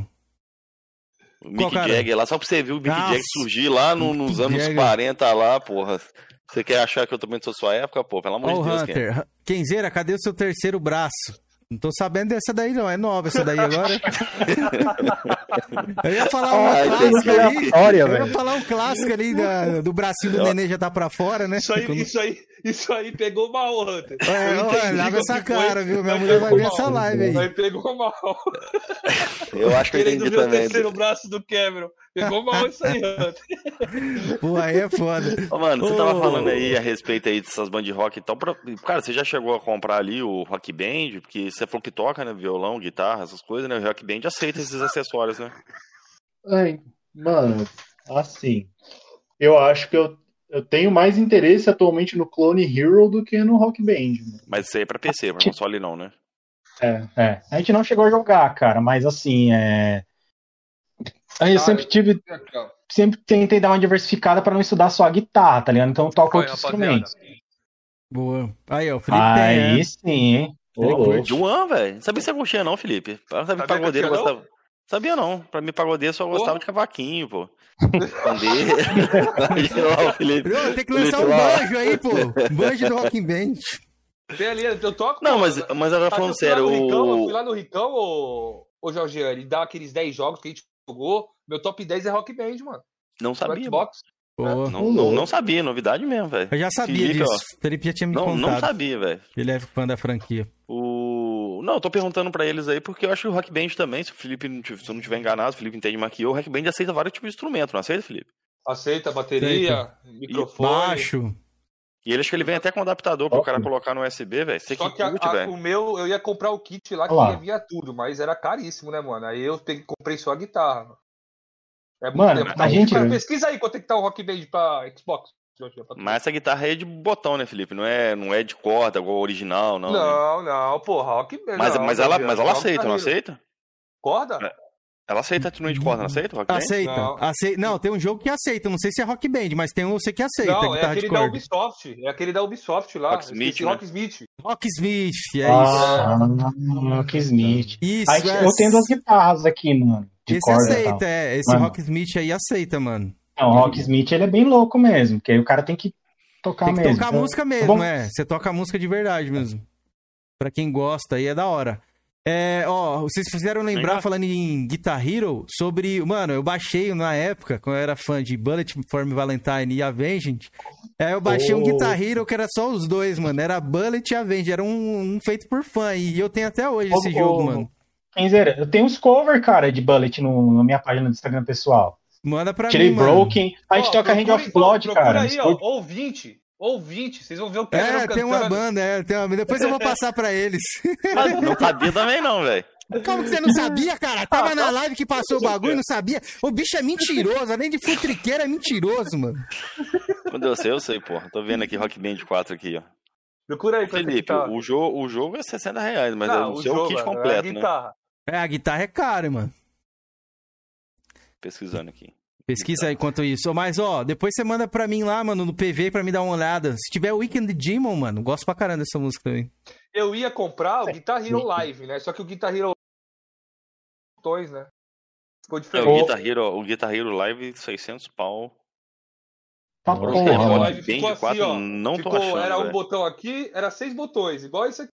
O Mick? Jagger lá, só pra você ver o Mick Nossa, Jagger surgir lá no- nos anos Jagger. 40 lá, porra. Você quer achar que eu também sou sua época, pô? Pelo amor Ó o de Deus, quem é? Hunter. Kenzeira, cadê o seu terceiro braço? Não tô sabendo dessa daí não, é nova essa daí agora. Eu ia falar uma Ah, clássica entendi. ali. Aleatória, Eu ia velho. falar um clássico ali da- do bracinho do nenê já tá pra fora, né? Isso aí, Quando- isso aí, isso aí pegou mal, Hunter. É, Eu ó, entendi lava essa que foi, cara, viu? Minha mulher vai ver essa live aí. Mas pegou mal. Eu acho que eu Querendo entendi ver o também. terceiro braço do Cameron. Pegou mal isso aí, Hunter. Pô, aí é foda. Ô, mano, você tava falando aí a respeito aí dessas bandas de rock e tal. Pra- Cara, você já chegou a comprar ali o Rock Band? Porque você falou que toca, né? Violão, guitarra, essas coisas, né? O Rock Band aceita esses acessórios, né? Ai, mano, assim, eu acho que eu, eu tenho mais interesse atualmente no Clone Hero do que no Rock Band. mano. Mas isso aí é pra PC, pra console não, né? É. É, a gente não chegou a jogar, cara, mas assim, é. Aí eu Ah, sempre tive, sempre tentei dar uma diversificada pra não estudar só a guitarra, tá ligado? Então eu toco Olha, outros instrumentos. Boa. Aí, ó, o Felipe Aí né? sim, hein? Ô, Ele. Juan, velho. Sabia que você curtia não, Felipe? Não sabia que pagodeiro tinha, não? gostava. Sabia não. Pra mim, pagodeiro só gostava de cavaquinho, pô. Pandeiro. Tem que lançar um banjo aí, pô. Banjo do Rock Band. Tem ali, eu toco. Não, mas, mas agora Mas falando sério, eu o... fui lá no Ricão, ô, ô Jorgiane, e dá aqueles 10 jogos que a gente jogou, meu top 10 é Rock Band, mano. Não No sabia. Xbox. Pô, Não, não, não sabia, novidade mesmo, velho. eu já sabia Felipe, disso. ó. O Felipe já tinha me Não, contado. não sabia, velho. Ele é fã da franquia. O... Não, eu tô perguntando pra eles aí, porque eu acho que o Rock Band também, se o Felipe, não tiv- se eu não tiver enganado, o Felipe entende mais que eu, o Rock Band aceita vários tipos de instrumento, não aceita, Felipe? Aceita bateria, microfone. Baixo. E ele acho que ele vem até com adaptador pro Top. cara colocar no USB, velho. Só que que a- curte, a- velho. o meu, eu ia comprar o kit lá que Olha lá. ia vinha tudo, mas era caríssimo, né, mano? Aí eu peguei, comprei só a guitarra. mano. É Mano, tempo. a gente- Cara, pesquisa aí quanto é que tá o Rock Band pra Xbox. Mas essa guitarra aí é de botão, né, Felipe? Não é, não é de corda igual a original, não. né? Não, não, porra, Rock Band. Mas, não, mas, ela, mas ela aceita, não aceita? Corda? Ela aceita instrumento de corda, não aceita, Rock Band? Aceita. Não. Acei- Não, tem um jogo que aceita. Não sei se é Rock Band, mas tem um você que aceita. Não, é guitarra de aquele da corda. Ubisoft. É aquele da Ubisoft lá. Rocksmith, né? Rocksmith. Rocksmith, é isso. Ah, Rock Smith. Isso, Aí, é. eu tenho duas guitarras aqui, mano. De Esse corda aceita, é. Esse Mano. Rocksmith aí aceita, mano. Não, o Rock Smith ele é bem louco mesmo, porque aí o cara tem que tocar Tem que mesmo. tocar a Então, música mesmo, bom. é. Você toca a música de verdade mesmo. Pra quem gosta aí é da hora. É, ó, vocês fizeram lembrar, Legal. falando em Guitar Hero, sobre. Mano, eu baixei na época, quando eu era fã de Bullet for Valentine e Avenged. É, eu baixei um Oh. Guitar Hero que era só os dois, mano. Era Bullet e Avenged. Era um, um feito por fã. E eu tenho até hoje esse Ô, jogo, mano. Kenzeira, eu tenho uns cover, cara, de Bullet no, na minha página do Instagram pessoal. Manda pra Tirei mim, mano. Broken. A gente toca Hand procura- of Blood, procura cara. aí, ó, ouvinte. Ouvinte. Vocês vão ver o Cameron É, tem uma banda, é, tem uma... depois eu vou passar pra eles. Mas não sabia também, não, velho. Como que você não sabia, cara? Tava na live que passou o bagulho não sabia. O bicho é mentiroso, além de futriqueiro, é mentiroso, mano. Quando eu sei, eu sei, porra. Tô vendo aqui Rock Band 4 aqui, ó. Procura aí, é que Felipe, tá. o, jogo, o jogo é 60 reais, mas Não, eu não sei o jogo, kit é a completo, né? guitarra. É, a guitarra é cara, mano. Pesquisando aqui. Pesquisa aí quanto isso. Mas, ó, depois você manda pra mim lá, mano, no PV pra me dar uma olhada. Se tiver Weekend Demon, mano, gosto pra caramba dessa música também. Eu ia comprar o Guitar Hero Live, né? Só que o Guitar Hero botões, né? Ficou É, diferente. o, Guitar Hero, o Guitar Hero Live, 600 pau. Tá porra, mano. Live Band ficou assim, 4 ó. não tô Ficou, achando, era um velho. botão aqui, era seis botões, igual isso aqui.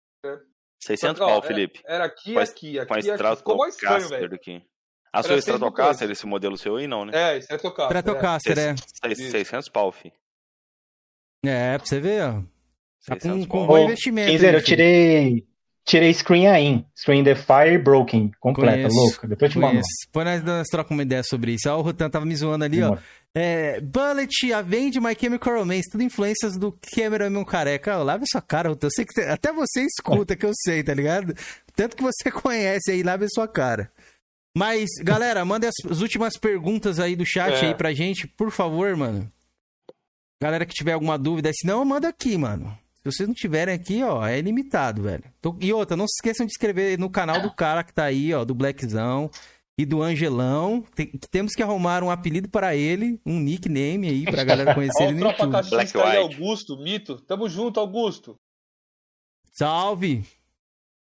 600 Ó, pau, é- Felipe. Era aqui, Com a- aqui, aqui, Com a aqui. Ficou mais estranho, velho. aqui. A sua Stratocaster, esse modelo seu aí, não, né? É, isso é tocar. Stratocaster, é. Isso. 600 pau, fi. É, pra você ver, ó. Tá com, 600 com bom investimento. Hein, eu tirei. Tirei Screen aí. Screen the Fire Broken. Completa, Conheço, louca. Depois eu te mando. Conheço. Depois nós, nós trocamos uma ideia sobre isso. Ó, o Rutan tava me zoando ali, ó. É, Bullet, Avenge, My Chemical Romance, tudo influências do Cameron meu careca. Ó, lave sua cara, Rutan. Eu sei que até você escuta, que eu sei, tá ligado? Tanto que você conhece aí, lave sua cara. Mas, galera, manda as, as últimas perguntas aí do chat É. aí pra gente, por favor, mano. Galera que tiver alguma dúvida, se não, manda aqui, mano. Se vocês não tiverem aqui, ó, é ilimitado, velho. Tô- E outra, não se esqueçam de inscrever no canal do cara que tá aí, ó, do Blackzão e do Angelão. Tem- temos que arrumar um apelido para ele, um nickname aí, pra galera conhecer ele no Tropa YouTube. Cachista Black aí. Augusto, Mito. Tamo junto, Augusto. Salve!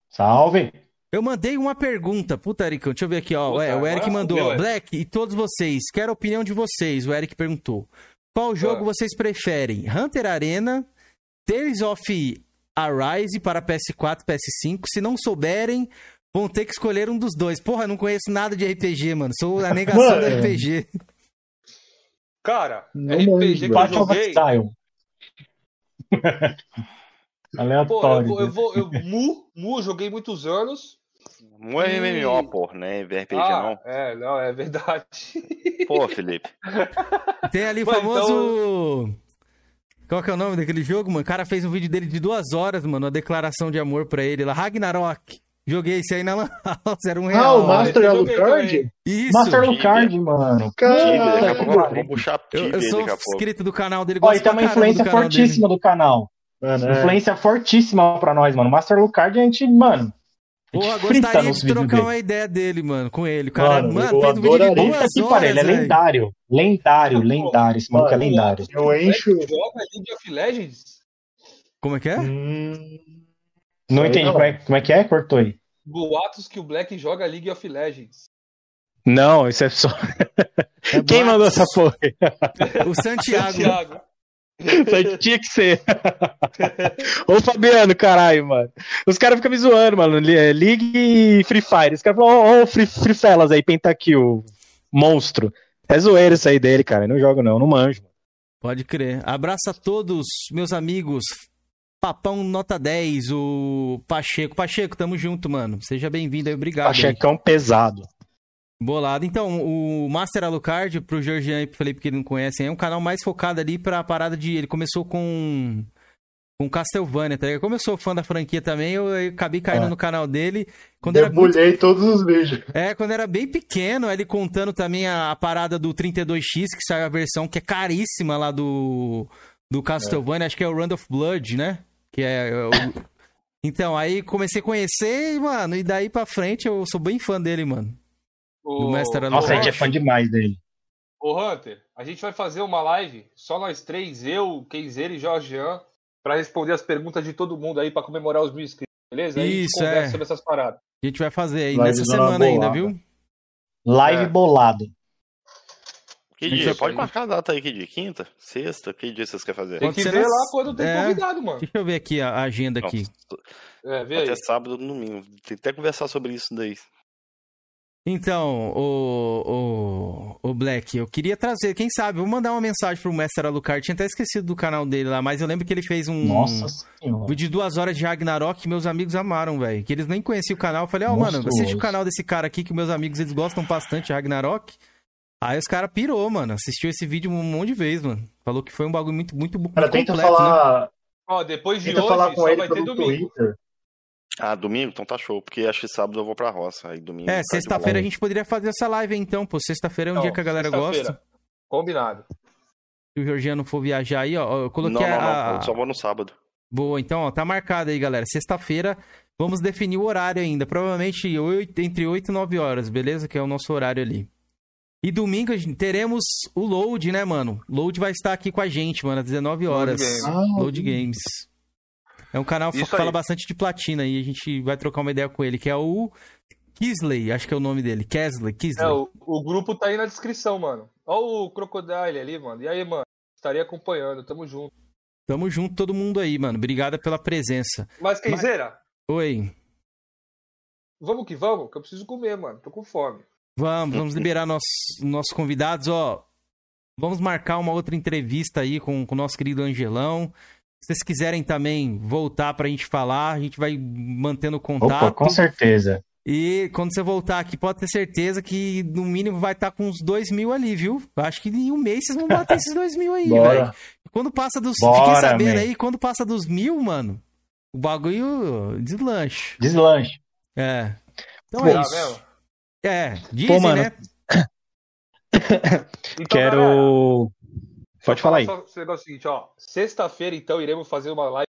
Salve. Eu mandei uma pergunta, puta, Ericão, deixa eu ver aqui, ó. Puta, Ué, o Eric mandou, ó, é. Black e todos vocês, quero a opinião de vocês. O Eric perguntou. Qual jogo Ah. vocês preferem? Hunter Arena, Tales of Arise para PS4, PS5? Se não souberem, vão ter que escolher um dos dois. Porra, eu não conheço nada de RPG, mano. Sou a negação do Mano. RPG. Cara, Não RPG manjo, que eu joguei. Style. Pô, eu, Aleatório. vou, eu vou, eu, Mu, Mu, joguei muitos anos. Não é MMO, porra, né? RPG ah, é, não, é verdade. não. Pô, Felipe. Tem ali o Mas famoso. Qual que é o nome daquele jogo, mano? O cara fez um vídeo dele de duas horas, mano. Uma declaração de amor pra ele lá. Ragnarok. Joguei esse aí na Lan House, era um Ah, real. o Master Alucard? Isso. Master Tibia. Lucard, mano. Tibia, daqui a Caralho. pouco eu vou puxar Eu, sou inscrito do canal dele. Ó, e tem uma caramba do influência canal dele. fortíssima do canal. Mano, é. Influência fortíssima pra nós, mano. Master Lucard, a gente, mano. Porra, frita gostaria nos de vídeos trocar dele. uma ideia dele, mano, com ele. Cara, Mano, mano, eu fez um vídeo de duas horas, pariu, ele é lendário. Lendário, lendário. Esse maluco é mano, lendário. Eu encho. Joga League of Legends? Como é que é? Hum, Não entendi não. como é, como é que é? Cortou aí. Boatos que o Black joga League of Legends. Não, isso é só. É Quem mandou essa porra? O Santiago. Thiago. Só tinha que ser. Ô Fabiano, caralho, mano. Os caras ficam me zoando, mano. É, League e Free Fire. Os caras falam, ô, ô, Free, Free Fellas aí, Pentakill. monstro. É zoeiro isso aí dele, cara. Eu não jogo não, não manjo. Pode crer. Abraço a todos, meus amigos. Papão Nota 10, o Pacheco. Pacheco, tamo junto, mano. Seja bem-vindo aí, obrigado. aí. Pachecão pesado. Bolado. Então, o Master Alucard, pro Georgian e pro Felipe que não conhecem, é um canal mais focado ali pra parada de. Ele começou com. Com Castlevania, tá ligado? Como eu sou fã da franquia também, eu, eu acabei caindo Ah. no canal dele. Quando era muito Debulhei todos os vídeos. É, quando era bem pequeno, ele contando também a, a parada do 32X, que saiu a versão que é caríssima lá do, do Castlevania, acho que é o Run of Blood, né? Que é. o- Então, aí comecei a conhecer, mano, e daí pra frente eu sou bem fã dele, mano. O, Do Mestre Nossa, a gente é fã demais dele. Ô, Hunter, a gente vai fazer uma live, só nós três, eu, Kenzeira e Jorgean, pra responder as perguntas de todo mundo aí pra comemorar os mil inscritos, beleza? Aí a gente Isso, conversa é. sobre essas paradas. A gente vai fazer aí Vai nessa semana ainda, viu? Live É. bolado. Que dia? aí. Pode marcar a data aí, que dia? Quinta? Sexta? Que dia vocês querem fazer? Tem que ser ver nas- lá quando tem É. convidado, mano. Deixa eu ver aqui a agenda aqui. É, vê aí. Até sábado ou domingo. Tem que até conversar sobre isso daí. Então, o, o, o Black, eu queria trazer, quem sabe, vou mandar uma mensagem pro Mestre Alucard. Tinha até esquecido do canal dele lá, mas eu lembro que ele fez um. Nossa senhora. Vídeo de duas horas de Ragnarok que meus amigos amaram, velho. Que eles nem conheciam o canal. Eu falei, ó, mano, Monstruoso. assiste o canal desse cara aqui que meus amigos eles gostam bastante de Ragnarok. Aí os caras pirou, mano. Assistiu esse vídeo um monte de vezes, mano. Falou que foi um bagulho muito, muito, muito Cara, tenta completo, né? falar, Ó, depois de tenta hoje falar com só ele vai ter pelo domingo. Twitter. Ah, domingo? Então tá show. Porque acho que sábado eu vou pra roça. Aí domingo. É, tá sexta-feira a gente poderia fazer essa live aí, então, pô. Sexta-feira é um Não, dia que a galera sexta-feira. gosta. Combinado. Se o Georgiano for viajar aí, ó. Eu Não, coloquei não, a. não. Só vou no sábado. Boa, então, ó, tá marcado aí, galera. Sexta-feira, vamos definir o horário ainda. Provavelmente oito- entre 8 e 9 horas, beleza? Que é o nosso horário ali. E domingo a gente- teremos o Load, né, mano? Load vai estar aqui com a gente, mano, às 19 horas. Games. Ah, Load Games. É um canal que fala aí. bastante de platina e a gente vai trocar uma ideia com ele, que é o Kisley, acho que é o nome dele. Kesley, Kisley. É, o, o grupo tá aí na descrição, mano. Ó o Crocodile ali, mano. E aí, mano? Estarei acompanhando, tamo junto. Tamo junto todo mundo aí, mano. Obrigada pela presença. Mas, Kenzeira, Oi. vamos que vamos, que eu preciso comer, mano. Tô com fome. Vamos, vamos liberar nossos, nossos convidados, ó. Vamos marcar uma outra entrevista aí com o nosso querido Angelão. Se vocês quiserem também voltar pra gente falar, a gente vai mantendo contato. Opa, com certeza. E quando você voltar aqui, pode ter certeza que no mínimo vai estar com uns dois mil ali, viu? Acho que em um mês vocês vão bater esses dois mil aí, velho. Bora. Quando passa dos. Bora, Fiquei sabendo man. aí, quando passa dos mil, mano, o bagulho deslanche. Deslanche. É. Então Pô, é Tá isso. mesmo? É, dizem, mano, né? Então, galera, Quero. Pode falar aí. Só esse negócio seguinte, ó. Sexta-feira, então, iremos fazer uma live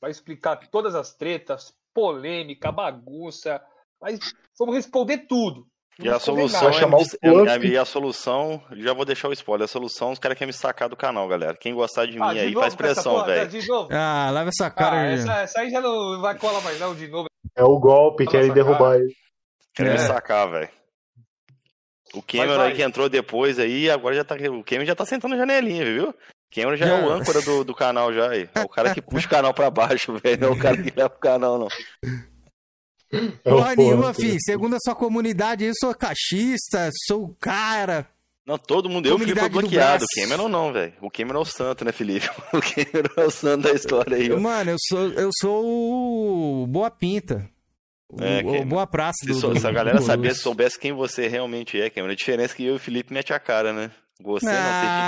pra explicar todas as tretas, polêmica, bagunça. Mas vamos responder tudo. E a solução, é, é- e a solução, já vou deixar o spoiler. A solução, os caras querem me sacar do canal, galera. Quem gostar de Ah, mim de aí novo faz pressão, velho. Ah, leva essa cara. Ah, essa, essa aí já não vai colar mais não, de novo. É o golpe, querem cara. derrubar ele. Querem me É. sacar, velho. O Cameron vai. aí que entrou depois aí, agora já tá. O Cameron já tá sentando na janelinha, viu? Cameron já, é o âncora do, do canal já aí. É o cara que puxa o canal pra baixo, velho. Não é o cara que leva o canal, não. É Porra nenhuma, porra, fi. Segundo a sua comunidade, eu sou cachista, sou o cara. Não, todo mundo. Eu, Comunidade do bloqueado. O. Cameron não, velho. O Cameron é o santo, né, Felipe? O Cameron é o santo da história aí, ó. Mano, eu sou, eu sou o Boa Pinta. É, o que- Boa Praça Se, do, do- se a galera do sabia, se soubesse quem você realmente é, Cameron, a diferença é que eu e o Felipe mete a cara, né? Você não, você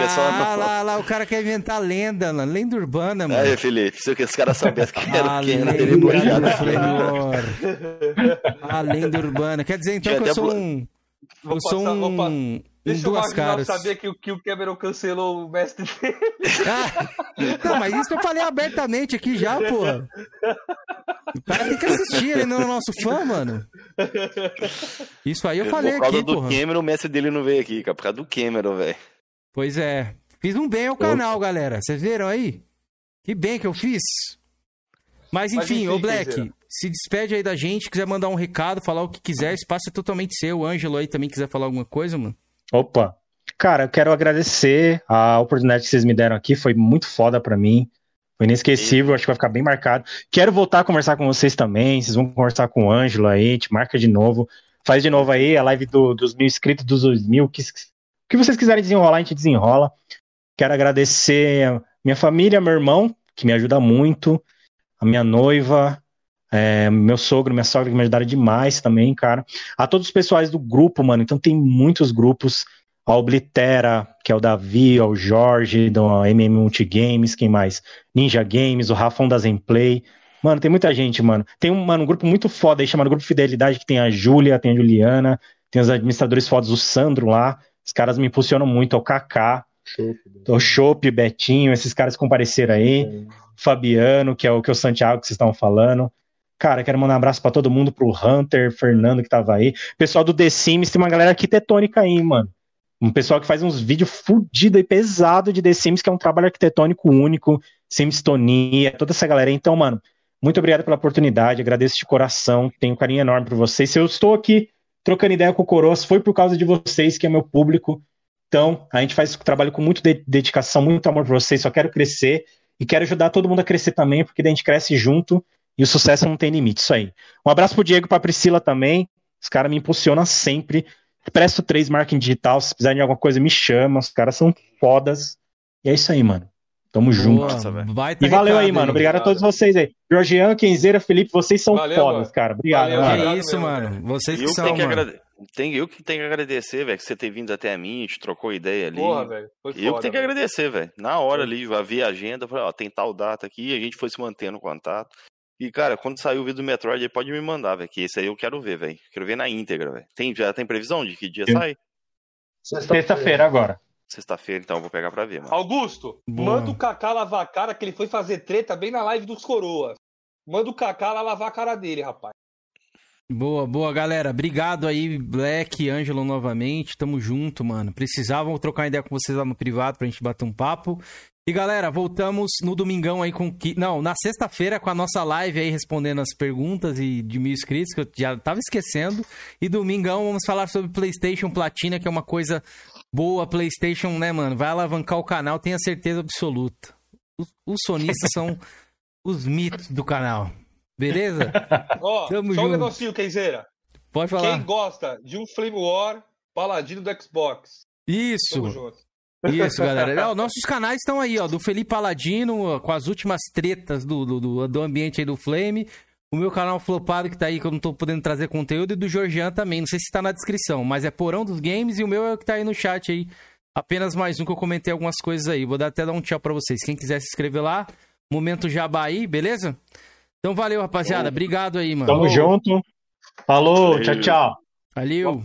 fica só Ah, lá, lá, o cara quer inventar lenda, mano. lenda urbana, mano. Aí, Felipe, se os caras soubessem quem era o Cameron, lenda ele do bloqueado. A lenda urbana. Quer dizer, então, Tinha que eu sou blo- um... Vou Eu sou passar- um... um Deixa o duas Marginal caras. saber que, o- que o Cameron cancelou o mestre dele. Ah, não, mas isso eu falei abertamente aqui já, porra. O cara tem que assistir, ele não é nosso fã, mano. Isso aí eu falei Por causa aqui, do porra. Cameron, o mestre dele não veio aqui, cara. Por causa do Cameron, velho. Pois é. Fiz um bem ao canal, galera. Vocês viram aí? Que bem que eu fiz. Mas Mas enfim, ô Black, se despede aí da gente, quiser mandar um recado, falar o que quiser, o espaço é totalmente seu. O Ângelo aí também quiser falar alguma coisa, mano. Opa. Cara, eu quero agradecer a oportunidade que vocês me deram aqui, foi muito foda pra mim. Foi inesquecível, acho que vai ficar bem marcado. Quero voltar a conversar com vocês também, vocês vão conversar com o Ângelo aí, te marca de novo. Faz de novo aí a live do- dos mil inscritos, dos dois mil. O que, que vocês quiserem desenrolar, a gente desenrola. Quero agradecer minha família, meu irmão, que me ajuda muito, a minha noiva, é, meu sogro, minha sogra, que me ajudaram demais também, cara. A todos os pessoais do grupo, mano. Então tem muitos grupos. A Oblitera, que é o Davi, o Jorge, do MM Multigames, quem mais? Ninja Games, o Rafão da Zenplay. Mano, tem muita gente, mano. Tem um, mano, um grupo muito foda aí chamado Grupo Fidelidade, que tem a Júlia, tem a Juliana, tem os administradores fodas, o Sandro lá. Os caras me impulsionam muito, é o Kaká, o Chopp, Betinho, esses caras compareceram aí. Fabiano, que é o que é o Santiago que vocês estavam falando. Cara, quero mandar um abraço pra todo mundo, pro Hunter, Fernando que tava aí. Pessoal do The Sims, tem uma galera arquitetônica aí, mano. Um pessoal que faz uns vídeos fudido e pesado de The Sims, que é um trabalho arquitetônico único, Simstonia, toda essa galera. Então, mano, muito obrigado pela oportunidade, agradeço de coração, tenho um carinho enorme por vocês. Se eu estou aqui trocando ideia com o Coroas, foi por causa de vocês, que é meu público. Então, a gente faz trabalho com muita de- dedicação, muito amor por vocês, só quero crescer e quero ajudar todo mundo a crescer também, porque daí a gente cresce junto e o sucesso não tem limite, isso aí. Um abraço pro Diego e pra Priscila também, os caras me impulsionam sempre. Presto três marketing digital, se precisarem de alguma coisa, me chama, os caras são fodas. E é isso aí, mano. Tamo junto. Nossa, E valeu aí, recado mano. Obrigado a todos vocês aí. Georgian, Kenzeira, Felipe, vocês são Valeu, fodas, mano. cara. Obrigado, Valeu, mano. Que Obrigado isso, mano. Vocês que Eu que, são, que mano. agrade... tem, eu que tenho que agradecer, velho, que você ter vindo até a mim, gente trocou ideia ali. Porra, velho. Foi eu que foda, tenho que agradecer, velho. Na hora ali, eu vi a agenda, falei, ó, tem tal data aqui, a gente foi se mantendo em contato. E, cara, quando sair o vídeo do Metroid, aí pode me mandar, velho, que esse aí eu quero ver, velho. Quero ver na íntegra, velho. Tem, já tem previsão de que dia Sim. sai? Sexta-feira agora. Sexta-feira, então eu vou pegar pra ver, mano. Augusto, Boa. manda o Kaká lavar a cara, que ele foi fazer treta bem na live dos coroas. Manda o Kaká lá lavar a cara dele, rapaz. Boa, boa, galera. Obrigado aí, Black, Ângelo, novamente. Tamo junto, mano. Precisavam trocar ideia com vocês lá no privado pra gente bater um papo. E galera, voltamos no domingão aí com que. Não, na sexta-feira com a nossa live aí respondendo as perguntas e de mil inscritos, que eu já tava esquecendo. E domingão vamos falar sobre PlayStation Platina, que é uma coisa boa. PlayStation, né, mano? Vai alavancar o canal, tenha certeza absoluta. Os, os sonistas são os mitos do canal. Beleza? Ó, Tamo só um junto. negocinho, Kenzeira. Pode falar. Quem gosta de um Flame War, paladino do Xbox. Isso. Tamo junto. Isso, galera. Ó, nossos canais estão aí, ó, do Felipe Paladino, ó, com as últimas tretas do, do, do, do ambiente aí do Flame. O meu canal flopado que tá aí, que eu não tô podendo trazer conteúdo, e do Georgian também. Não sei se tá na descrição, mas é Porão dos Games e o meu é o que tá aí no chat aí. Apenas mais um que eu comentei algumas coisas aí. Vou dar, até dar um tchau pra vocês. Quem quiser se inscrever lá, momento jabá aí, beleza? Então valeu, rapaziada. Obrigado aí, mano. Tamo junto. Falou, tchau, tchau. Valeu.